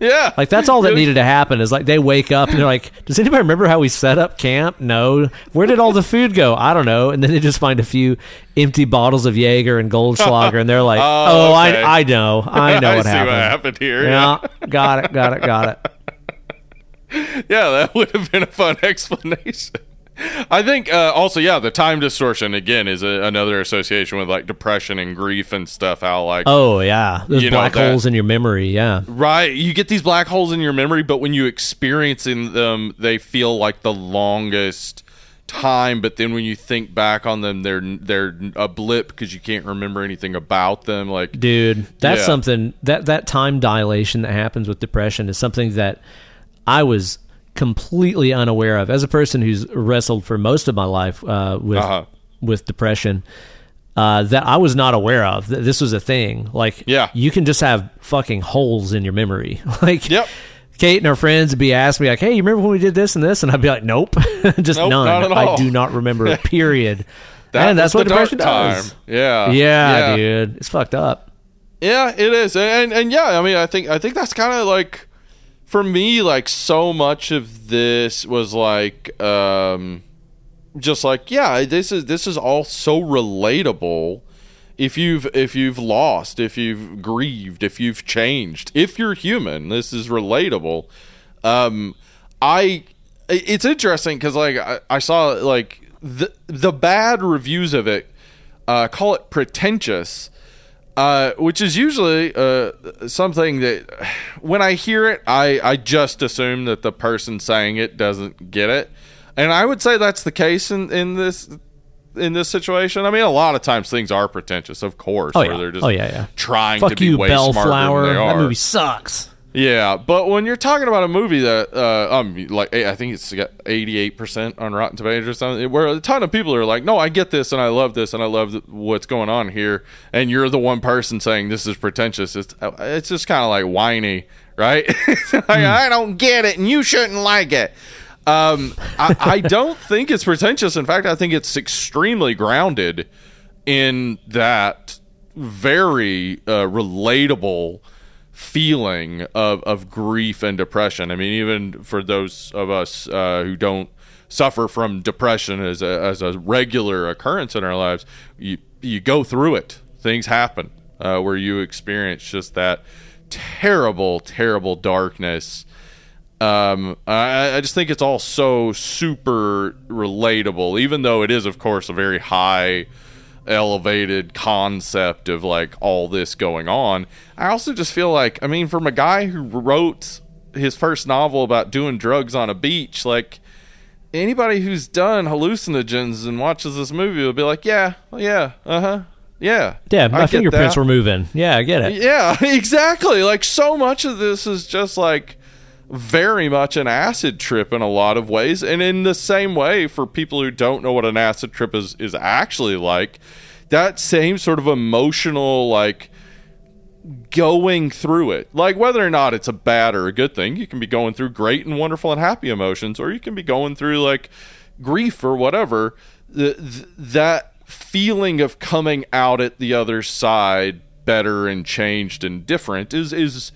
yeah. Like that's all that needed to happen is like they wake up and they're like, "Does anybody remember how we set up camp?" No. Where did all the food go? I don't know. And then they just find a few empty bottles of Jaeger and Goldschlager, and they're like, Oh, "Oh, okay. I I know, I know I what see happened." what happened here. Yeah, got it, got it, got it. yeah, that would have been a fun explanation. I think uh, also, yeah, the time distortion again is a, another association with like depression and grief and stuff. How like Oh yeah, those know, black that- holes in your memory. Yeah, right, you get these black holes in your memory, but when you experience in them, they feel like the longest time. But then when you think back on them, they're they're a blip because you can't remember anything about them. Like dude, that's Yeah. something that that time dilation that happens with depression is something that I was completely unaware of as a person who's wrestled for most of my life uh, with Uh-huh. with depression. Uh, that I was not aware of. Th- This was a thing. Like, Yeah. you can just have fucking holes in your memory. like, Yep. Kate and her friends would be asking me like, "Hey, you remember when we did this and this?" And I'd be like, "Nope, just Nope, none. I do not remember. Period." that and that's what depression time. does. Yeah, Yeah, dude, it's fucked up. Yeah, it is, and, and and yeah, I mean, I think I think that's kind of like for me, like so much of this was like, um, just like yeah, this is this is all so relatable. If you've if you've lost, if you've grieved, if you've changed, if you're human, this is relatable. Um, I it's interesting because like I, I saw like the the bad reviews of it uh, call it pretentious uh, which is usually uh, something that when I hear it, I, I just assume that the person saying it doesn't get it, and I would say that's the case in, in this in this situation. I mean, a lot of times things are pretentious, of course, Oh where they're just oh yeah, yeah. trying to Fuck be you, way smarter Bellflower. than they That movie sucks. Yeah, but when you're talking about a movie that, uh, um, like I think it's got 88 percent on Rotten Tomatoes or something, where a ton of people are like, "No, I get this, and I love this, and I love what's going on here," and you're the one person saying this is pretentious. It's uh, it's just kind of like whiny, right? Like, I don't get it, and you shouldn't like it. Um, I, I don't think it's pretentious. In fact, I think it's extremely grounded in that very uh, relatable feeling of, of grief and depression. I mean, even for those of us uh, who don't suffer from depression as a, as a regular occurrence in our lives, you, you go through it. Things happen uh, where you experience just that terrible, terrible darkness. Um, I, I just think it's all so super relatable, even though it is, of course, a very high elevated concept of like all this going on. I also just feel like, I mean, from a guy who wrote his first novel about doing drugs on a beach, like anybody who's done hallucinogens and watches this movie will be like, yeah, yeah, uh huh, yeah, Yeah, my fingerprints that. were moving. Yeah, I get it. Yeah, exactly. Like so much of this is just like very much an acid trip in a lot of ways. And in the same way, for people who don't know what an acid trip is is actually like, that same sort of emotional like going through it. Like whether or not it's a bad or a good thing, you can be going through great and wonderful and happy emotions, or you can be going through like grief or whatever. Th- th- that feeling of coming out at the other side better and changed and different is is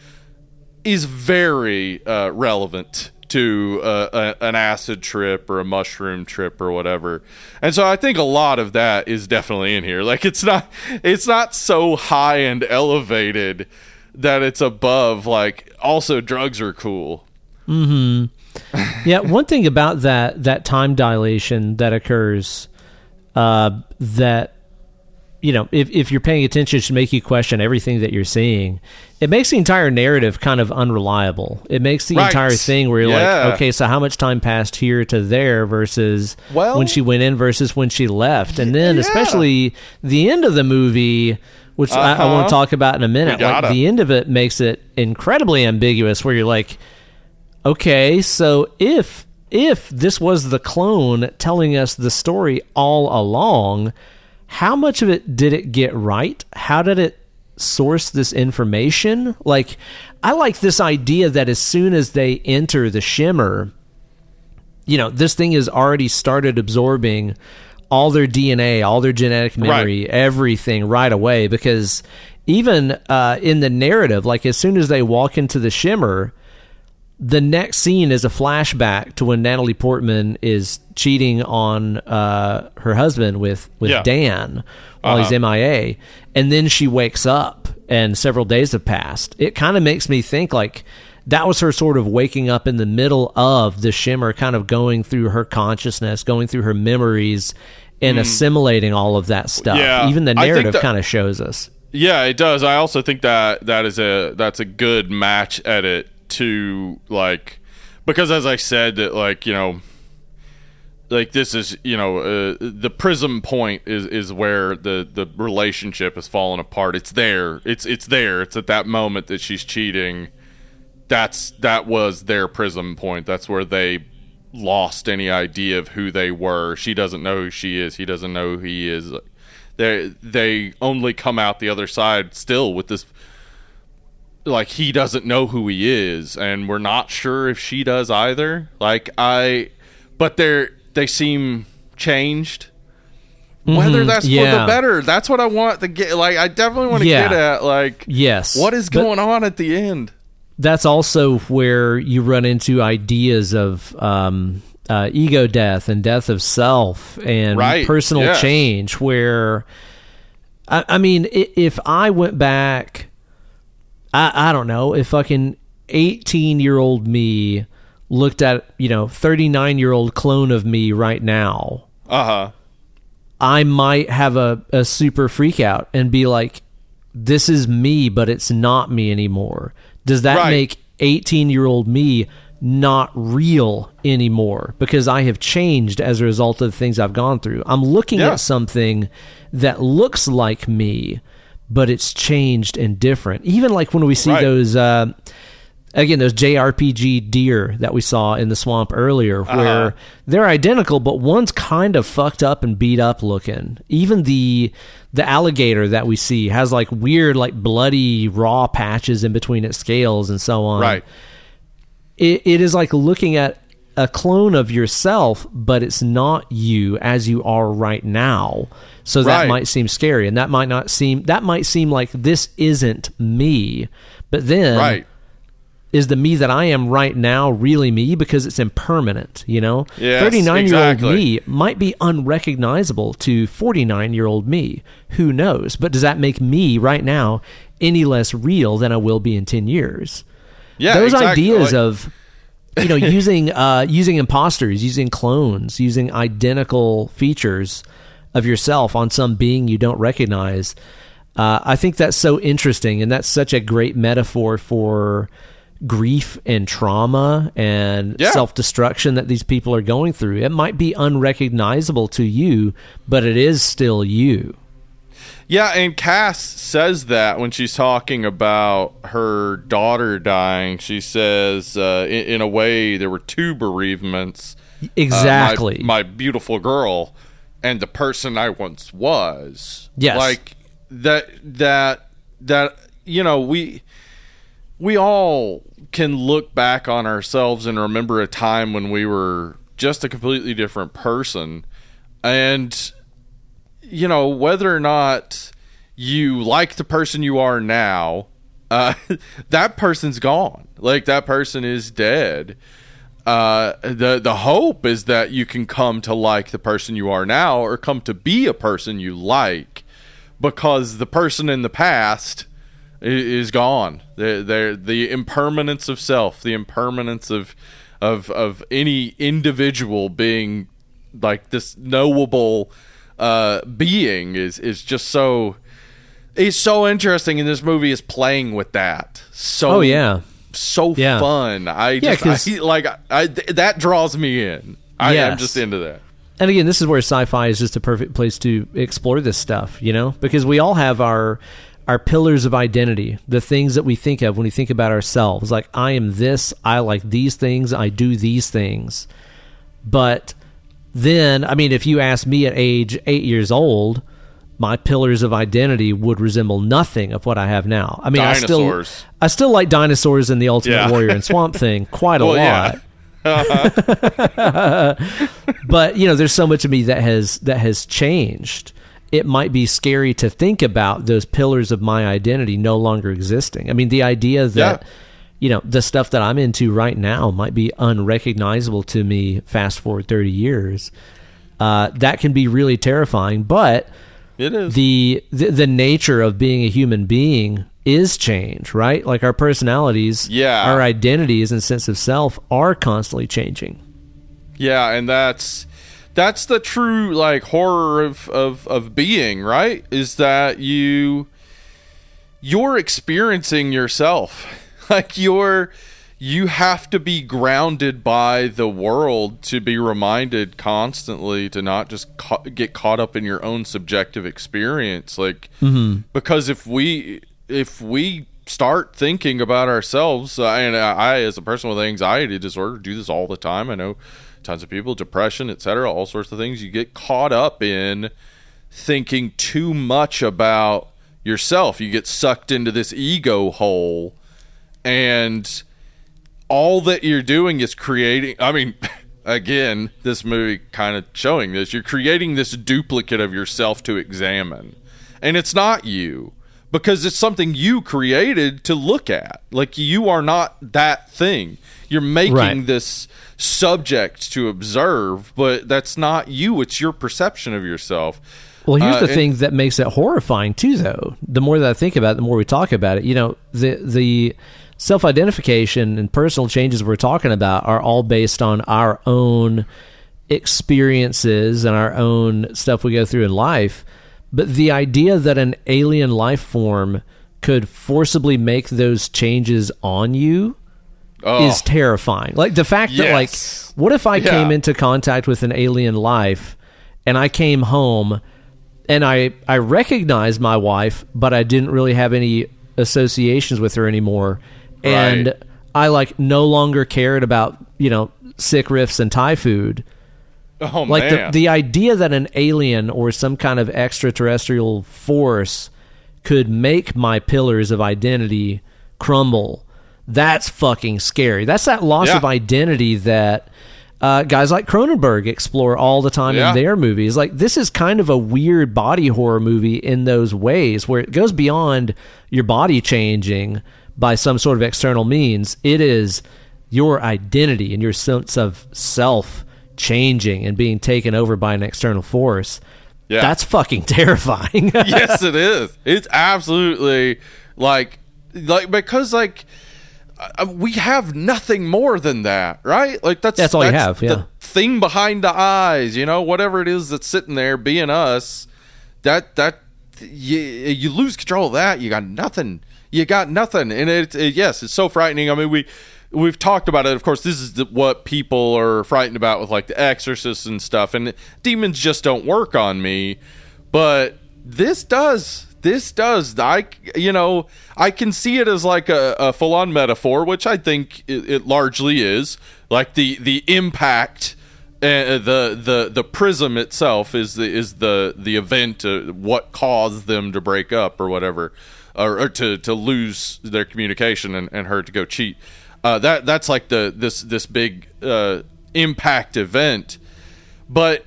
is very uh, relevant to uh, a, an acid trip or a mushroom trip or whatever. And so I think a lot of that is definitely in here. Like it's not it's not so high and elevated that it's above like also drugs are cool. Mhm. Yeah, one thing about that that time dilation that occurs, uh, that you know, if if you're paying attention, it should make you question everything that you're seeing. It makes the entire narrative kind of unreliable. It makes the Right. entire thing where you're Yeah. like, okay, so how much time passed here to there versus Well- when she went in versus when she left, and then Yeah. especially the end of the movie. Which I, I Uh-huh. want to talk about in a minute. Like the end of it makes it incredibly ambiguous, where you're like, okay, so if if this was the clone telling us the story all along, how much of it did it get right? How did it source this information? Like, I like this idea that as soon as they enter the shimmer, you know, this thing has already started absorbing all their DNA, all their genetic memory, Right. everything right away. Because even uh, in the narrative, like as soon as they walk into the shimmer, the next scene is a flashback to when Natalie Portman is cheating on uh, her husband with with Yeah. Dan while he's MIA, and then she wakes up and several days have passed. It kind of makes me think like that was her sort of waking up in the middle of the shimmer, kind of going through her consciousness, going through her memories, and assimilating all of that stuff. Yeah. Even the narrative that- kind of shows us. Yeah, it does. I also think that that is a that's a good match edit to like because as I said that like you know like this is you know uh, the prism point is is where the the relationship is falling apart. It's there. It's it's there. It's at that moment that she's cheating. That's that was their prism point. That's where they lost any idea of who they were. She doesn't know who she is. He doesn't know who he is. They they only come out the other side still with this like he doesn't know who he is and we're not sure if she does either. Like I but they're they seem changed. Whether that's for the better, that's what I want to get. Like, I definitely want to Yeah. get at. Like, Yes. what is But- going on at the end? that's also where you run into ideas of um, uh, ego death and death of self and Right, personal yes. change. Where, I, I mean, if I went back, I, I don't know, if fucking 18 year old me looked at, you know, 39 year old clone of me right now, Uh huh. I might have a, a super freak out and be like, this is me, but it's not me anymore. Does that Right. make 18 year old me not real anymore? Because I have changed as a result of the things I've gone through. I'm looking Yeah. at something that looks like me, but it's changed and different. Even like when we see Right. those. Uh, again those JRPG deer that we saw in the swamp earlier Uh-huh. where they're identical but one's kind of fucked up and beat up looking even the the alligator that we see has like weird like bloody raw patches in between its scales and so on Right. it, it is like looking at a clone of yourself, but it's not you as you are right now. So that might seem scary, and that might not seem that might seem like this isn't me. But then, Right. is the me that I am right now really me because it's impermanent? You know, Yes, thirty-nine year old me might be unrecognizable to forty-nine year old me. Who knows? But does that make me right now any less real than I will be in ten years? Yeah. those exactly. ideas Like- of you know using uh, using imposters, using clones, using identical features of yourself on some being you don't recognize. Uh, I think that's so interesting, and that's such a great metaphor for grief and trauma and Yeah. self destruction that these people are going through. It might be unrecognizable to you, but it is still you. Yeah, and Cass says that when she's talking about her daughter dying. She says, uh, in, in a way, there were two bereavements. Uh, my- Exactly. my, beautiful girl and the person I once was. Yes. Like that that that you know, we we all can look back on ourselves and remember a time when we were just a completely different person. And you know, whether or not you like the person you are now, uh, that person's gone. Like that person is dead. Uh, the the hope is that you can come to like the person you are now, or come to be a person you like, because the person in the past i- is gone. The the the impermanence of self, the impermanence of of of any individual being like this knowable uh, being is is just so. It's so interesting, and this movie is playing with that. So Oh yeah. So Yeah. fun. I Yeah, just like I th- that draws me in. I am just into that. and again, this is where sci-fi is just a perfect place to explore this stuff, you know, because we all have our our pillars of identity, the things that we think of when we think about ourselves. Like I am this, I like these things, I do these things. But then, I mean, if you ask me at age eight years old, my pillars of identity would resemble nothing of what I have now. I mean, I still, I still like dinosaurs and the Ultimate Yeah. Warrior and Swamp Thing quite a Well, lot. yeah. but you know there's so much of me that has that has changed it might be scary to think about those pillars of my identity no longer existing i mean the idea that Yeah. you know the stuff that i'm into right now might be unrecognizable to me fast forward 30 years uh, that can be really terrifying but It is. the, the the nature of being a human being is change right like our personalities Yeah. our identities and sense of self are constantly changing Yeah, and that's that's the true like horror of of of being, right? Is that you you're experiencing yourself. Like you're you have to be grounded by the world to be reminded constantly to not just ca- get caught up in your own subjective experience. Like because if we if we start thinking about ourselves uh, and I as a person with anxiety disorder do this all the time. I know tons of people depression etc all sorts of things you get caught up in thinking too much about yourself. You get sucked into this ego hole. And all that you're doing is creating i mean again this movie kind of showing this you're creating this duplicate of yourself to examine and it's not you because it's something you created to look at like you are not that thing you're making Right. this subject to observe but that's not you it's your perception of yourself Well, here's Uh, the and- thing that makes it horrifying too, though. The more that I think about it, the more we talk about it. You know, the the self identification and personal changes we're talking about are all based on our own experiences and our own stuff we go through in life. But the idea that an alien life form could forcibly make those changes on you Oh. is terrifying. Like the fact that like what if I Yeah. came into contact with an alien life and I came home and I I recognized my wife but I didn't really have any associations with her anymore and Right. I like no longer cared about, you know, sick riffs and Thai food. oh Like the, the idea that an alien or some kind of extraterrestrial force could make my pillars of identity crumble, that's fucking scary. That's that loss Yeah. of identity that uh, guys like Cronenberg explore all the time Yeah. in their movies. Like this is kind of a weird body horror movie in those ways where it goes beyond your body changing by some sort of external means. It is your identity and your sense of self changing and being taken over by an external force. Yeah. That's fucking terrifying. yes, it is. It's absolutely like like because like uh, we have nothing more than that, right? Like that's That's all you have, The yeah. thing behind the eyes, you know, whatever it is that's sitting there being us. That that you you lose control of that, you got nothing. You got nothing, and it, it yes, it's so frightening. I mean, we we've talked about it. Of course, this is the, what people are frightened about with like the exorcists and stuff, and demons just don't work on me. But this does. This does. I, you know, I can see it as like a, a full-on metaphor, which I think it, it largely is. Like the the impact, uh, the the the prism itself is the is the the event, uh, what caused them to break up or whatever, or, or to to lose their communication and, and her to go cheat. Uh, that that's like the this this big uh, impact event, but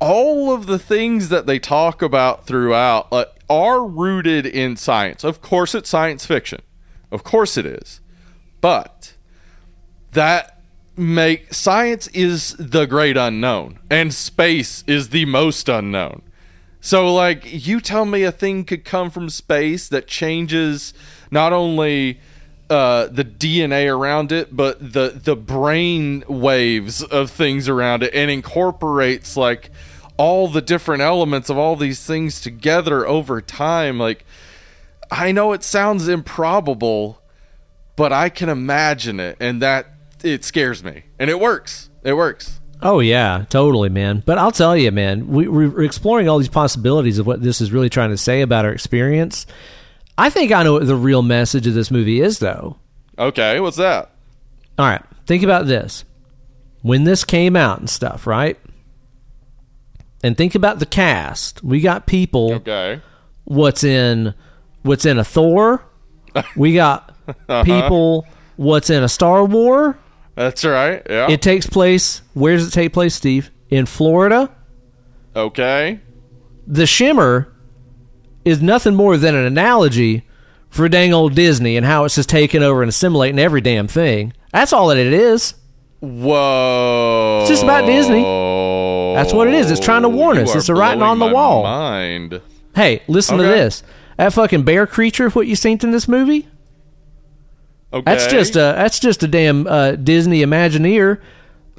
all of the things that they talk about throughout uh, are rooted in science. Of course, it's science fiction. Of course, it is. But that make science is the great unknown, and space is the most unknown. So, like, you tell me a thing could come from space that changes not only uh, the DNA around it, but the the brain waves of things around it, and incorporates like all the different elements of all these things together over time. Like, I know it sounds improbable, but I can imagine it, and that it scares me, and it works. It works. Oh yeah, totally, man. But I'll tell you, man, we, we're exploring all these possibilities of what this is really trying to say about our experience. I think I know what the real message of this movie is, though. Okay, what's that? All right, think about this. when this came out and stuff, right? And think about the cast. We got people. Okay. What's in what's in a Thor? We got Uh-huh. people. What's in a Star War? That's right. Yeah. It takes place. Where does it take place, Steve? In Florida. okay. The Shimmer is nothing more than an analogy for dang old Disney and how it's just taking over and assimilating every damn thing. That's all that it is. Whoa. It's just about Disney. That's what it is. It's trying to warn You us. It's the writing on the wall. Mind. Hey, listen to this. That fucking bear creature, what you seen in this movie? Okay. That's just a that's just a damn uh, Disney Imagineer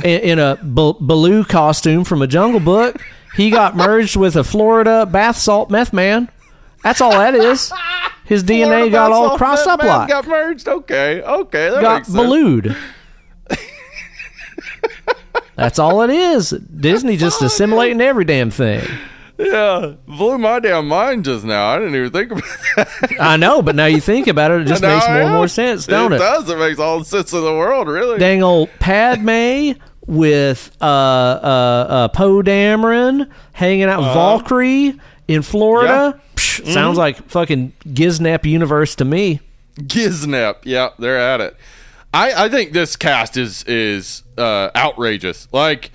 in, in a B- Baloo costume from a Jungle Book. He got merged with a Florida bath salt meth man. That's all that is. His DNA Florida got all crossed up like Got merged. Okay. Okay. That got balooed. That's all it is. Disney just assimilating every damn thing. Yeah. Blew my damn mind just now. I didn't even think about that. I know, but now you think about it, it just makes I more and more sense, don't it? does. It makes all the sense in the world, really. dang old Padme with uh, uh, uh, Poe Dameron hanging out with Valkyrie in Florida. Yeah. Psh, Sounds like fucking Giznap universe to me. Giznap. Yeah, they're at it. I, I think this cast is is uh, outrageous. Like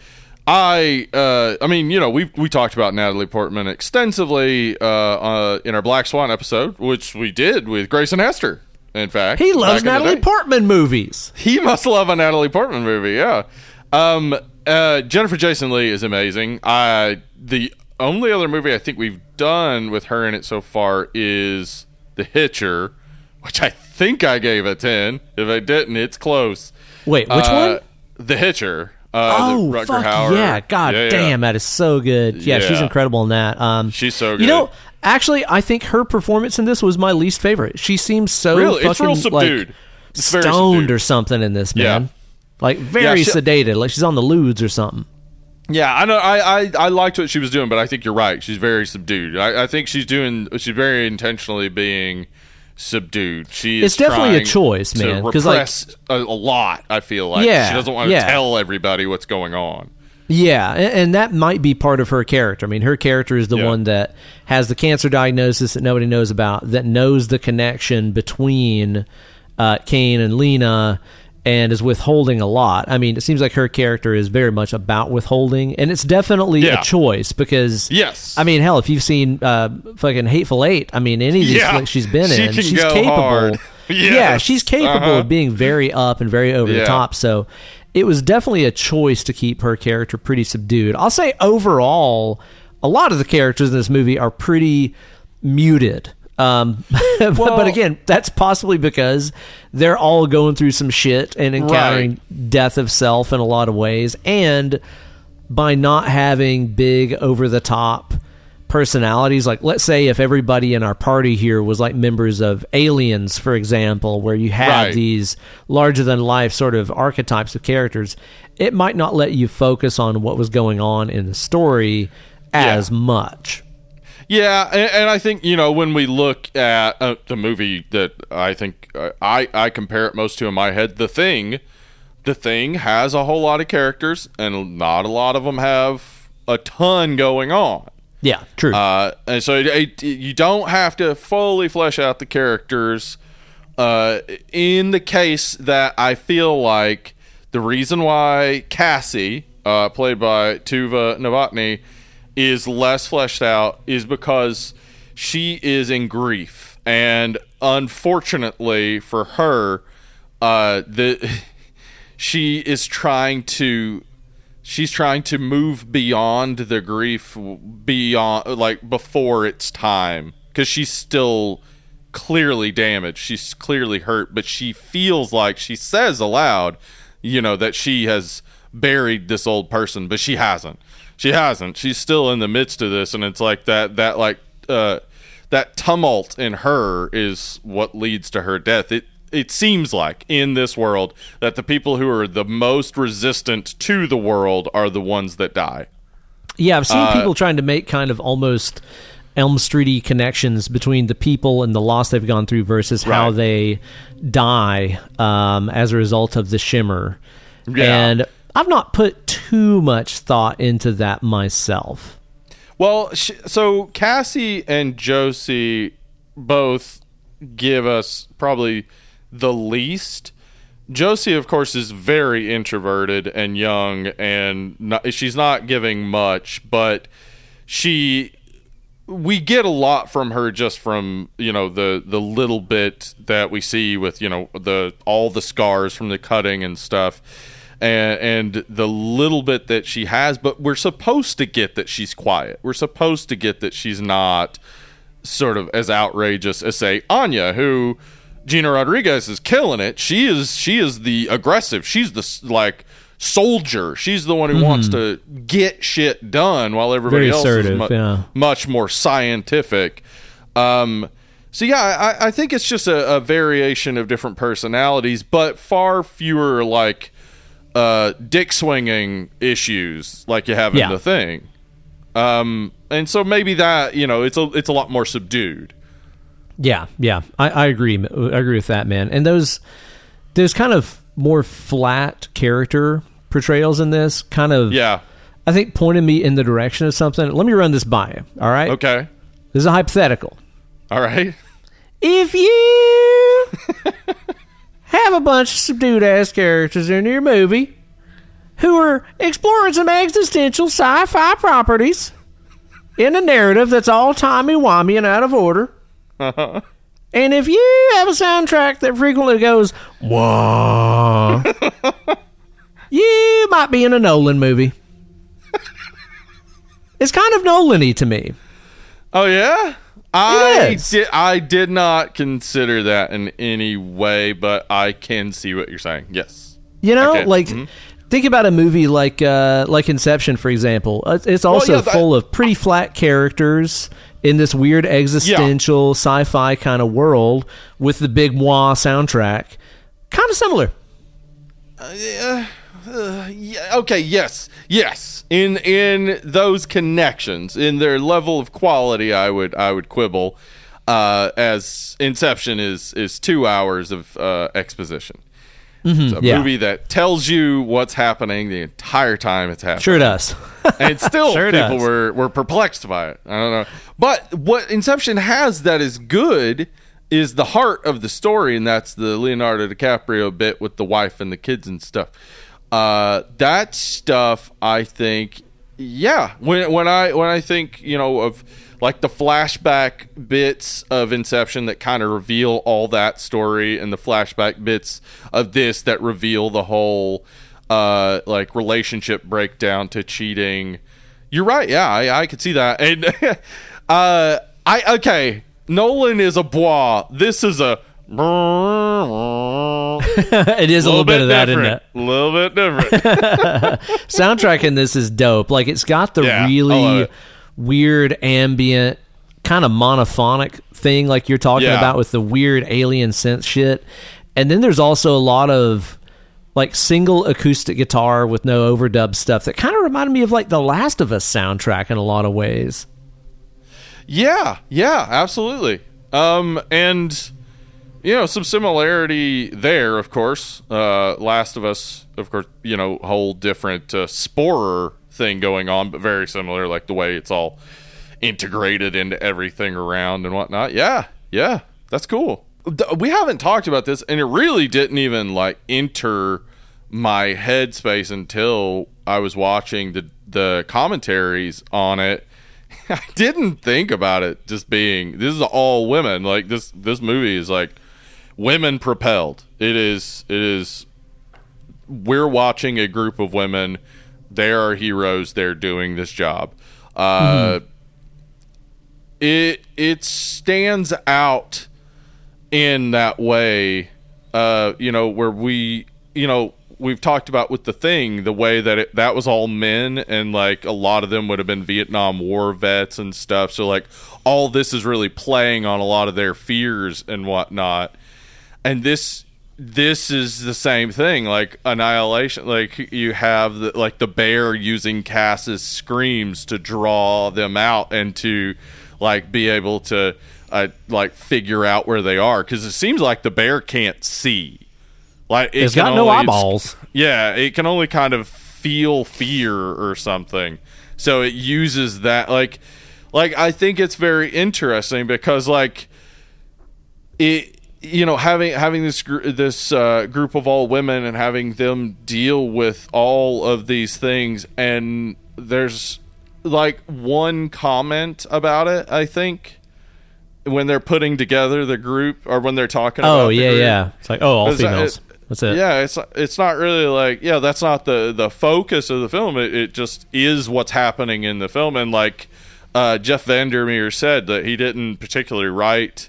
I uh, I mean, you know, we we talked about Natalie Portman extensively uh, uh, in our Black Swan episode, which we did with Grayson Hester. In fact, He loves back in the Natalie. Portman movies. He must love a Natalie Portman movie, yeah. Um, uh, Jennifer Jason Lee is amazing. I the only other movie I think we've done with her in it so far is The Hitcher, which I think I gave a ten. If I didn't, it's close. Wait, which Uh, one? The Hitcher. Uh, Oh, fuck Hauer. yeah! God Yeah, yeah. damn, that is so good. Yeah, she's incredible in that. Um, She's so good. You know, actually, I think her performance in this was my least favorite. She seems so Really, fucking it's real subdued. like stoned subdued. or something in this Yeah. man. Like very she- sedated, like she's on the ludes or something. Yeah, I know. I, I I liked what she was doing, but I think you're right. She's very subdued. I, I think she's doing. She's very intentionally being subdued. She. Is It's definitely a choice, man, 'cause, like- a, a lot. I feel like Yeah, she doesn't want to yeah. tell everybody what's going on. Yeah, and, and that might be part of her character. I mean, her character is the Yeah. one that has the cancer diagnosis that nobody knows about, that knows the connection between uh, Kane and Lena, and is withholding a lot. I mean, it seems like her character is very much about withholding, and it's definitely Yeah. a choice because Yes. I mean, hell, if you've seen uh, fucking Hateful Eight, I mean, any of these Yeah. flicks she's been She in, she's capable. hard. Yeah, she's capable Uh-huh. of being very up and very over the top. So it was definitely a choice to keep her character pretty subdued. I'll say overall, a lot of the characters in this movie are pretty muted. Um, but, Well- but again, that's possibly because they're all going through some shit and encountering death of self in a lot of ways, and by not having big over the top personalities like let's say if everybody in our party here was like members of aliens for example where you have Right. these larger than life sort of archetypes of characters it might not let you focus on what was going on in the story as much Yeah, and, and I think you know when we look at uh, the movie that I think uh, I I compare it most to in my head, The Thing. The Thing has a whole lot of characters, and not a lot of them have a ton going on. yeah true Uh, and so it, it, you don't have to fully flesh out the characters. Uh, in the case that I feel like the reason why Cassie, uh, played by Tuva Novotny, is less fleshed out is because she is in grief, and unfortunately for her, uh, the she is trying to she's trying to move beyond the grief beyond like before it's time. Because she's still clearly damaged. She's clearly hurt but she feels like she says aloud you know that she has buried this old person but she hasn't she hasn't she's still in the midst of this and it's like that that like uh that tumult in her is what leads to her death it it seems like in this world that the people who are the most resistant to the world are the ones that die. Yeah, I've seen Uh, people trying to make kind of almost Elm Streety connections between the people and the loss they've gone through versus how they die um, as a result of the shimmer. Yeah. And I've not put too much thought into that myself. Well, so Cassie and Josie both give us probably the least. Josie, of course, is very introverted and young, and not, she's not giving much, but she. We get a lot from her just from you know the the little bit that we see with you know the all the scars from the cutting and stuff, and and the little bit that she has. But we're supposed to get that she's quiet. We're supposed to get that she's not sort of as outrageous as say Anya, who Gina Rodriguez is killing it. She is she is the aggressive. She's the like soldier. She's the one who wants to get shit done, while everybody Very else is mu- yeah. much more scientific. Um, so yeah, I, I think it's just a, a variation of different personalities, but far fewer like uh, dick swinging issues like you have in Yeah. the thing. Um, and so maybe that you know it's a it's a lot more subdued. Yeah, yeah, I, I agree. I agree with that, man. And those those kind of more flat character portrayals in this kind of Yeah. I think pointed me in the direction of something. Let me run this by you. All right. Okay. This is a hypothetical. All right. If you have a bunch of subdued ass characters in your movie who are exploring some existential sci fi properties in a narrative that's all timey wimey and out of order. Uh-huh. And if you have a soundtrack that frequently goes, wah, you might be in a Nolan movie. It's kind of Nolan y to me. Oh yeah. I did. I did not consider that in any way, but I can see what you're saying. Yes. You know, Okay. like Mhm. think about a movie like uh, like Inception, for example. Uh, It's also yeah, that- full of pretty flat characters in this weird existential sci-fi kind of world with the big moi soundtrack. Kind of similar. yeah, okay. Yes. Yes. In in those connections, in their level of quality, I would I would quibble. Uh, as Inception is is two hours of uh, exposition. It's a Mm-hmm. yeah. movie that tells you what's happening the entire time it's happening. Sure does. and still Sure people does. were were perplexed by it. I don't know, but what Inception has that is good is the heart of the story, and that's the Leonardo DiCaprio bit with the wife and the kids and stuff. Uh, that stuff, I think, yeah. When when I when I think you know of like the flashback bits of Inception that kind of reveal all that story, and the flashback bits of this that reveal the whole uh like relationship breakdown to cheating. You're right. Yeah, I, I could see that. And uh I okay, Nolan is a bois. This is a it is a little, bit, of that, isn't it? A little bit different. Soundtrack in this is dope. Like it's got the Yeah, really weird ambient kind of monophonic thing like you're talking Yeah. about with the weird alien synth shit. And then there's also a lot of like single acoustic guitar with no overdub stuff that kind of reminded me of like the Last of Us soundtrack in a lot of ways. Yeah, yeah, absolutely. Um, and you know, some similarity there, of course. Uh, Last of Us, of course, you know, whole different uh, sporer thing going on, but very similar, like the way it's all integrated into everything around and whatnot. Yeah, yeah, that's cool. We haven't talked about this, and it really didn't even like enter my headspace until I was watching the the commentaries on it. I didn't think about it just being this is all women. Like this this movie is like women propelled. It is it is we're watching a group of women. They are heroes. They're doing this job. Uh, It it stands out in that way. Uh, you know where we you know we've talked about with the thing the way that it, that was all men and like a lot of them would have been Vietnam War vets and stuff. So like all this is really playing on a lot of their fears and whatnot. And this this is the same thing like annihilation like you have the, like the bear using cass's screams to draw them out and to like be able to uh, like figure out where they are because it seems like the bear can't see like it It's can got no eyeballs. yeah, it can only kind of feel fear or something. So it uses that like like I think it's very interesting because like it you know having having this gr- this uh, group of all women and having them deal with all of these things and there's like one comment about it I think when they're putting together the group or when they're talking about Oh yeah, yeah. It's like oh, all females. it- That's it. Yeah, it's it's not really like yeah, that's not the the focus of the film. It, it just is what's happening in the film, and like uh, Jeff VanderMeer said that he didn't particularly write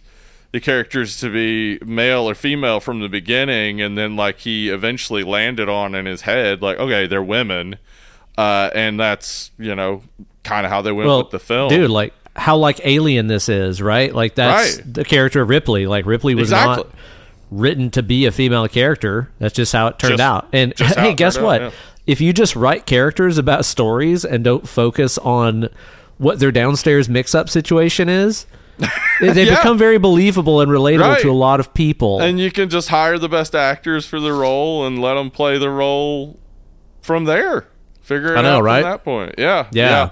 the characters to be male or female from the beginning, and then like he eventually landed on in his head like okay, they're women, uh, and that's you know kind of how they went well, with the film, dude, like how like alien this is, right? Like that's Right. the character of Ripley. Like Ripley was Exactly. not written to be a female character. That's just how it turned Just- out. And hey, guess what? out, yeah. If you just write characters about stories and don't focus on what their downstairs mix-up situation is, they they Yeah. become very believable and relatable Right. to a lot of people. and you can just hire the best actors for the role and let them play the role from there. Figure it I know, out right? from that point. Yeah, Yeah.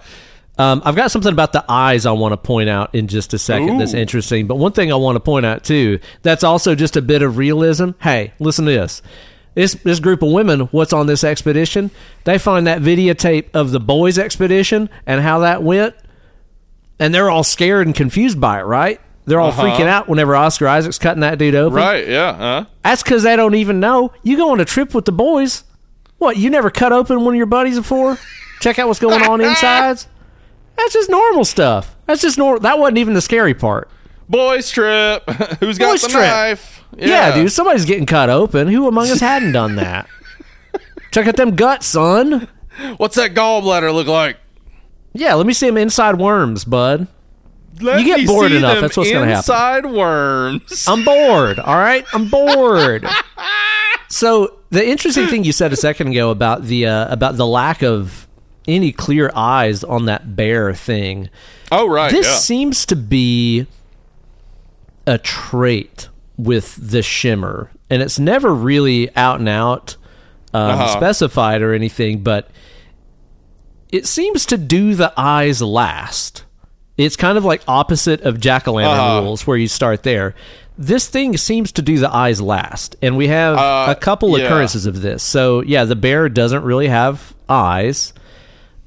Um, I've got something about the eyes I want to point out in just a second that's interesting. But one thing I want to point out too, that's also just a bit of realism. Hey, listen to this. This this group of women, what's on this expedition? They find that videotape of the boys' expedition and how that went, and they're all scared and confused by it. Right? They're all Uh-huh. freaking out whenever Oscar Isaac's cutting that dude open. Right. Yeah. Huh? That's because they don't even know. You go on a trip with the boys. What, you never cut open one of your buddies before? Check out what's going on insides? That's just normal stuff. That's just normal. That wasn't even the scary part. Boys trip. Who's got Boys the trip. knife? Yeah. dude, somebody's getting cut open. Who among us hadn't done that? Check out them guts, son. What's that gallbladder look like? Yeah, let me see them inside worms, bud. Let You get bored enough, that's what's gonna happen. Inside worms. I'm bored. All right, I'm bored. So the interesting thing you said a second ago about the uh, about the lack of any clear eyes on that bear thing. Oh right. This yeah. seems to be a trait with the shimmer, and it's never really out and out um, Uh-huh. specified or anything, but it seems to do the eyes last. It's kind of like opposite of jack o' lantern Uh-huh. rules, where you start there. This thing seems to do the eyes last, and we have Uh, a couple yeah. occurrences of this. So, yeah, the bear doesn't really have eyes.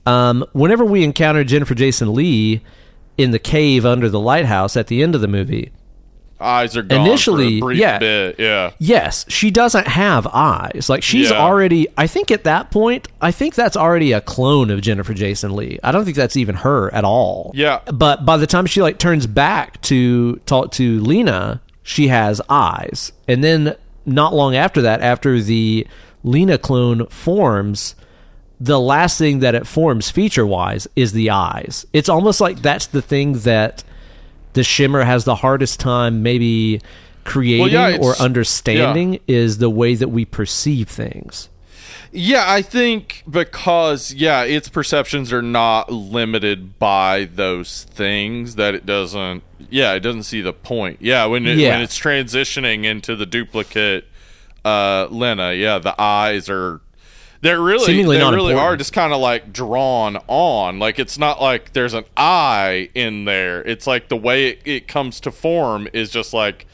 Um, whenever we encounter Jennifer Jason Lee in the cave under the lighthouse at the end of the movie, Eyes are gone Initially, for a brief yeah. bit. Yeah. yes, she doesn't have eyes. Like she's Yeah. already. I think at that point, I think that's already a clone of Jennifer Jason Lee. I don't think that's even her at all. Yeah. But by the time she like turns back to talk to Lena, she has eyes, and then not long after that, after the Lena clone forms. The last thing that it forms feature wise is the eyes. It's almost like that's the thing that the shimmer has the hardest time maybe creating yeah, or understanding is the way that we perceive things. Yeah, I think because yeah, its perceptions are not limited by those things that it doesn't. Yeah, it doesn't see the point. Yeah, when it, Yeah. when it's transitioning into the duplicate uh, Lena, yeah, the eyes are they're really Seemingly they really important. are just kind of like drawn on. Like it's not like there's an eye in there. It's like the way it, it comes to form is just like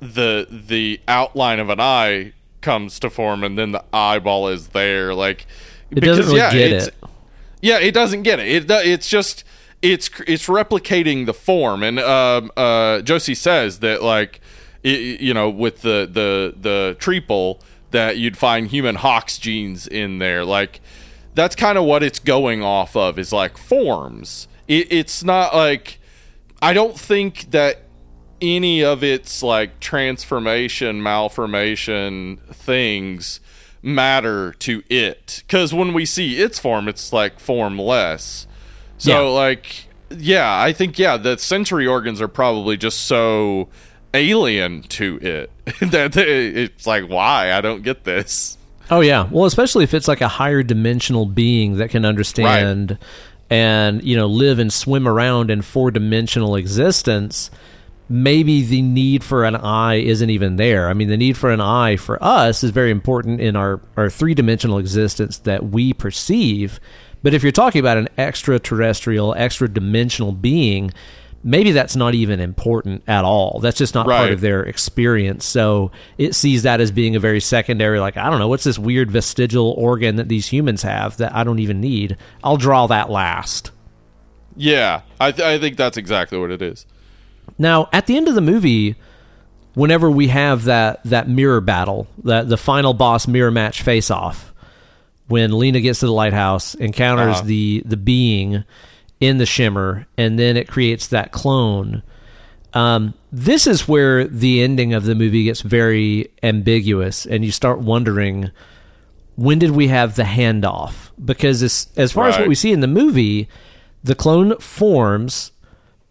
the the outline of an eye comes to form and then the eyeball is there like It doesn't really get it. yeah it doesn't get it, it it's just it's it's replicating the form and um uh josie says that like i you know with the the the treeple that you'd find human Hox genes in there. Like that's kind of what it's going off of is like forms. It, it's not like i don't think that any of its like transformation malformation things matter to it. Because when we see its form it's like formless. So Yeah. like yeah i think yeah the sensory organs are probably just so alien to it that it's like why i don't get this Oh yeah. Well, especially if it's like a higher dimensional being that can understand and you know live and swim around in four dimensional existence. maybe the need for an eye isn't even there. I mean, the need for an eye for us is very important in our, our three dimensional existence that we perceive. But if you're talking about an extraterrestrial, extra dimensional being, maybe that's not even important at all. That's just not part of their experience. So it sees that as being a very secondary, like, I don't know, what's this weird vestigial organ that these humans have that I don't even need? I'll draw that last. Yeah, I, th- I think that's exactly what it is. Now, at the end of the movie, whenever we have that that mirror battle, that the final boss mirror match face off, when Lena gets to the lighthouse, encounters Uh-huh. the the being in the shimmer, and then it creates that clone. Um, this is where the ending of the movie gets very ambiguous, and you start wondering when did we have the handoff? Because as, as far as what we see in the movie, the clone forms,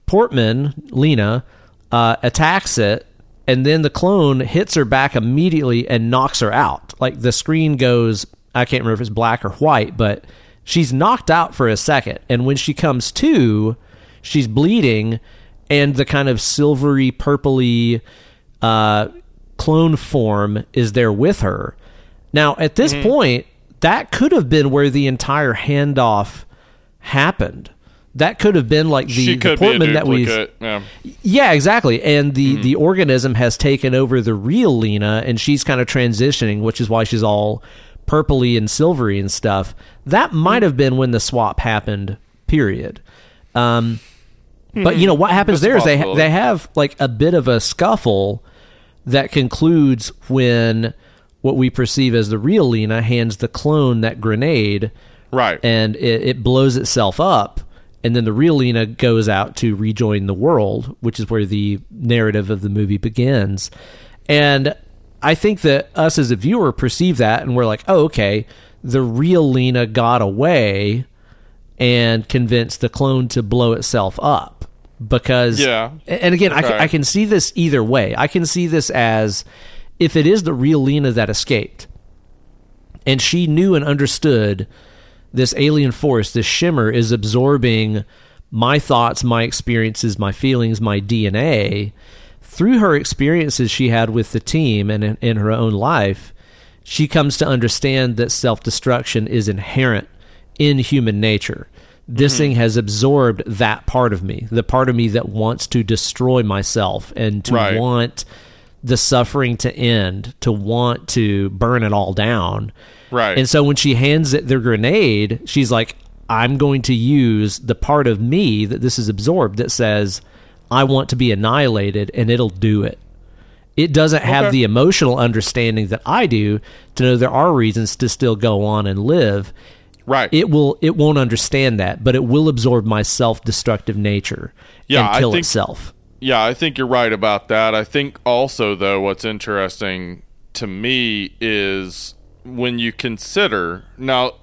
Portman, Lena, uh, attacks it, and then the clone hits her back immediately and knocks her out. Like the screen goes, I can't remember if it's black or white, but she's knocked out for a second. And when she comes to, she's bleeding, and the kind of silvery, purpley uh, clone form is there with her. Now, at this point, that could have been where the entire handoff happened. That could have been like the, the could be a Portman that we. Yeah. yeah, exactly. And the the organism has taken over the real Lena, and she's kind of transitioning, which is why she's all purpley and silvery and stuff. That might have been when the swap happened. Period. Um, But you know what happens That's a there is they possibility. they have like a bit of a scuffle that concludes when what we perceive as the real Lena hands the clone that grenade Right. and it, it blows itself up and then the real lena goes out to rejoin the world which is where the narrative of the movie begins and i think that us as a viewer perceive that and we're like oh okay the real lena got away and convinced the clone to blow itself up because Yeah. and again I, can, I can see this either way i can see this as if it is the real lena that escaped and she knew and understood this alien force, this shimmer, is absorbing my thoughts, my experiences, my feelings, my DNA. Through her experiences she had with the team and in, in her own life, she comes to understand that self destruction is inherent in human nature. This mm-hmm. thing has absorbed that part of me, the part of me that wants to destroy myself and to Right. want the suffering to end, to want to burn it all down. Right. And so when she hands it the grenade, she's like, I'm going to use the part of me that this is absorbed that says, I want to be annihilated, and it'll do it. It doesn't have Okay. the emotional understanding that I do to know there are reasons to still go on and live. right. It will it won't understand that, but it will absorb my self destructive nature Yeah, and I kill think- itself. Yeah, I think you're right about that. I think also though what's interesting to me is when you consider now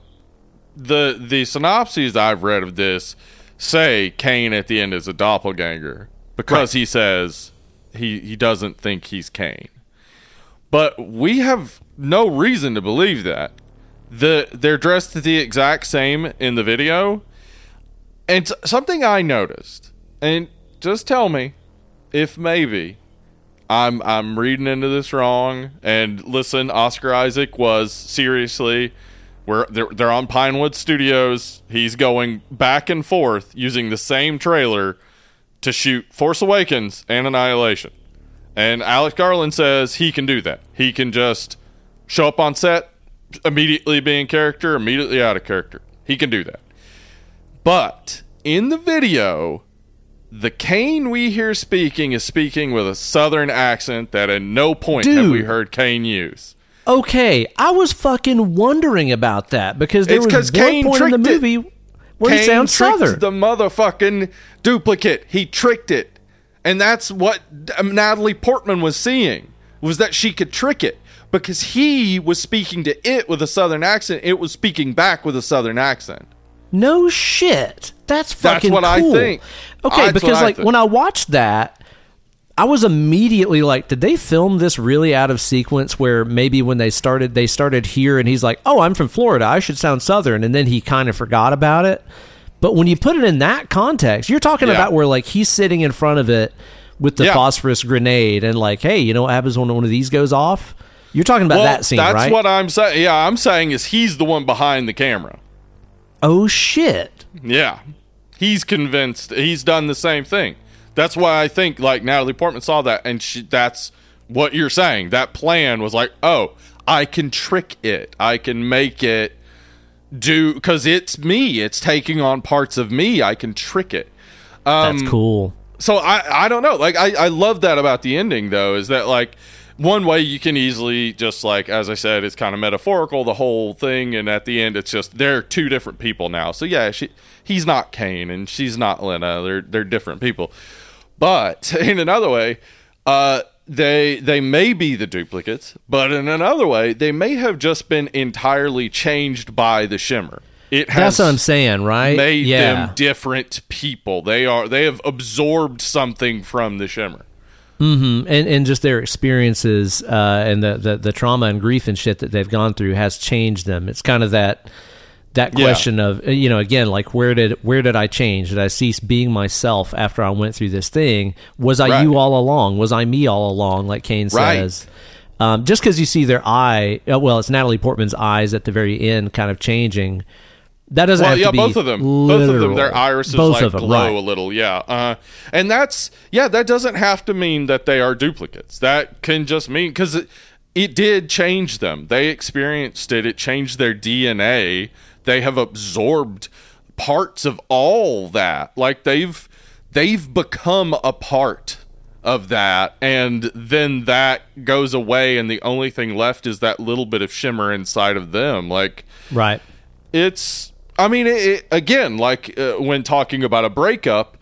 the the synopses I've read of this say Kane at the end is a doppelganger because he says he he doesn't think he's Kane. But we have no reason to believe that. The they're dressed the exact same in the video. And something I noticed, and just tell me if maybe I'm I'm reading into this wrong. And listen, Oscar Isaac was seriously, we're they're, they're on Pinewood Studios. He's going back and forth using the same trailer to shoot Force Awakens and Annihilation. And Alex Garland says he can do that. He can just show up on set, immediately be in character, immediately out of character. He can do that. But in the video, the Kane we hear speaking is speaking with a southern accent that at no point have we heard Kane use. Okay, I was fucking wondering about that because there It's was one Kane point in the movie it. He Kane sounds southern. the motherfucking duplicate. He tricked it, and that's what um, Natalie Portman was seeing was that she could trick it because he was speaking to it with a southern accent. It was speaking back with a southern accent. No shit. That's That's fucking what I cool. think. Okay, That's because what I like when I watched that, I was immediately like, did they film this really out of sequence where maybe when they started they started here and he's like, "Oh, I'm from Florida. I should sound southern." And then he kind of forgot about it. But when you put it in that context, you're talking Yeah. about where like he's sitting in front of it with the Yeah. phosphorus grenade and like, hey, you know what happens when one of these goes off? You're talking about well, that scene, that's right? what I'm saying. Yeah, I'm saying is he's the one behind the camera. oh shit! Yeah. He's convinced he's done the same thing. That's why I think like Natalie Portman saw that and she, that's what you're saying. That plan was like, "Oh, I can trick it. I can make it do cuz it's me. It's taking on parts of me. I can trick it." Um, That's cool. so I I don't know. Like I I love that about the ending though is that like one way you can easily just like as I said it's kind of metaphorical the whole thing and at the end it's just they're two different people now. So yeah, she he's not Kane and she's not Lena. They're they're different people. But in another way, uh they they may be the duplicates, but in another way, they may have just been entirely changed by the shimmer. It has That's what I'm saying, right? made yeah. them different people. They are they have absorbed something from the shimmer. and and just their experiences uh, and the, the the trauma and grief and shit that they've gone through has changed them. It's kind of that that Yeah. question of uh, you know again like where did where did I change? Did I cease being myself after I went through this thing? Was I Right. you all along? Was I me all along? Like Kane Right. says. Um, just because you see their eye, uh, well, it's Natalie Portman's eyes at the very end, kind of changing. That doesn't Well, have yeah, to be both of them. Both of them, their irises Both like of them, glow right. a little. Yeah, uh, and that's yeah. That doesn't have to mean that they are duplicates. That can just mean because it, it did change them. They experienced it. It changed their DNA. They have absorbed parts of all that. Like they've they've become a part of that and then that goes away and the only thing left is that little bit of shimmer inside of them like right. it's i mean it, it, again like uh, when talking about a breakup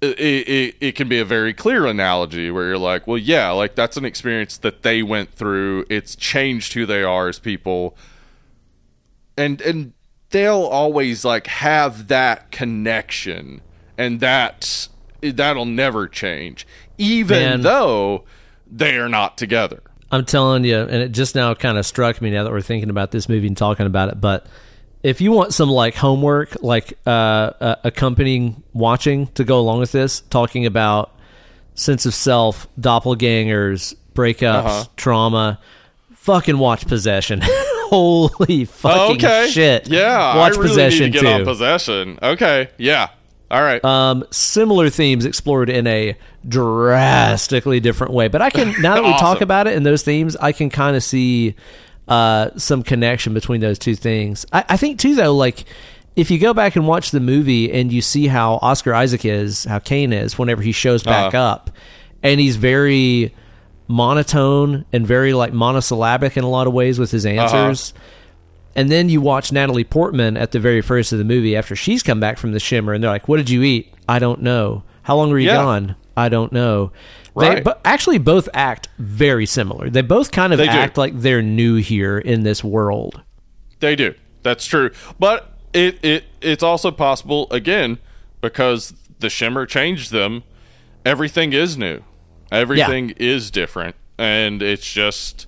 it, it, it can be a very clear analogy where you're like well yeah like that's an experience that they went through it's changed who they are as people and and they'll always like have that connection and that that'll never change even Man. though they are not together I'm telling you, and it just now kind of struck me now that we're thinking about this movie and talking about it. But if you want some like homework, like uh, uh, accompanying watching to go along with this, talking about sense of self, doppelgangers, breakups, Uh-huh. trauma, fucking watch Possession. Holy fucking okay shit! yeah watch i really Possession need to get too. on possession okay yeah all right Um, similar themes explored in a drastically different way. But I can now that we talk about it and those themes, I can kind of see uh, some connection between those two things. I, I think too, though, like if you go back and watch the movie and you see how Oscar Isaac is, how Kane is, whenever he shows back Uh-huh. up, and he's very monotone and very like monosyllabic in a lot of ways with his Uh-huh. answers. And then you watch Natalie Portman at the very first of the movie after she's come back from the shimmer, and they're like, "What did you eat? I don't know. How long were you Yeah. gone? I don't know." They but actually both act very similar. They both kind of They do. act like they're new here in this world. They do. That's true. But it, it it's also possible again because the shimmer changed them. Everything is new. Everything is different, and it's just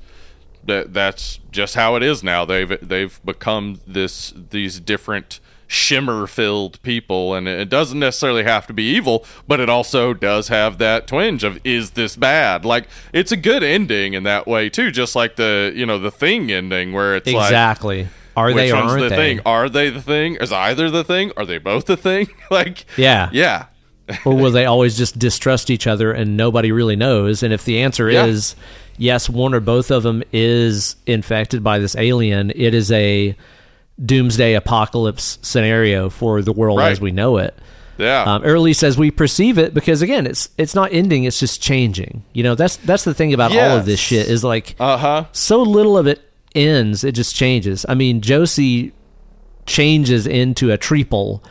that that's just how it is now. They've they've become this these different shimmer filled people and it doesn't necessarily have to be evil but it also does have that twinge of is this bad like it's a good ending in that way too just like the you know the thing ending where it's like Exactly. Are which they one's aren't the they? thing? Are they the thing? Is either the thing? Are they both the thing? like, Yeah. yeah, or will they always just distrust each other and nobody really knows? And if the answer Yeah. is yes, one or both of them is infected by this alien, it is a doomsday apocalypse scenario for the world Right. as we know it. yeah, Um, or at least as we perceive it, because again, it's it's not ending; it's just changing. You know, that's that's the thing about all of this shit is like uh huh. so little of it ends; it just changes. I mean, Josie changes into a treeple.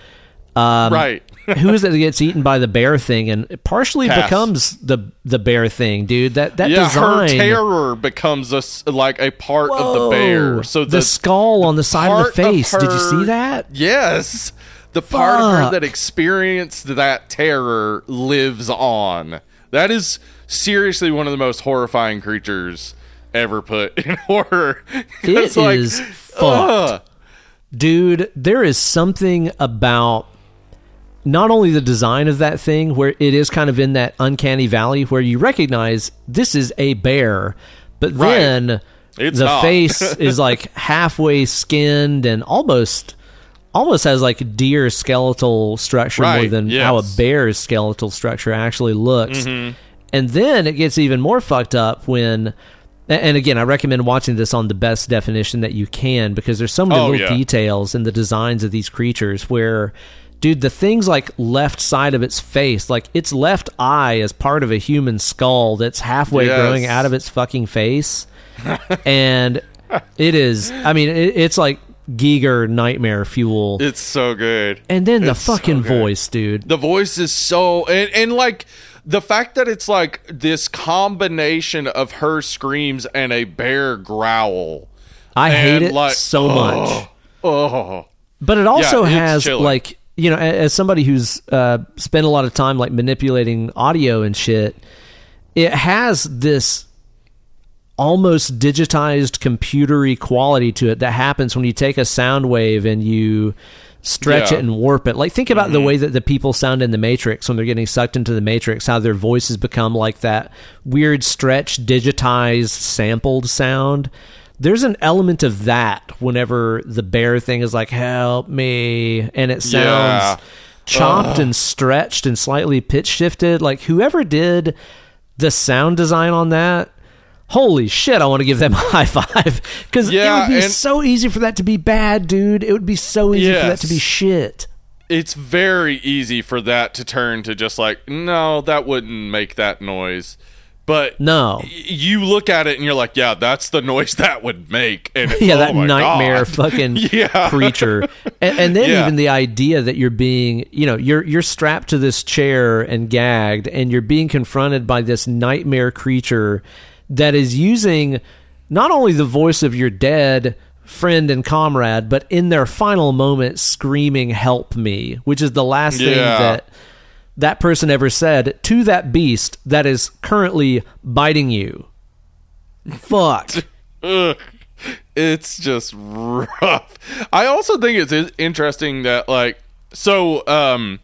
Um, right. Who is it that gets eaten by the bear thing and it partially Cass. becomes the the bear thing, dude? That that yeah, design, her terror becomes a s like a part of the bear. So the, the, skull on the side of the part face. Did you see that? Yes, the part of her that experienced that terror lives on. That is seriously one of the most horrifying creatures ever put in horror. It like, is fucked. ugh. dude there is something about not only the design of that thing, where it is kind of in that uncanny valley where you recognize this is a bear, but Right. then It's the not. face is like halfway skinned and almost almost has like deer skeletal structure more Right, than how a bear's skeletal structure actually looks. Mm-hmm. And then it gets even more fucked up when and again, I recommend watching this on the best definition that you can because there's so many Oh, little yeah. details in the designs of these creatures where dude the things like left side of its face like its left eye is part of a human skull that's halfway Yes. growing out of its fucking face and it is i mean it, it's like Giger nightmare fuel It's so good. and then the It's fucking good. voice dude The voice is so and, and like the fact that it's like this combination of her screams and a bear growl. i hate it like, so much oh. oh, But it also it's has chilling. like you know, as somebody who's uh, spent a lot of time like manipulating audio and shit, it has this almost digitized computery quality to it that happens when you take a sound wave and you stretch Yeah. it and warp it. Like think about the way that the people sound in the Matrix when they're getting sucked into the Matrix, how their voices become like that weird stretched digitized sampled sound. There's an element of that whenever the bear thing is like help me and it sounds Yeah. chopped and stretched and slightly pitch shifted. Like whoever did the sound design on that, holy shit! I want to give them a high five because it Yeah, would be and- so easy for that to be bad, dude. It would be so easy for that to be shit. it's very easy for that to turn to just like no, that wouldn't make that noise. But No. you look at it and you're like, yeah, that's the noise that would make. And Yeah, oh that nightmare God. fucking Yeah. creature, and, and then Yeah. even the idea that you're being, you know, you're you're strapped to this chair and gagged, and you're being confronted by this nightmare creature that is using not only the voice of your dead friend and comrade, but in their final moment screaming "Help me," which is the last thing that that person ever said to that beast that is currently biting you. Fuck. Ugh. It's just rough. I also think it's interesting that like so um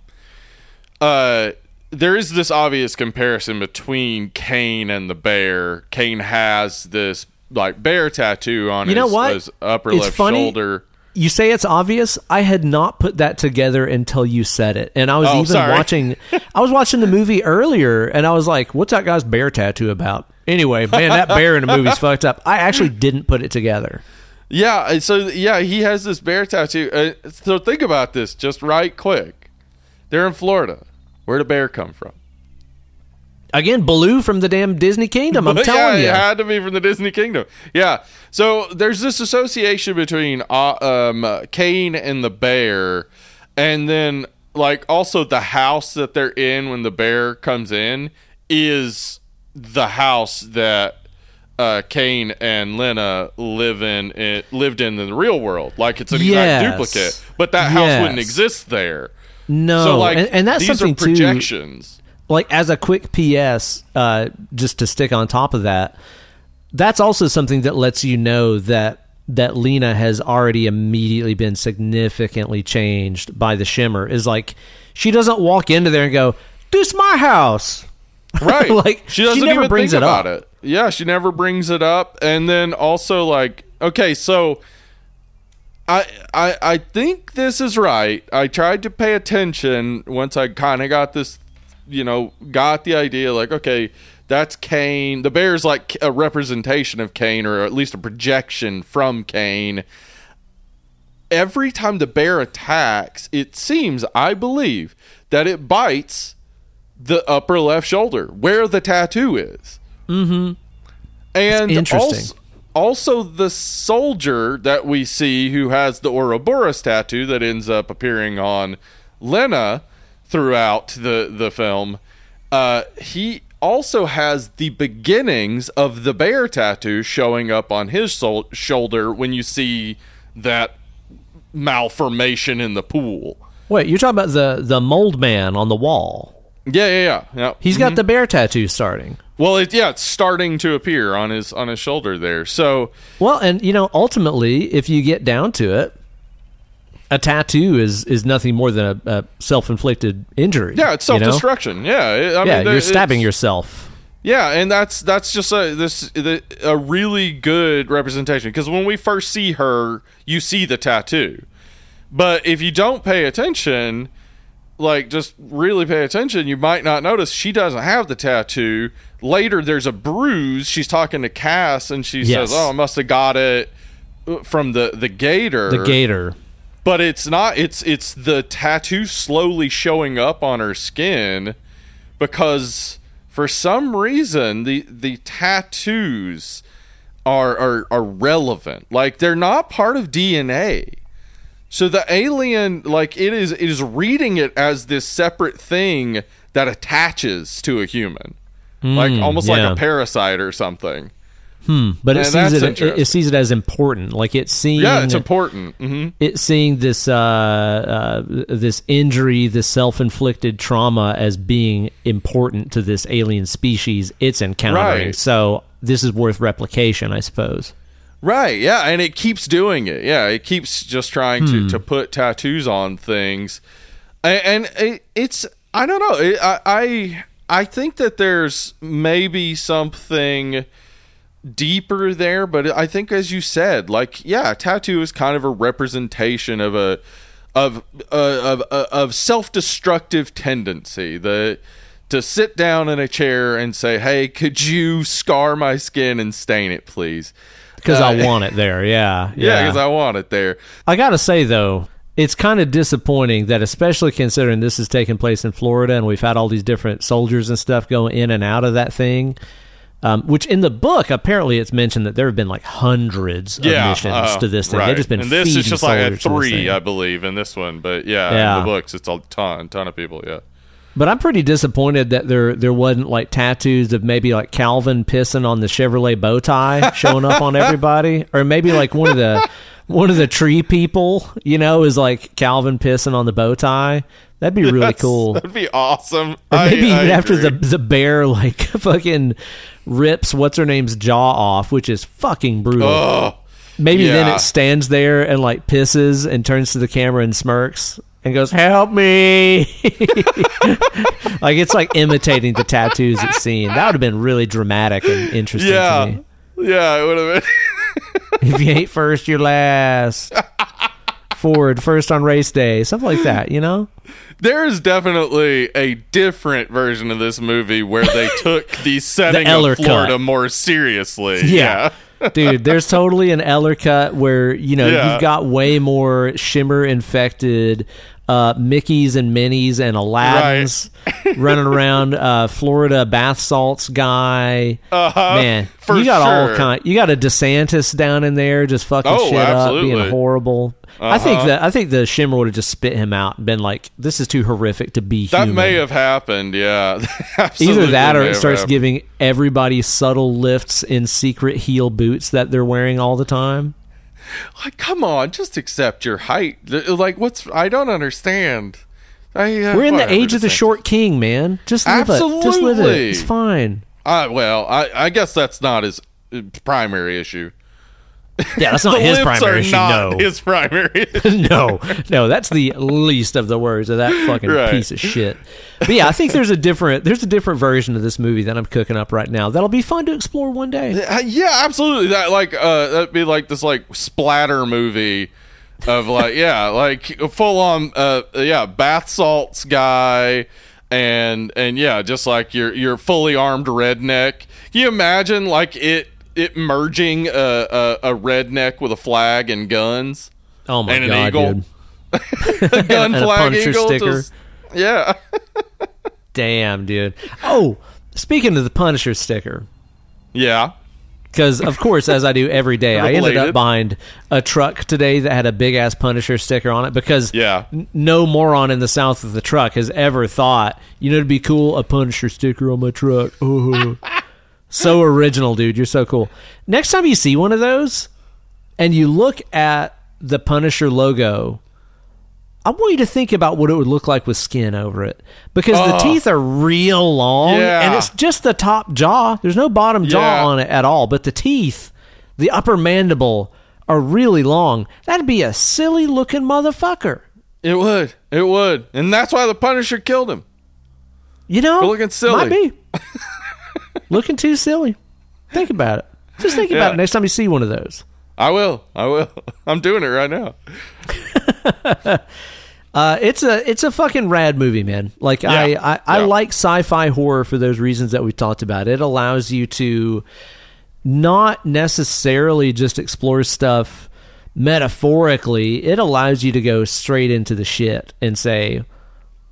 uh there is this obvious comparison between Kane and the bear. Kane has this like bear tattoo on You his, know what? his upper It's left funny. shoulder. You say it's obvious. I had not put that together until you said it, and I was Oh, even sorry. watching. I was watching the movie earlier, and I was like, "What's that guy's bear tattoo about?" Anyway, man, that bear in the movie's fucked up. I actually didn't put it together. Yeah, so yeah, he has this bear tattoo. Uh, so think about this just right quick. They're in Florida. Where'd a bear come from? Again, Baloo from the damn Disney Kingdom. I'm telling yeah, you. it had to be from the Disney Kingdom. Yeah. So there's this association between uh, um, Kane and the bear, and then like also the house that they're in when the bear comes in is the house that uh, Kane and Lena live in. It lived in in the real world. Like it's an Yes. exact duplicate, but that house wouldn't exist there. no, so like, and, and that's these something are too. Like as a quick PS, uh, just to stick on top of that, that's also something that lets you know that that Lena has already immediately been significantly changed by the shimmer. Is like she doesn't walk into there and go, "This my house." right Like, she doesn't she even brings think it about up. it yeah she never brings it up and then also like okay so I, I I think this is right. I tried to pay attention once I kind of got this, you know, got the idea like, okay, that's Kane. The bear's like a representation of Kane, or at least a projection from Kane. Every time the bear attacks, it seems, I believe, that it bites the upper left shoulder where the tattoo is. Mm-hmm. And interesting. Also, also the soldier that we see who has the Ouroboros tattoo that ends up appearing on Lena throughout the the film. Uh, he also has the beginnings of the bear tattoo showing up on his sol- shoulder when you see that malformation in the pool. Wait, you're talking about the the mold man on the wall? Yeah, yeah, yeah. yeah. He's got the bear tattoo starting. Well, it, yeah, it's starting to appear on his on his shoulder there. So Well, and you know, ultimately, if you get down to it, a tattoo is is nothing more than a, a self inflicted injury. Yeah, it's you self know? destruction. Yeah, I Yeah, you're stabbing yourself. Yeah, and that's that's just a this the, a really good representation because when we first see her, you see the tattoo, but if you don't pay attention, like just really pay attention, you might not notice she doesn't have the tattoo. Later, there's a bruise. She's talking to Cass, and she Yes. says, "Oh, I must have got it uh, from the the gator." The gator. But it's not it's it's the tattoo slowly showing up on her skin because for some reason the the tattoos are are are relevant. Like they're not part of DNA so the alien like it is it is reading it as this separate thing that attaches to a human. Like hmm, almost yeah. like a parasite or something But it sees it, it. It sees it as important. Like it's seeing. yeah it's important hmm it's seeing this uh, uh, this injury, this self inflicted trauma as being important to this alien species it's encountering. Right. So this is worth replication, I suppose. Right, yeah, and it keeps doing it. Yeah, it keeps just trying Hmm. to, to put tattoos on things, and, and it, it's I don't know. I, I I think that there's maybe something deeper there, but I think as you said, like yeah, tattoo is kind of a representation of a of uh, of of, of self destructive tendency. The to sit down in a chair and say, "Hey, could you scar my skin and stain it, please?" Because Uh, I want it there. Yeah. Yeah, because I want it there. I gotta say though, it's kind of disappointing that, especially considering this is taking place in Florida, and we've had all these different soldiers and stuff going in and out of that thing. Um, which in the book, apparently, it's mentioned that there have been like hundreds of Yeah, missions uh, to this thing. right. They've just been and this is just like a soldiers to this three. I believe, in this one. But yeah, Yeah. in the books, it's a ton, ton of people. Yeah, But I'm pretty disappointed that there there wasn't like tattoos of maybe like Calvin pissing on the Chevrolet bow tie showing up on everybody, or maybe like one of the one of the tree people, you know, is like Calvin pissing on the bow tie. That'd be really cool. That'd be awesome. Or maybe I even after the the bear like fucking rips what's her name's jaw off, which is fucking brutal. Oh, maybe then it stands there and like pisses and turns to the camera and smirks and goes, "Help me!" like it's like imitating the tattoos it's seen. That would have been really dramatic and interesting to yeah, me. Yeah, it would have been. If you ain't first, you're last. Forward first on race day, something like that. You know. there is definitely a different version of this movie where they took the setting Eller of Florida cut. more seriously. Yeah. Dude, there's totally an Eller cut where, you know, Yeah. you've got way more shimmer infected uh, Mickeys and Minnies and Aladdins running around. Uh, Florida bath salts guy. Uh-huh. Man, you got all kind. You got a DeSantis down in there just fucking Oh, shit up, being absolutely. horrible. I think Uh-huh. that I think the shimmer would have just spit him out and been like, "This is too horrific to be That human." may have happened. Yeah, Either that or it starts happened. giving everybody subtle lifts in secret heel boots that they're wearing all the time. Like, come on, just accept your height. Like, what's? I don't understand. I, uh, We're in the age of the short king, man. Just live it. Just live it. Absolutely. It's fine. Uh, well, I, I guess that's not his uh, primary issue. Yeah, that's not his primary issue. not no. his primary. issue. no, no, that's the least of the worries of that fucking Right. piece of shit. But yeah, I think there's a different there's a different version of this movie that I'm cooking up right now. That'll be fun to explore one day. Yeah, absolutely. That like uh, that'd be like this like splatter movie of like yeah, like a full on uh yeah bath salts guy. And and yeah, just like your your fully armed redneck. Can you imagine like it it merging a, a, a redneck with a flag and guns? Oh my And an god, eagle. dude. a gun And a flag Punisher eagle. sticker. yeah. Damn, dude. Oh, speaking of the Punisher sticker, yeah. because of course, as I do every day, I ended up behind a truck today that had a big ass Punisher sticker on it because Yeah. n- no moron in the south of the truck has ever thought, you know, it'd be cool a Punisher sticker on my truck. So original, dude. You're so cool. Next time you see one of those and you look at the Punisher logo, I want you to think about what it would look like with skin over it because the Oh. teeth are real long Yeah. and it's just the top jaw. There's no bottom jaw Yeah. on it at all, but the teeth, the upper mandible are really long, that'd be a silly looking motherfucker. It would. It would. And that's why the Punisher killed him. You know, For looking silly. Might be looking too silly. Think about it. Just think about Yeah. it next time you see one of those. I will. I will. I'm doing it right now. Uh, it's a it's a fucking rad movie, man. Like I Yeah. I, I Yeah. like sci-fi horror for those reasons that we talked about. It allows you to not necessarily just explore stuff metaphorically. It allows you to go straight into the shit and say,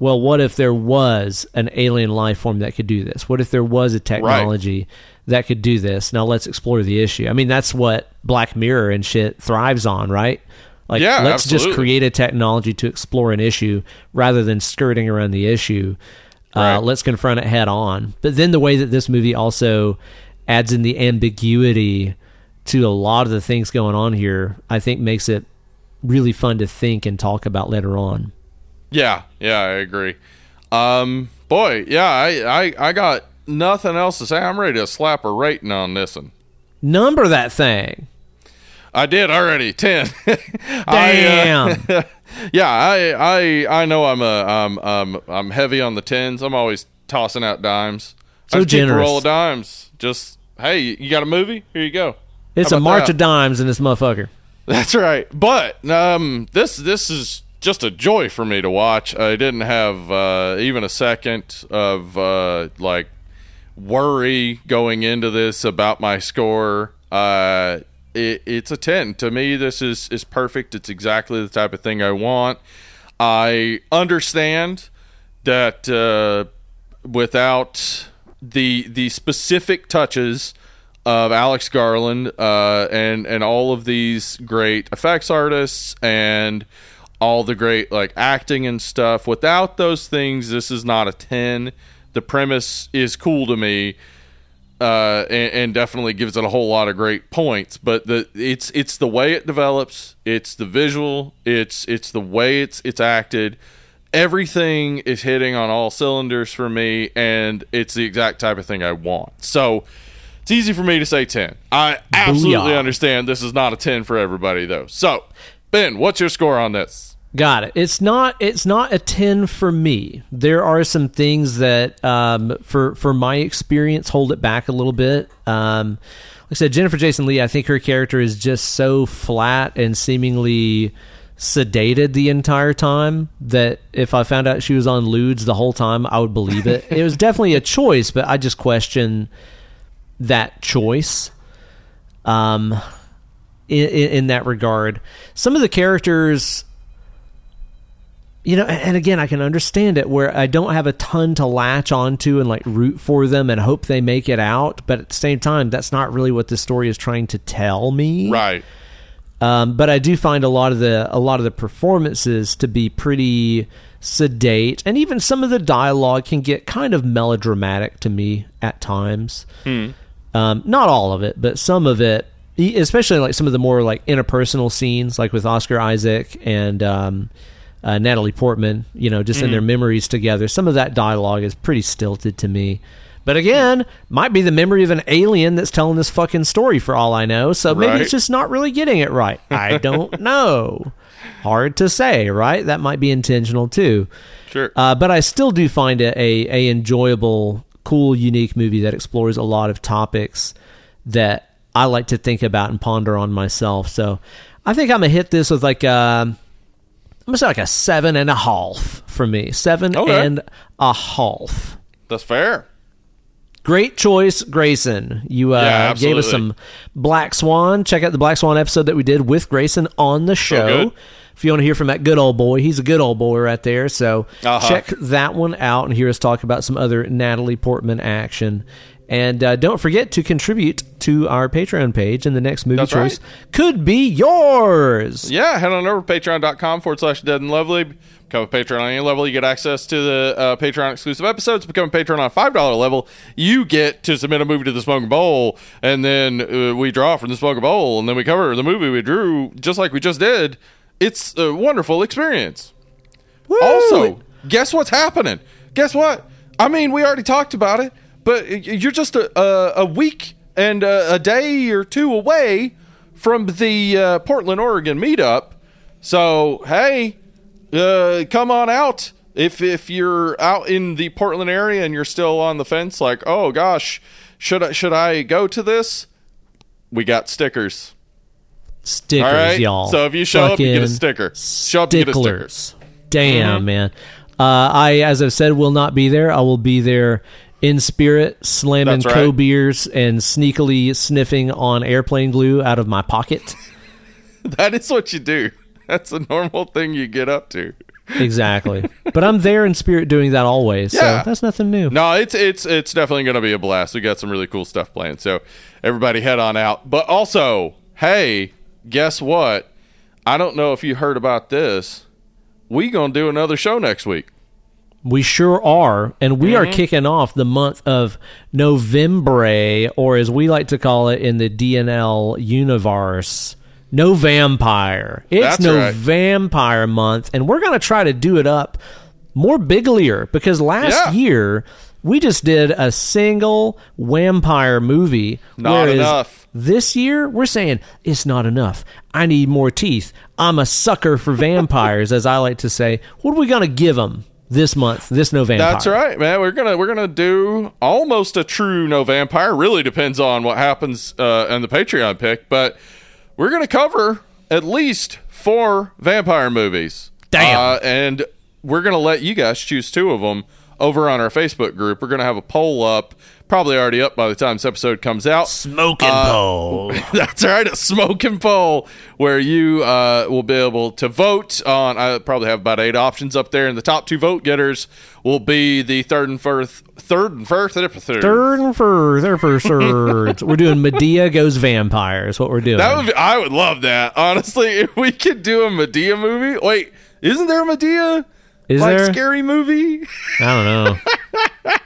well, what if there was an alien life form that could do this? What if there was a technology that could do this? Now let's explore the issue. I mean, that's what Black Mirror and shit thrives on, right? Like, Yeah, let's just create a technology to explore an issue rather than skirting around the issue. Right. Uh, let's confront it head on. But then the way that this movie also adds in the ambiguity to a lot of the things going on here, I think makes it really fun to think and talk about later on. Yeah, yeah, I agree. Um, boy, yeah, I, I, I got nothing else to say. I'm ready to slap a rating on this one. Number that thing. I did already ten. Damn. I, uh, yeah, I, I, I know I'm a, I'm, um, I'm heavy on the tens. I'm always tossing out dimes. So I just keep a roll of dimes. Just hey, you got a movie? Here you go. It's a march that? of dimes in this motherfucker. That's right. But um, this this is just a joy for me to watch. I didn't have uh, even a second of uh, like worry going into this about my score. Uh, it, it's a ten to me. This is is perfect. It's exactly the type of thing I want. I understand that uh, without the the specific touches of Alex Garland uh, and and all of these great effects artists and all the great like acting and stuff. Without those things, this is not a ten. The premise is cool to me, uh, and, and definitely gives it a whole lot of great points. But the it's it's the way it develops. It's the visual. It's it's the way it's it's acted. Everything is hitting on all cylinders for me, and it's the exact type of thing I want. So it's easy for me to say ten. I absolutely Booyah. understand this is not a ten for everybody though. So Ben, what's your score on this? Got it. It's not. It's not a ten for me. There are some things that, um, for for my experience, hold it back a little bit. Um, like I said, Jennifer Jason Leigh. I think her character is just so flat and seemingly sedated the entire time that if I found out she was on ludes the whole time, I would believe it. it was definitely a choice, but I just question that choice. Um, in, in, in that regard, some of the characters you know, and again, I can understand it where I don't have a ton to latch onto and like root for them and hope they make it out. But at the same time, that's not really what the story is trying to tell me. Right. Um, but I do find a lot of the a lot of the performances to be pretty sedate, and even some of the dialogue can get kind of melodramatic to me at times. Um, not all of it, but some of it, especially like some of the more like interpersonal scenes, like with Oscar Isaac and um, uh, Natalie Portman. You know, just in their memories together. Some of that dialogue is pretty stilted to me. But again, might be the memory of an alien that's telling this fucking story for all I know. So maybe Right. it's just not really getting it right. I don't know. Hard to say, right? That might be intentional too. Sure. Uh, but I still do find it a, a enjoyable, cool, unique movie that explores a lot of topics that I like to think about and ponder on myself. So I think I'm gonna hit this with like um I'm gonna say like a seven and a half for me. Seven Okay. and a half. That's fair. Great choice, Grayson. You uh, Yeah, gave us some Black Swan. Check out the Black Swan episode that we did with Grayson on the show. if you want to hear from that good old boy, he's a good old boy right there. So Uh-huh. check that one out and hear us talk about some other Natalie Portman action. And uh, don't forget to contribute to our Patreon page, and the next movie That's choice right. could be yours. Yeah, head on over to patreon.com forward slash dead and lovely. Become a patron on any level. You get access to the uh, Patreon exclusive episodes. Become a patron on a $5 level. You get to submit a movie to the Smoking Bowl, and then uh, we draw from the Smoking Bowl, and then we cover the movie we drew just like we just did. It's a wonderful experience. Woo! Also, guess what's happening? Guess what? I mean, we already talked about it, but you're just a, a, a week and a, a day or two away from the uh, Portland, Oregon meetup. So hey, uh, come on out if if you're out in the Portland area and you're still on the fence, like oh gosh, should I should I go to this? We got stickers. Stickers, All right, y'all. So if you show up, you get a sticker. Show up, you get a sticker. Damn, Mm-hmm. man. Uh, I, as I've said, will not be there. I will be there in spirit, slamming That's right. beers and sneakily sniffing on airplane glue out of my pocket. That is what you do. That's a normal thing you get up to. exactly. But I'm there in spirit doing that always. Yeah. So that's nothing new. No, it's it's it's definitely going to be a blast. We got some really cool stuff planned. So everybody head on out. But also, hey, guess what? I don't know if you heard about this. We going to do another show next week. We sure are. And we Mm-hmm. are kicking off the month of November, or as we like to call it in the DNL universe, No Vampire. It's That's No right. Vampire month, and we're going to try to do it up more biglier because last Yeah. year we just did a single vampire movie. Not enough. This year we're saying it's not enough. I need more teeth. I'm a sucker for vampires, as I like to say. What are we going to give them this month? This No Vampire. That's right, man. We're gonna we're gonna do almost a true no vampire. Really depends on what happens uh, in the Patreon pick, but we're gonna cover at least four vampire movies. Damn. Uh, and we're gonna let you guys choose two of them over on our Facebook group. We're gonna have a poll up, probably already up by the time this episode comes out. Smoking Uh, pole. That's right, a smoking poll where you uh, will be able to vote on. I probably have about eight options up there, and the top two vote getters will be the third and first, third and first, third. Third and further for thirds. we're doing Madea goes vampire. Is what we're doing. That would be, I would love that. Honestly, if we could do a Madea movie. Wait, isn't there a Madea? Is like there? scary movie? I don't know.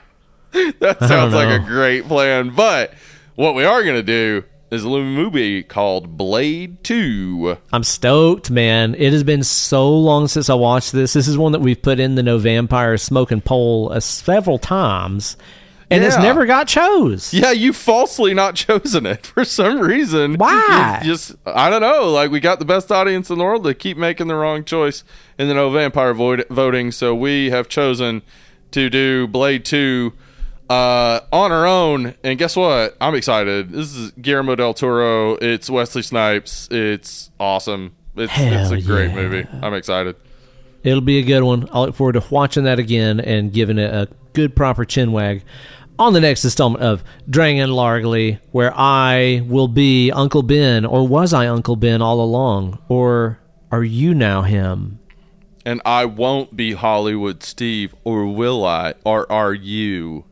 that sounds like a great plan. But what we are gonna do is a little movie called Blade Two. I'm stoked, man. It has been so long since I watched this. This is one that we've put in the No Vampire Smoking Poll uh, several times, and it's never got chose. Yeah, you falsely not chosen it for some reason. Why? You just I don't know. Like we got the best audience in the world. They keep making the wrong choice in the no vampire void- voting. So we have chosen to do Blade Two uh, on our own. And guess what? I'm excited. This is Guillermo del Toro. It's Wesley Snipes. It's awesome. It's, it's a great yeah. movie. I'm excited. It'll be a good one. I look forward to watching that again and giving it a good proper chin wag on the next installment of Drangen Largely, where I will be Uncle Ben, or was I Uncle Ben all along, or are you now him? And I won't be Hollywood Steve, or will I? Or are you?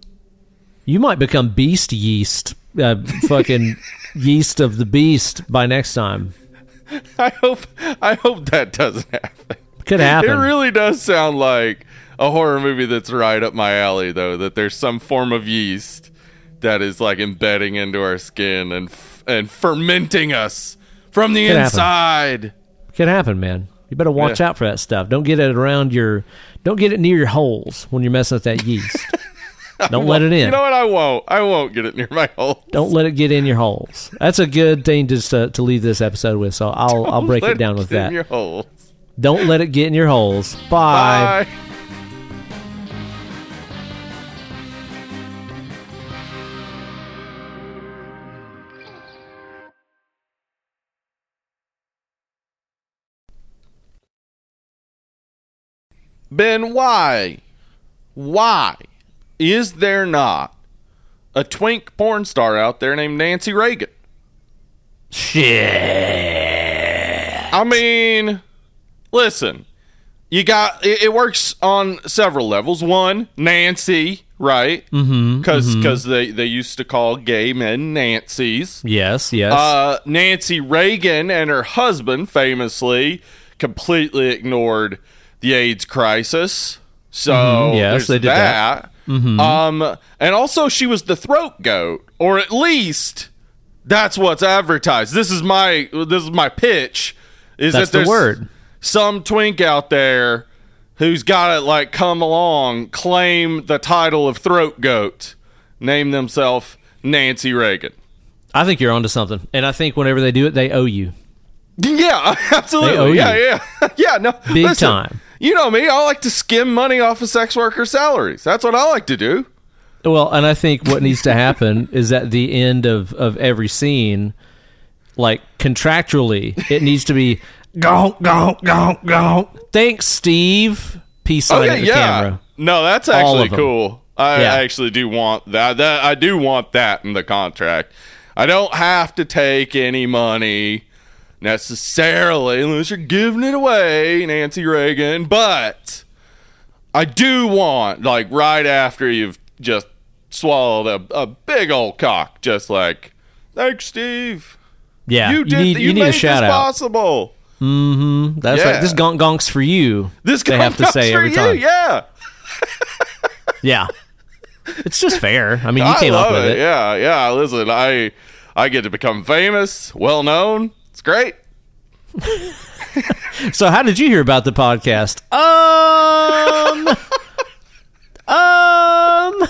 You might become Beast Yeast, uh, fucking yeast of the beast by next time. I hope I hope that doesn't happen. Could happen. It really does sound like a horror movie that's right up my alley, though. That there's some form of yeast that is like embedding into our skin and f- and fermenting us from the Could happen. inside. Could happen, man. You better watch Yeah. out for that stuff. Don't get it around your. Don't get it near your holes when you're messing with that yeast. don't let it in. You know what? I won't. I won't get it near my hole. Don't let it get in your holes. That's a good thing just to, to leave this episode with. So I'll I'll break it down with get in that. your hole. Don't let it get in your holes. Bye. Bye. Ben, why? Why is there not a twink porn star out there named Nancy Reagan? Shit. I mean, listen, you got it, it works on several levels. One, Nancy, right? Mm-hmm. Because they they used to call gay men Nancy's. Yes. Yes. Uh, Nancy Reagan and her husband famously completely ignored the AIDS crisis. So Mhm. Yes, they did that. Um, and also she was the throat goat, or at least that's what's advertised. This is my this is my pitch. Is That's that the there's word. some twink out there who's got to like come along, claim the title of throat goat, name themselves Nancy Reagan. I think you're onto something, and I think whenever they do it, they owe you. Yeah, absolutely. Yeah, yeah, yeah. No, Big listen, time. You know me. I like to skim money off of sex worker salaries. That's what I like to do. Well, and I think what needs to happen is at the end of, of every scene, like contractually, it needs to be gonk, gonk, gonk, gonk. Thanks, Steve. Peace sign Okay, at the yeah. camera. No, that's actually cool. I Yeah. actually do want that. That I do want that in the contract. I don't have to take any money necessarily unless you're giving it away, Nancy Reagan. But I do want, like, right after you've just swallowed a, a big old cock, just like, thanks, Steve. Yeah, You you, did. need you you need a shout out. possible. Mm-hmm. That's Yeah. right. This gonk gonk's for you. This they have to say for every you, time. Yeah. Yeah. It's just fair. I mean, you I came love up with it. Yeah, yeah. Listen, I I get to become famous, well known great. so, how did you hear about the podcast? Um, um.